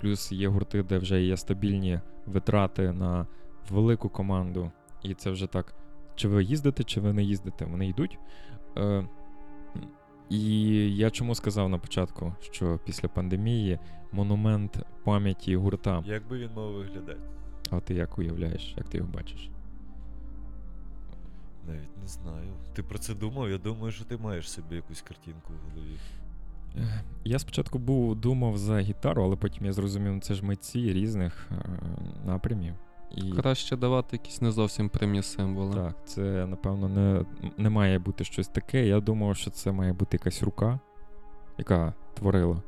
плюс є гурти, де вже є стабільні витрати на велику команду, і це вже так, чи ви їздите, чи ви не їздите, вони йдуть. Е, і я чому сказав на початку, що після пандемії монумент пам'яті гурта. Як би він мав виглядати? А ти як уявляєш, як ти його бачиш? Навіть не знаю. Ти про це думав? Я думаю, що ти маєш собі якусь картинку в голові. Е, Я спочатку був думав за гітару, але потім я зрозумів, ну, це ж митці різних е, напрямів. І Краще давати якісь не зовсім прямі символи. так, це напевно не, не має бути щось таке. Я думав, що це має бути якась рука, яка творила,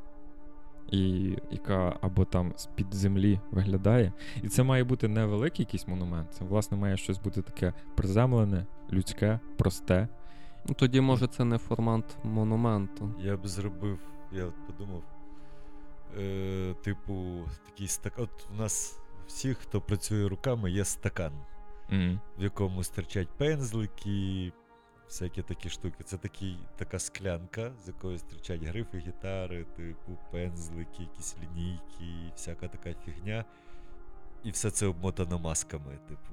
і яка або там з-під землі виглядає. І це має бути не великий якийсь монумент. Це, власне, має щось бути таке приземлене, людське, просте. Ну, тоді, може, це не формат монументу. Я б зробив, я от подумав, е, типу, такий стакан. От у нас всіх, хто працює руками, є стакан, Мгм. в якому стирчать пензлики, всякі такі штуки. Це такий, така склянка, з якої стирчать грифи гітари, типу, пензлики, якісь лінійки, всяка така фігня. І все це обмотано масками, типу.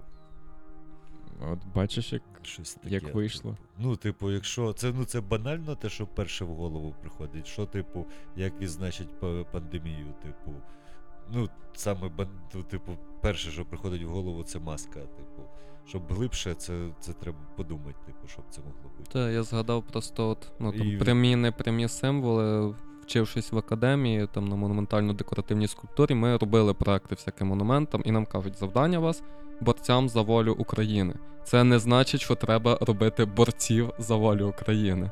От бачиш, як Щось таке. Як вийшло? Типу. Ну, типу, якщо це, ну, це банально те, що перше в голову приходить. Що, типу, як відзначить па- пандемію, типу. Ну, саме ну, типу, перше, що приходить в голову, це маска. Типу. Щоб глибше, це, це треба подумати, типу, щоб це могло бути. Та я згадав просто от, ну, там, І- прямі, непрямі символи. Вчившись в академії, там на монументально-декоративній скульптурі, ми робили проекти всяким монументам, і нам кажуть, завдання вас борцям за волю України. Це не значить, що треба робити борців за волю України.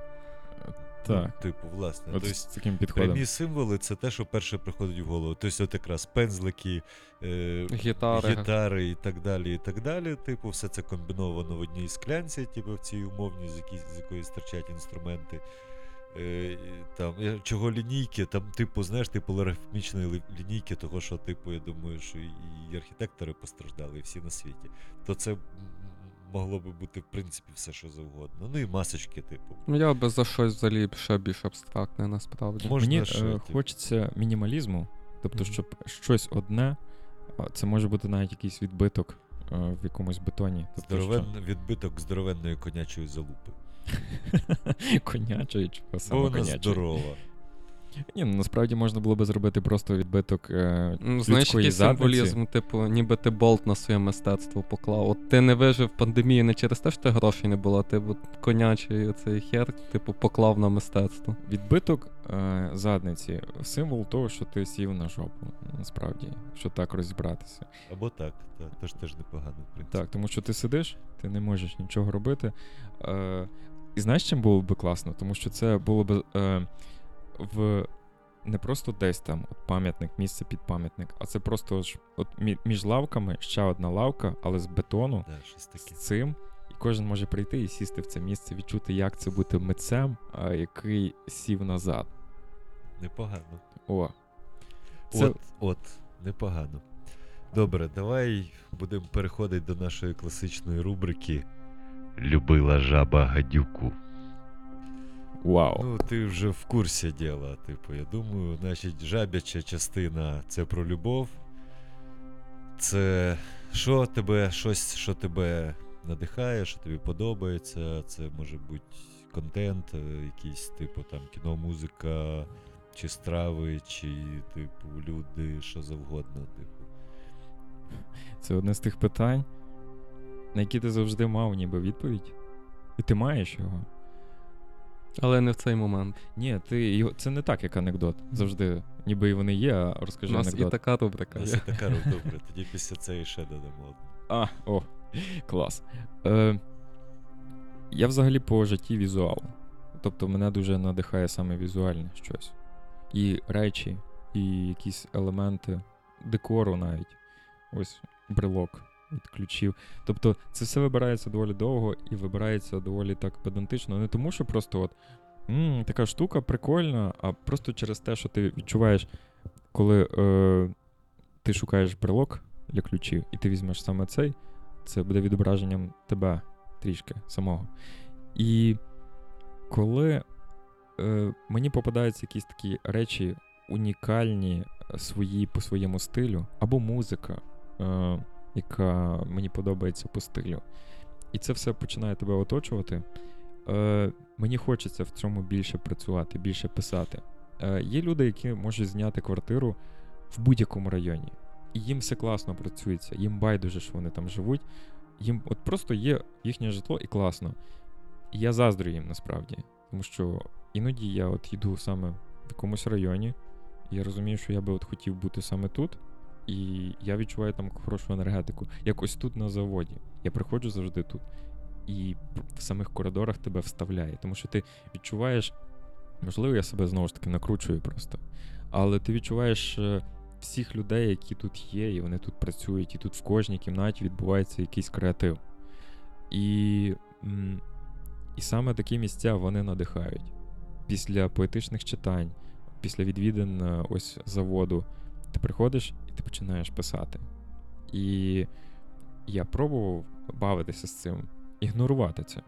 так. Ну, типу, власне. От Тобто, з таким підходом. Прямі символи це те, що перше приходить в голову. Тобто, от якраз пензлики, е, Гітари. гітари і так далі. і так далі. Типу, все це комбіновано в одній склянці, типу, в цій умовній, з якої стирчать інструменти. Е, там, чого лінійки, там, типу, знаєш, типу логарифмічної лінійки, того, що, типу, я думаю, що і, архітектори постраждали, і всі на світі. То це могло би бути, в принципі, все, що завгодно. Ну і масочки, типу. Ну, я би за щось взагалі ще більш абстрактне, насправді. Можна Мені ще, е, типу. хочеться мінімалізму, тобто, щоб щось одне, а це може бути навіть якийсь відбиток е, в якомусь бетоні. Тобто, Здоровен, відбиток здоровенної конячої залупи. що... Чого Бо саме вона конячої. Ні, ну насправді можна було би зробити просто відбиток е, Ну, знаєш, який символізм, типу, ніби ти болт на своє мистецтво поклав. От ти не вижив в пандемії не через те, що ти грошей не було, ти от конячий цей хер, типу, поклав на мистецтво. Відбиток е, задниці символ того, що ти сів на жопу, насправді, якщо так розібратися. Або так, так, теж теж непогано, в принципі. Так, тому що ти сидиш, ти не можеш нічого робити. Е, і знаєш, чим було б класно? Тому що це було б е, в не просто десь там от пам'ятник, місце під пам'ятник, а це просто ж от між лавками ще одна лавка, але з бетону, Да, щось таке. з цим. І кожен може прийти і сісти в це місце, відчути, як це бути митцем, який сів назад. Непогано. О. Це, От, от, непогано. Добре, давай будемо переходити до нашої класичної рубрики Любила жаба гадюку. Вау. Ну, ти вже в курсі діла, типу, я думаю, значить, жабяча частина це про любов. Це що тебе, щось, що тебе надихає, що тобі подобається. Це може бути контент, е, якийсь, типу, там кіно, музика, чи страви, чи, типу, люди, що завгодно, типу. Це одне з тих питань, на які ти завжди мав ніби відповідь. І ти маєш його. Але не в цей момент. Ні, ти. Це не так, як анекдот. Завжди, ніби і вони є, а розкажи, У розкажи нас і анекдот. така У нас є. і така ру- добре, тоді після цієї ще додамо. А, о, клас. Е, я взагалі по житті візуал. Тобто мене дуже надихає саме візуальне щось. І речі, і якісь елементи декору навіть. Ось брелок від ключів. Тобто це все вибирається доволі довго і вибирається доволі так педантично. Не тому, що просто от м, така штука прикольна, а просто через те, що ти відчуваєш, коли е, ти шукаєш брелок для ключів, і ти візьмеш саме цей, це буде відображенням тебе трішки самого. І коли е, мені попадаються якісь такі речі унікальні е, свої по своєму стилю, або музика, е, яка мені подобається по стилю, і це все починає тебе оточувати. Е, мені хочеться в цьому більше працювати, більше писати. Е, є люди, які можуть зняти квартиру в будь-якому районі. І їм все класно працюється, їм байдуже, що вони там живуть. Їм от просто є їхнє житло і класно. І я заздрю їм насправді. Тому що іноді я от йду саме в якомусь районі, і я розумію, що я би от хотів бути саме тут, і я відчуваю там хорошу енергетику. Як ось тут на заводі. Я приходжу завжди тут. І в самих коридорах тебе вставляє, тому що ти відчуваєш, можливо, я себе знову ж таки накручую просто. Але ти відчуваєш е, всіх людей, які тут є, і вони тут працюють, і тут в кожній кімнаті відбувається якийсь креатив. І, і саме такі місця вони надихають. Після поетичних читань, після відвідин е, ось заводу, ти приходиш і ти починаєш писати. І я пробував бавитися з цим, ігнорувати це.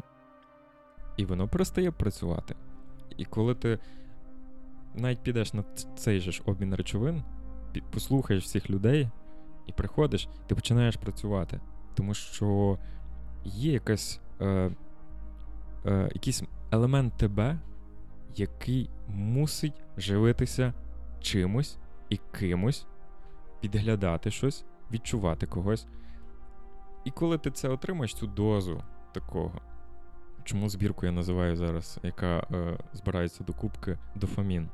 І воно перестає працювати. І коли ти навіть підеш на цей же ж обмін речовин, послухаєш всіх людей і приходиш, ти починаєш працювати. Тому що є якась, е, е, якийсь елемент тебе, який мусить живитися чимось і кимось, підглядати щось, відчувати когось. І коли ти це отримаєш, цю дозу такого, чому збірку я називаю зараз, яка е, збирається до кубки дофамін.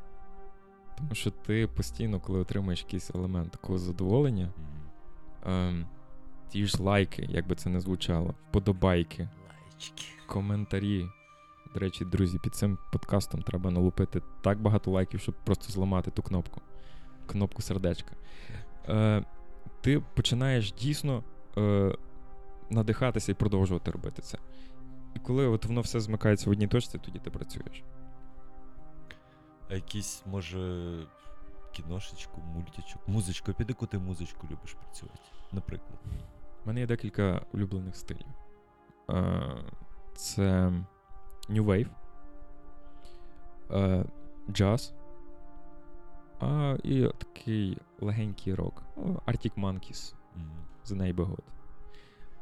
Тому що ти постійно, коли отримаєш якийсь елемент такого задоволення, ем, ті ж лайки, як би це не звучало, вподобайки, Лайчики. коментарі. До речі, друзі, під цим подкастом треба налупити так багато лайків, щоб просто зламати ту кнопку. Кнопку сердечка. Е, ти починаєш дійсно е, надихатися і продовжувати робити це. І коли от воно все змикається в одній точці, тоді ти працюєш. А якийсь, може, кіношечку, мультичок, музичку. Під яку ти музичку любиш працювати, наприклад. У мене є декілька улюблених стилів. Е, це New Wave, е, джаз. А, і такий легенький рок. Ну, Arctic Monkeys, Мгм. The Neighborhood.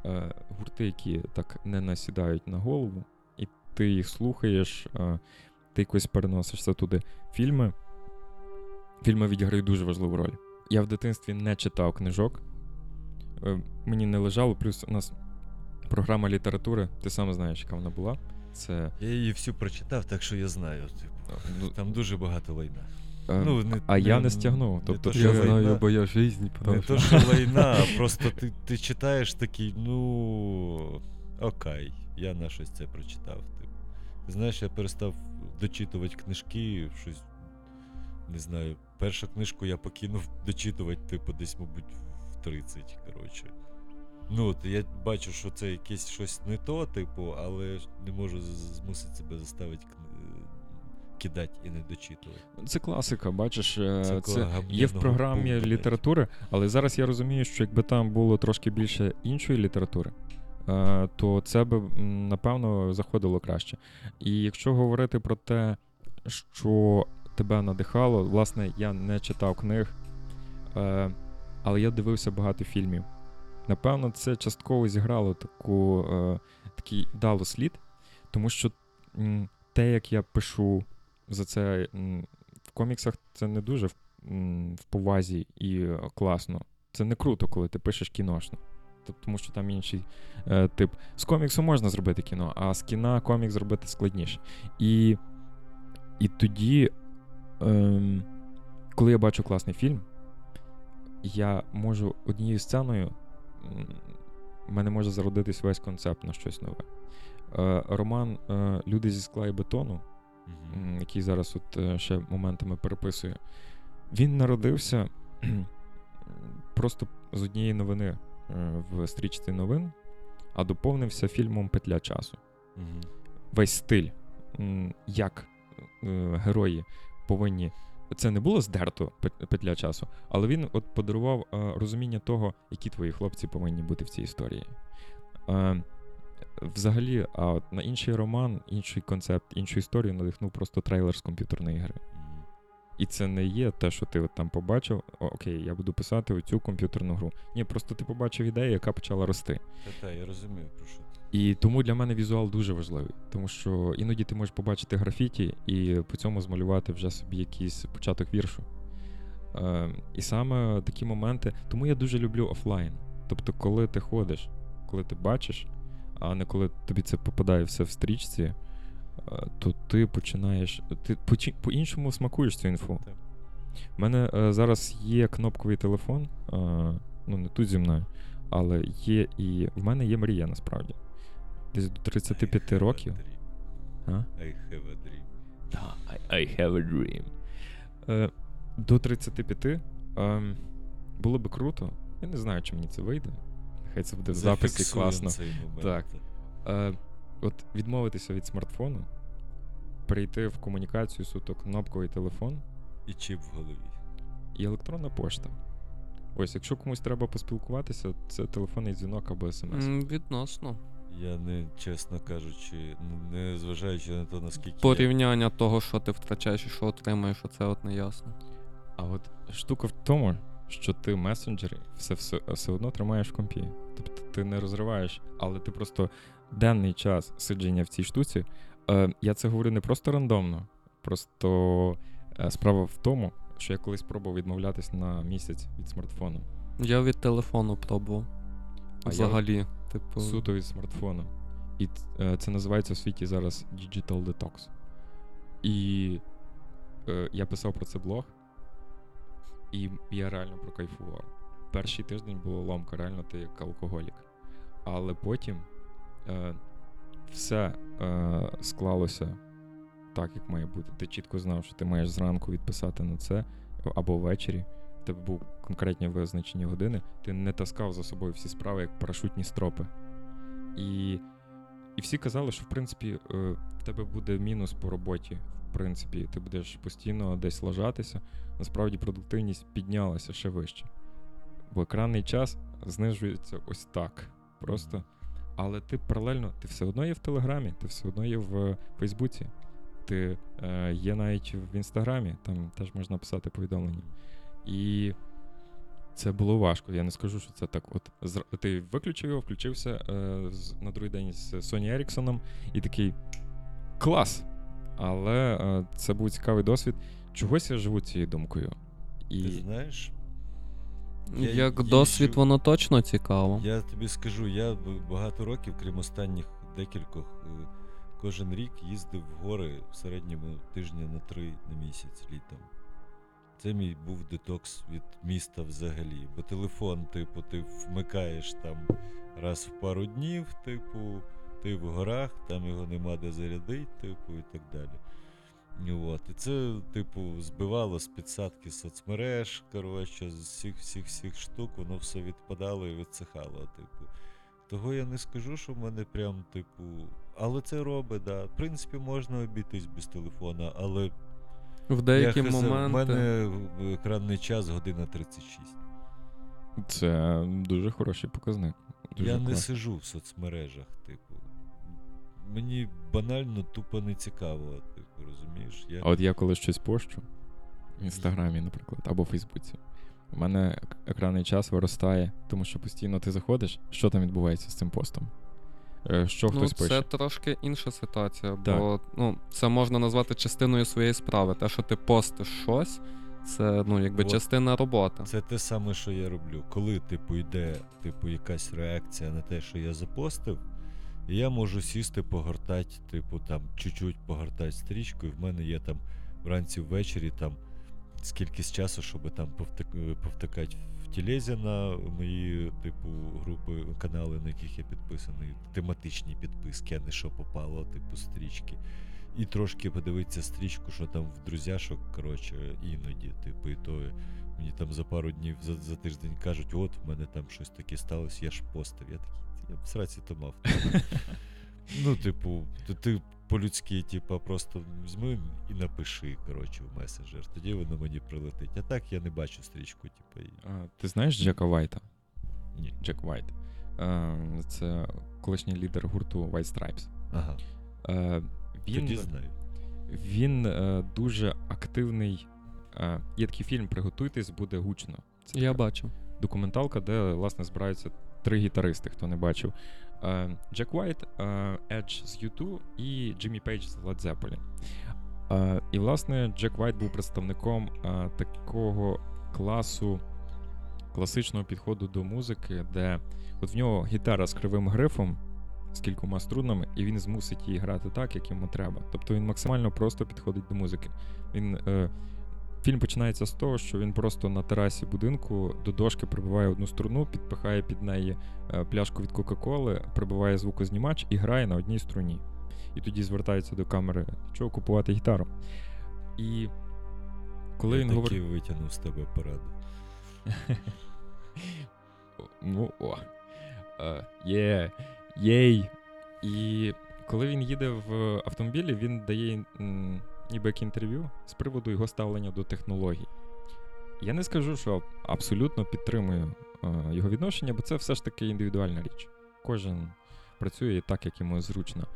Е, гурти, які так не насідають на голову, і ти їх слухаєш, е, ти якось переносишся туди. Фільми. Фільми відіграють дуже важливу роль. Я в дитинстві не читав книжок. Е, мені не лежало, плюс у нас програма літератури, ти сам знаєш, яка вона була. Це. Я її всю прочитав, так що я знаю. Типу, ну, там дуже багато лайна. Е, ну, не- а я не- не стягнув. не Тобто, то, Я лайна. знаю, бо я жизнь Не то, що лайна, а просто ти, ти читаєш такий, ну. Окей, я на щось це прочитав. Типу. Ти знаєш, я перестав дочитувати книжки, щось. Не знаю, першу книжку я покинув дочитувати, типу, десь, мабуть, в 30, коротше. Ну, от я бачу, що це якесь щось не то, типу, але не можу змусити себе заставити кидати і не дочитувати. Це класика, бачиш, е, Це це, є в програмі пункту, літератури, але зараз я розумію, що якби там було трошки більше іншої літератури, е, то це би, напевно, заходило краще. І якщо говорити про те, що тебе надихало, власне, я не читав книг, е, але я дивився багато фільмів. Напевно, це частково зіграло таку, такий дало слід, тому що те, як я пишу за це в коміксах, це не дуже в, повазі і е, класно. Це не круто, коли ти пишеш кіношно. Тому що там інший е, тип. З коміксу можна зробити кіно, а з кіна комік зробити складніше. І, і тоді, ем, коли я бачу класний фільм, я можу однією сценою. в мене може зародитись весь концепт на щось нове. Е, роман е, Люди зі скла і бетону, який зараз от е, ще моментами переписує, він народився просто з однієї новини е, в стрічці новин, а доповнився фільмом Петля часу. Мгм. Весь стиль, як е, герої повинні. Це не було здерто петля часу, але він от подарував розуміння того, які твої хлопці повинні бути в цій історії. Взагалі, а от на інший роман, інший концепт, іншу історію надихнув просто трейлер з комп'ютерної гри. І це не є те, що ти от там побачив, «О, окей, я буду писати оцю комп'ютерну гру. Ні, просто ти побачив ідею, яка почала рости. Та-та, я розумію, про що. І тому для мене візуал дуже важливий, тому що іноді ти можеш побачити графіті і по цьому змалювати вже собі якийсь початок віршу. Е, і саме такі моменти, тому я дуже люблю офлайн. Тобто, коли ти ходиш, коли ти бачиш, а не коли тобі це попадає все в стрічці, е, то ти починаєш. Ти по-іншому смакуєш цю інфу. У мене е, зараз є кнопковий телефон, е, ну не тут зі мною, але є і в мене є мрія насправді. Десь до 35 I років. I have a dream. I, I have a dream. Е, до 35 ем, було би круто. Я не знаю, чи мені це вийде. Нехай це буде в записі класно. цей момент. Так. Е, от відмовитися від смартфону, перейти в комунікацію суто кнопковий телефон І чіп в голові. і електронна пошта. Ось, якщо комусь треба поспілкуватися, це телефонний дзвінок або смс. Відносно. Я не, чесно кажучи, не зважаючи на те, наскільки. я- Порівняння того, що ти втрачаєш і що отримаєш, оце от не ясно. А от штука в тому, що ти месенджери все, все, все одно тримаєш в компі. Тобто ти не розриваєш, але ти просто денний час сидження в цій штуці. Е, я це говорю не просто рандомно. Просто е, справа в тому, що я колись пробував відмовлятись на місяць від смартфону. Я від телефону пробував. А я Взагалі, типу. Суто від смартфону. І е, це називається в світі зараз Digital Detox. І е, я писав про це блог, і я реально прокайфував. Перший тиждень було ломка, реально ти як алкоголік. Але потім е, все е, склалося так, як має бути. Ти чітко знав, що ти маєш зранку відписати на це або ввечері. В тебе був конкретні визначені години, ти не таскав за собою всі справи як парашутні стропи. І, і всі казали, що в принципі е, в тебе буде мінус по роботі. В принципі, ти будеш постійно десь лажатися. Насправді продуктивність піднялася ще вище. Бо екранний час знижується ось так. Просто. Але ти паралельно, ти все одно є в Телеграмі, ти все одно є в Фейсбуці, ти е, є навіть в Інстаграмі, там теж можна писати повідомлення. І це було важко. Я не скажу, що це так. От ти виключив його, включився е, на другий день з Соні Еріксоном і такий клас. Але е, це був цікавий досвід. Чогось я живу цією думкою. Ти знаєш, Я Як їжджу- досвід, воно точно цікаво. я тобі скажу, я б- багато років, крім останніх декількох, е, кожен рік їздив в гори в середньому тижня на три на місяць літом. Це мій був детокс від міста взагалі. Бо телефон, типу, ти вмикаєш там раз в пару днів, типу, ти в горах, там його нема де зарядити, типу, і так далі. І От. І це, типу, збивало з підсадки соцмереж, коротше, з всіх всіх всіх штук, воно все відпадало і відсихало, типу. Того я не скажу, що в мене прям, типу. Але це робить, да. В принципі, можна обійтись без телефона, але В деякі я моменти. в мене екранний час година 36. це дуже хороший показник. Дуже я не класно. сижу в соцмережах, типу. Мені банально тупо не цікаво, розумієш? Я... А от я коли щось пощу в інстаграмі, наприклад, або в Фейсбуці. У мене ек- екранний час виростає, тому що постійно ти заходиш, що там відбувається з цим постом. Е, Що Ну, хтось це пише. трошки інша ситуація, Так. бо ну, це можна назвати частиною своєї справи. Те, що ти постиш щось, це ну, якби От. частина роботи. Це те саме, що я роблю. Коли, типу, йде типу, якась реакція на те, що я запостив, я можу сісти, погортати, типу, там, чуть-чуть погортати стрічку, і в мене є там вранці ввечері там скільки часу, щоб там повтик, повтикати в тілезі на мої, типу, групи, канали, на яких я підписаний, тематичні підписки, а не що попало, типу, стрічки. І трошки подивитися стрічку, що там в друзяшок, коротше, іноді, типу, і то мені там за пару днів за, за тиждень кажуть, от в мене там щось таке сталося, я ж постив. Я такий, я б сраці то мав. Ну, типу, ти, ти по-людськи, типа, просто візьми і напиши, коротше, в месенджер. Тоді воно мені прилетить. А так я не бачу стрічку, типа, і... А, ти знаєш Джека Вайта? Ні. Джек Вайт. Це колишній лідер гурту White Stripes. Ага. Е, Він, Тоді знаю. він е, дуже активний. Е, Є такий фільм Приготуйтесь, буде гучно. Це Я бачив. документалка, де власне збираються три гітаристи, хто не бачив. Е, Джек Уайт, е, Edge з U2 і Джиммі Пейдж з Led Zeppelin. Е, І, власне, Джек Уайт був представником такого класу класичного підходу до музики, де от в нього гітара з кривим грифом, з кількома струнами, і він змусить її грати так, як йому треба. Тобто він максимально просто підходить до музики. Він, е, фільм починається з того, що він просто на терасі будинку до дошки прибиває одну струну, підпихає під неї е, пляшку від Кока-Коли, прибиває звукознімач і грає на одній струні. І тоді звертається до камери, чого купувати гітару. І коли я він говорить. витягнув з тебе пораду. Ну, о. Е, Є. Єй. І коли він їде в автомобілі, він дає м, ніби як інтерв'ю з приводу його ставлення до технологій. Я не скажу, що абсолютно підтримую е, його відношення, бо це все ж таки індивідуальна річ. Кожен працює так, як йому зручно.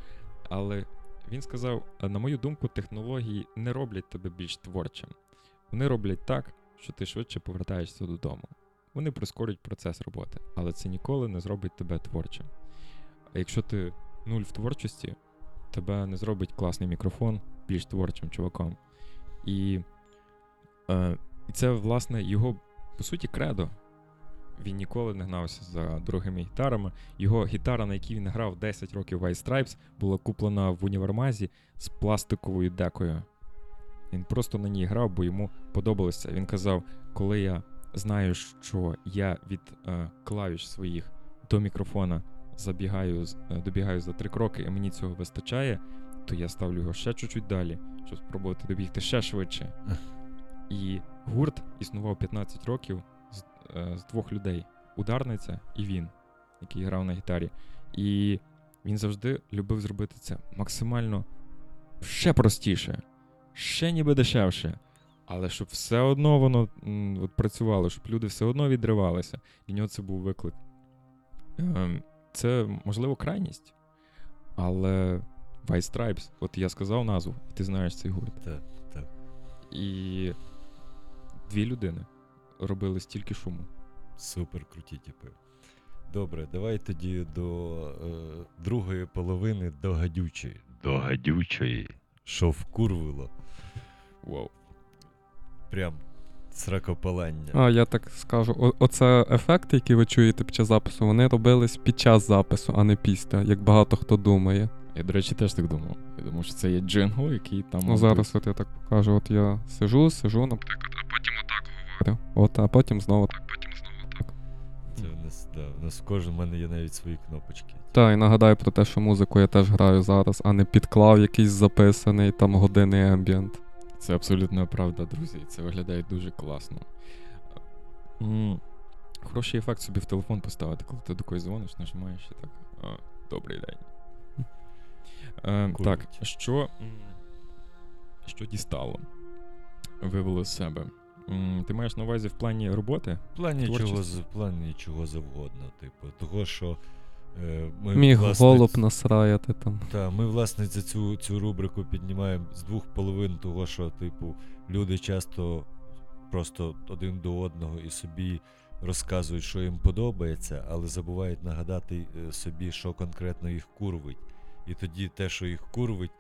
Але він сказав: «Е, на мою думку, технології не роблять тебе більш творчим. Вони роблять так, що ти швидше повертаєшся додому. Вони прискорюють процес роботи, але це ніколи не зробить тебе творчим. А якщо ти нуль в творчості, тебе не зробить класний мікрофон більш творчим чуваком. І, е, це, власне, його, по суті, кредо. Він ніколи не гнався за дорогими гітарами. Його гітара, на якій він грав 10 років White Stripes, була куплена в універмазі з пластиковою декою. Він просто на ній грав, бо йому подобалося. Він казав, коли я знаю, що я від е, клавіш своїх до мікрофона забігаю, е, добігаю за три кроки, і мені цього вистачає, то я ставлю його ще чуть-чуть далі, щоб спробувати добігти ще швидше. І гурт існував 15 років з, е, з двох людей: ударниця і він, який грав на гітарі. І він завжди любив зробити це максимально ще простіше, ще ніби дешевше. Але щоб все одно воно от працювало, щоб люди все одно відривалися. Для нього це був виклик. Ем, Це, можливо, крайність. Але White Stripes, от я сказав назву, і ти знаєш цей гурт. Так, так. І дві людини робили стільки шуму. Супер круті типи. Добре, давай тоді до е, другої половини до гадючої. До гадючої. Що вкурвило. Вау. Прям сракопалання. А, я так скажу, о- оце ефекти, які ви чуєте під час запису, вони робились під час запису, а не після, як багато хто думає. Я, до речі, теж так думав. Я думав, що це є джингл, який там. Ну зараз от я так покажу, от я сижу, сижу, наприклад, а потім отак говорю. От, а потім знову так, потім знову так. Це в нас, да, в нас кожен в мене є навіть свої кнопочки. Та, і нагадаю про те, що музику я теж граю зараз, а не підклав якийсь записаний там годинний ембієнт. Це абсолютно правда, друзі. Це виглядає дуже класно. Хороший ефект собі в телефон поставити, коли ти до когось дзвониш, нажимаєш і так. А, добрий день. Е, так, що, що дістало? Вивело з себе. Ти маєш на увазі в плані роботи? В плані, чого, в плані чого завгодно, типу, того, що ми, Міг власне, голуб насраяти там. Та, ми, власне, за цю, цю рубрику піднімаємо з двох половин того, що, типу, люди часто просто один до одного і собі розказують, що їм подобається, але забувають нагадати е, собі, що конкретно їх курвить. І тоді те, що їх курвить,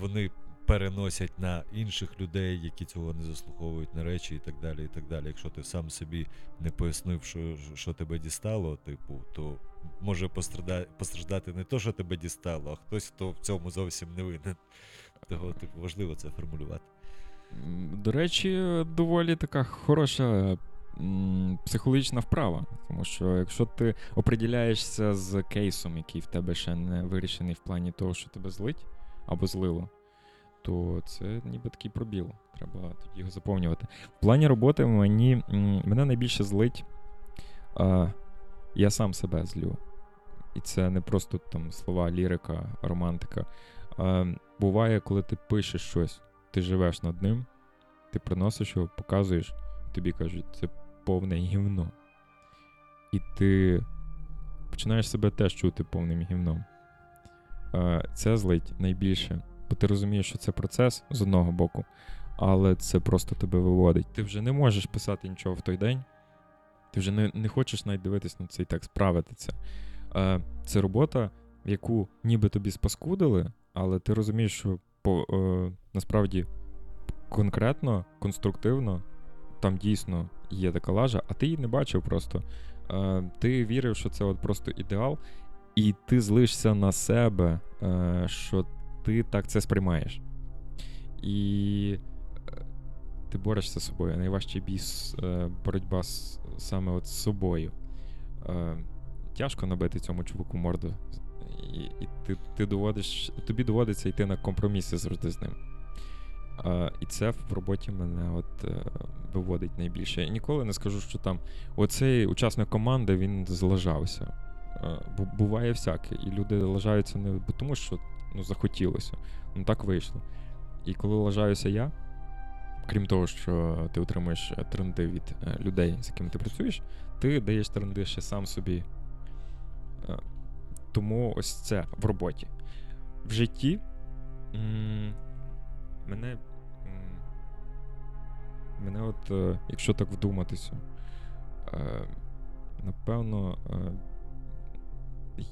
вони переносять на інших людей, які цього не заслуховують на речі, і так далі. і так далі. Якщо ти сам собі не пояснив, що, що тебе дістало, типу, то може постраждати, постраждати не то, що тебе дістало, а хтось, хто в цьому зовсім не винен. Того, типу, важливо це формулювати. До речі, доволі така хороша психологічна вправа. Тому що якщо ти оприділяєшся з кейсом, який в тебе ще не вирішений в плані того, що тебе злить або злило, то це ніби такий пробіл. Треба тоді його заповнювати. В плані роботи мені, мене найбільше злить. А, я сам себе злю. І це не просто там слова, лірика, романтика. А, буває, коли ти пишеш щось, ти живеш над ним, ти приносиш його, показуєш, і тобі кажуть, це повне гівно. І ти починаєш себе теж чути повним гівном. Це злить найбільше, бо ти розумієш, що це процес з одного боку, але це просто тебе виводить. Ти вже не можеш писати нічого в той день. Ти вже не, не хочеш навіть дивитись на цей текст, правити це. Е, Це робота, яку ніби тобі спаскудили, але ти розумієш, що по, е, насправді конкретно, конструктивно, там дійсно є така лажа, а ти її не бачив просто. Е, Ти вірив, що це от просто ідеал, і ти злишся на себе, е, що ти так це сприймаєш. І е, ти борешся з собою. Найважчий бій е, боротьба з, саме от з собою. Е, Тяжко набити цьому чуваку морду. І, і ти, ти доводиш, тобі доводиться йти на компроміси завжди з ним. Е, і це в роботі мене от, виводить найбільше. Я ніколи не скажу, що там оцей учасник команди він злажався. Буває всяке. І люди лажаються не тому, що ну, захотілося. Ну так вийшло. І коли лажаюся я, крім того, що ти отримуєш е, тренди від е, людей, з якими ти працюєш, ти даєш тренди ще сам собі. Е, Тому ось це в роботі. В житті мене. Мене от, якщо так вдуматися, напевно,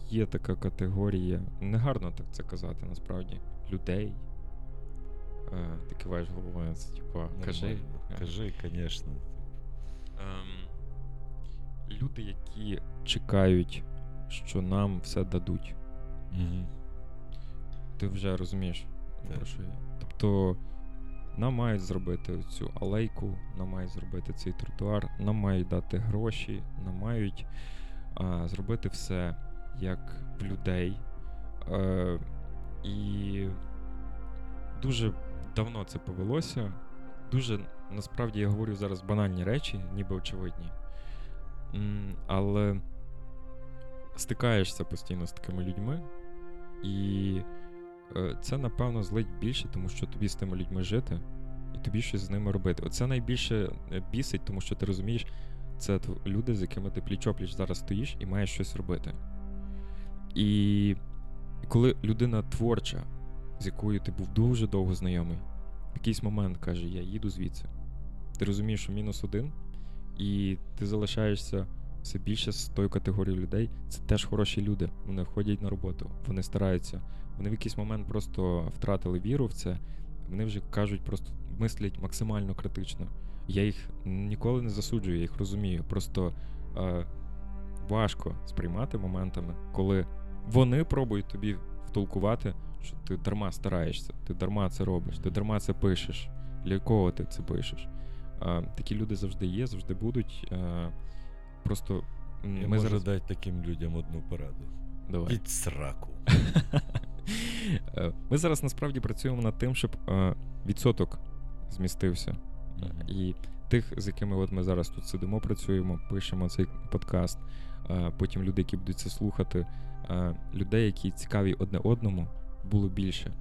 є така категорія. Негарно так це казати, насправді, людей. Е, Ти киваєш головою, це типа, кажи. Е, Кажи, звісно. Ем, люди, які чекають, що нам все дадуть. Угу. Ти вже розумієш, Так. про що я. Тобто, нам мають зробити цю алейку, нам мають зробити цей тротуар, нам мають дати гроші, нам мають а, зробити все як в людей. Е, і дуже давно це повелося. Дуже насправді я говорю зараз банальні речі, ніби очевидні. Але стикаєшся постійно з такими людьми, і е, це, напевно, злить більше, тому що тобі з тими людьми жити, і тобі щось з ними робити. Оце найбільше е, бісить, тому що ти розумієш, це люди, з якими ти пліч-опліч зараз стоїш і маєш щось робити. І коли людина творча, з якою ти був дуже довго знайомий, в якийсь момент каже: Я їду звідси. Ти розумієш, що мінус один, і ти залишаєшся все більше з тою категорією людей. Це теж хороші люди. Вони ходять на роботу, вони стараються. Вони в якийсь момент просто втратили віру в це. Вони вже кажуть, просто мислять максимально критично. Я їх ніколи не засуджую, я їх розумію. Просто е, важко сприймати моментами, коли вони пробують тобі втолкувати, що ти дарма стараєшся, ти дарма це робиш, ти дарма це пишеш. Для кого ти це пишеш? Е, такі люди завжди є, завжди будуть. Е, просто Я ми можу зараз. дати таким людям одну пораду. Давай. Від сраку. Е, Ми зараз насправді працюємо над тим, щоб е, відсоток змістився. Мгм. І тих, з якими от ми зараз тут сидимо, працюємо, пишемо цей подкаст. Е, Потім люди, які будуть це слухати, е, людей, які цікаві одне одному, було більше.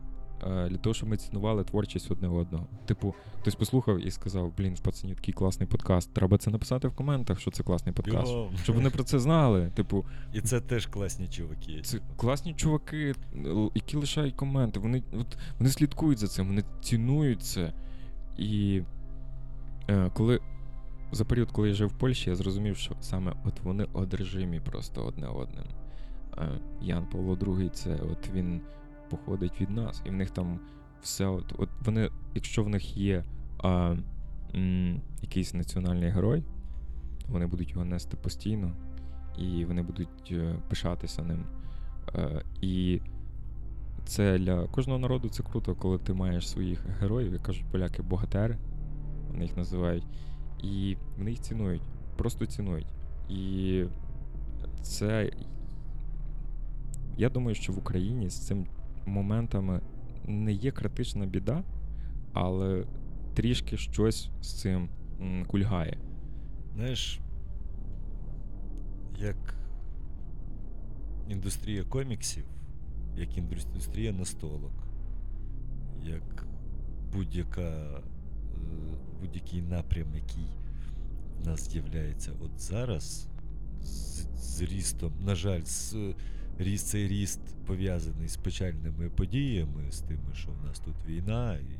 Е, Для того, щоб ми цінували творчість одне одного. Типу, хтось послухав і сказав: блін, в пацанів такий класний подкаст. Треба це написати в коментах, що це класний подкаст. Бігом. Щоб вони про це знали. Типу, І це теж класні чуваки. це класні чуваки, які лишають коменти. Вони, от, вони слідкують за цим, вони цінують це. І е, коли за період, коли я жив в Польщі, я зрозумів, що саме от вони одержимі просто одне одним. Е, Ян Павло II, це от він походить від нас, і в них там все. От, от вони, якщо в них є а, м, якийсь національний герой, вони будуть його нести постійно, і вони будуть е, пишатися ним. Е, і це для кожного народу це круто, коли ти маєш своїх героїв, як кажуть поляки, богатери, вони їх називають. І вони їх цінують, просто цінують. І це. Я думаю, що в Україні з цим моментами не є критична біда, але трішки щось з цим кульгає. Знаєш, як індустрія коміксів, як індустрія настолок, як будь-яка, е, будь-який напрям, який в нас з'являється от зараз, з, з рістом, на жаль, з, ріст, цей ріст пов'язаний з печальними подіями, з тими, що в нас тут війна, і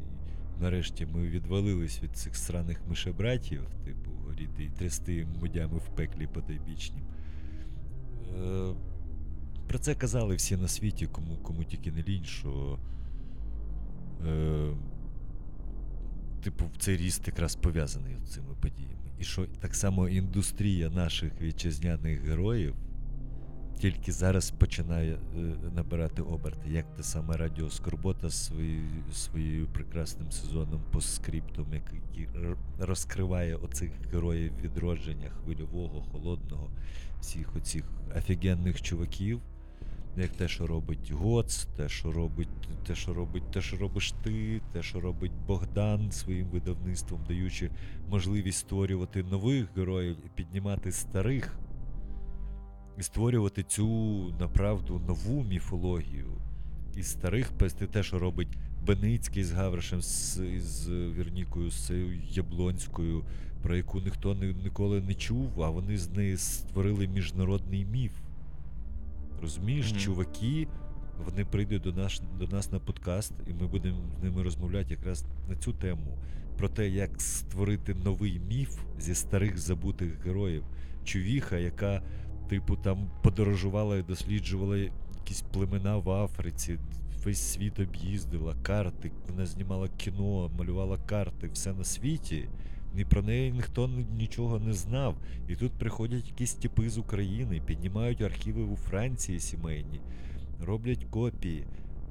нарешті ми відвалились від цих сраних мишебратів, типу, горіти і трясти мудями в пеклі потайбічнім. Е, про це казали всі на світі, кому, кому тільки не лінь, що е, типу, цей ріст якраз пов'язаний з цими подіями. І що так само індустрія наших вітчизняних героїв тільки зараз починає е, набирати оберти, як те саме Радіо Скорбота своєю, своєю прекрасним сезоном по постскриптом, який розкриває оцих героїв відродження хвильового, холодного, всіх оцих офігенних чуваків. Як те, що робить Гоц, те, що робить, те, що робить, те, що робиш ти, те, що робить Богдан своїм видавництвом, даючи можливість створювати нових героїв і піднімати старих, і створювати цю направду нову міфологію. Із старих пести те, що робить Беницький з Гавришем, з, з Вірнікою, з Яблонською, про яку ніхто ні- ніколи не чув, а вони з неї створили міжнародний міф. Розумієш, Мгм. чуваки, вони прийдуть до нас, до нас на подкаст, і ми будемо з ними розмовляти якраз на цю тему. Про те, як створити новий міф зі старих забутих героїв. Чувіха, яка, типу, там подорожувала і досліджувала якісь племена в Африці, весь світ об'їздила, карти, вона знімала кіно, малювала карти, все на світі. І про неї ніхто нічого не знав. І тут приходять якісь типи з України, піднімають архіви у Франції сімейні, роблять копії,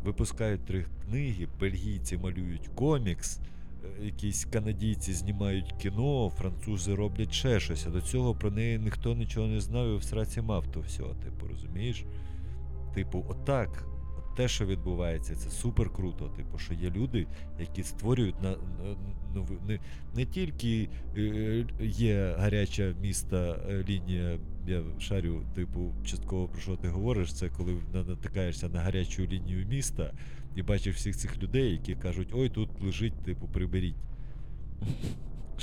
випускають три книги, бельгійці малюють комікс, е, якісь канадійці знімають кіно, французи роблять ще щось. А до цього про неї ніхто нічого не знав і в сраці мав то все, типу, розумієш? Типу, отак. Те, що відбувається, це супер круто. Типу, що є люди, які створюють на, нови- не, не тільки е, є гаряча міста е, лінія, я шарю, типу, частково про що ти говориш, це коли натикаєшся на гарячу лінію міста і бачиш всіх цих людей, які кажуть, ой, тут лежить, типу, приберіть.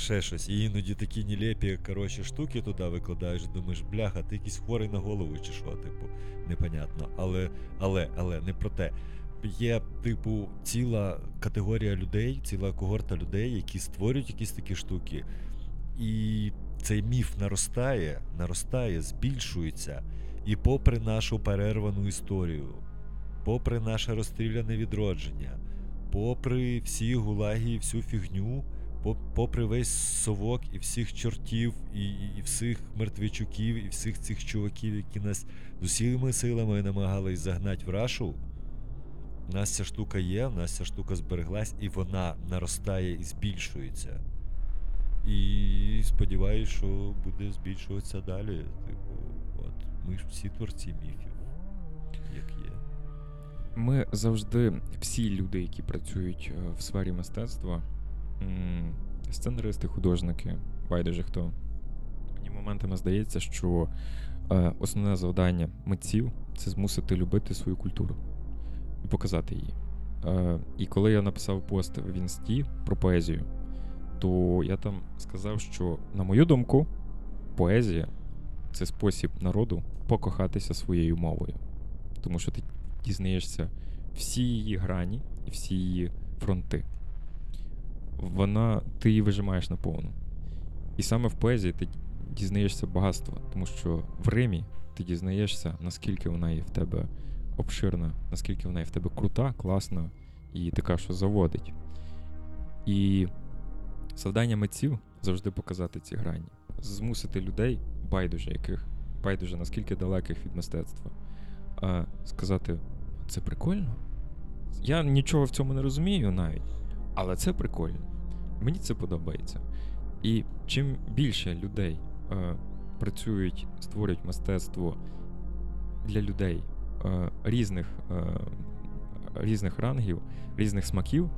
Ще щось. І іноді такі нелепі, коротше, штуки туди викладаєш, думаєш, бляха, ти якийсь хворий на голову чи що, типу, непонятно. Але, але, але не про те. Є, типу, ціла категорія людей, ціла когорта людей, які створюють якісь такі штуки. І цей міф наростає, наростає, збільшується. І попри нашу перервану історію, попри наше розстріляне відродження, попри всі гулаги і всю фігню, попри весь совок і всіх чортів, і, і, всіх мертвячуків, і всіх цих чуваків, які нас з усіма силами намагались загнати в рашу, в нас ця штука є, в нас ця штука збереглась, і вона наростає і збільшується. І сподіваюся, що буде збільшуватися далі. Типу, от, ми ж всі творці міфів, як є. Ми завжди, всі люди, які працюють е, в сфері мистецтва, сценаристи, художники, байдуже хто. Мені моментами здається, що е, основне завдання митців це змусити любити свою культуру і показати її. Е, і коли я написав пост в інсті про поезію, то я там сказав, що, на мою думку, поезія це спосіб народу покохатися своєю мовою. Тому що ти дізнаєшся всі її грані і всі її фронти. Вона, ти її вижимаєш наповну. І саме в поезії ти дізнаєшся багатства, тому що в Римі ти дізнаєшся, наскільки вона є в тебе обширна, наскільки вона є в тебе крута, класна і така, що заводить. І завдання митців завжди показати ці грані, змусити людей, байдуже яких, байдуже наскільки далеких від мистецтва, сказати: це прикольно. Я нічого в цьому не розумію навіть, але це прикольно. Мені це подобається. І чим більше людей е, працюють, створюють мистецтво для людей е, різних, е, різних рангів, різних смаків,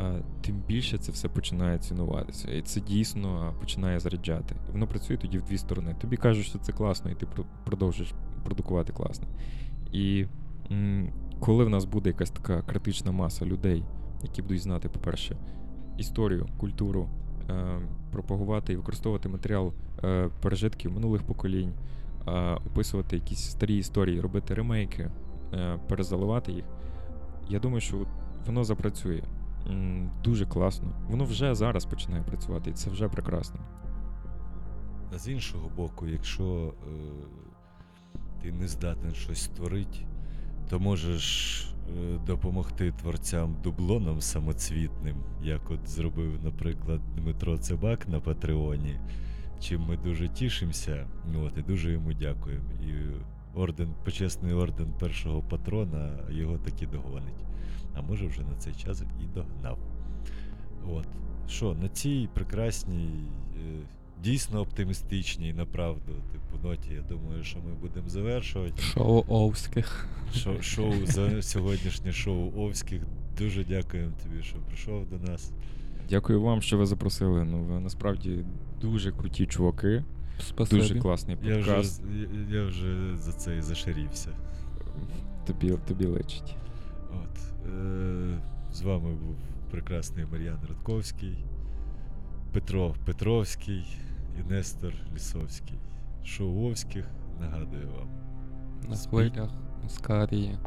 е, тим більше це все починає цінуватися. І це дійсно починає заряджати. Воно працює тоді в дві сторони. Тобі кажуть, що це класно, і ти про- продовжиш продукувати класно. І м, коли в нас буде якась така критична маса людей, які будуть знати, по-перше, історію, культуру, е, пропагувати і використовувати матеріал е, пережитків минулих поколінь, е, описувати якісь старі історії, робити ремейки, перезаливати їх. Я думаю, що воно запрацює. Дуже класно. Воно вже зараз починає працювати, і це вже прекрасно. А з іншого боку, якщо е, ти не здатен щось створити, то можеш е, допомогти творцям дублоном самоцвітним, як от зробив, наприклад, Дмитро Цибак на Патреоні, чим ми дуже тішимося, от, і дуже йому дякуємо. І орден, почесний орден першого патрона його таки догонить. А може вже на цей час і догнав. От. Що, на цій прекрасній, е, дійсно оптимістичній, направду, типу, ноті, я думаю, що ми будемо завершувати. Шоу Овських. Шоу, шоу за сьогоднішнє шоу Овських. Дуже дякуємо тобі, що прийшов до нас. Дякую вам, що ви запросили. Ну, ви насправді дуже круті чуваки, Спасибі. дуже класний Я вже, я, я вже за це і зашарівся. Тобі, тобі личить. От. Е, з вами був прекрасний Мар'ян Радковський, Петро Петровський і Нестор Лісовський. Шоу Овських, нагадую вам. На хвилях Маскарії.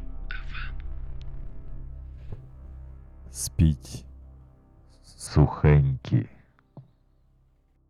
Спіть сухенькі.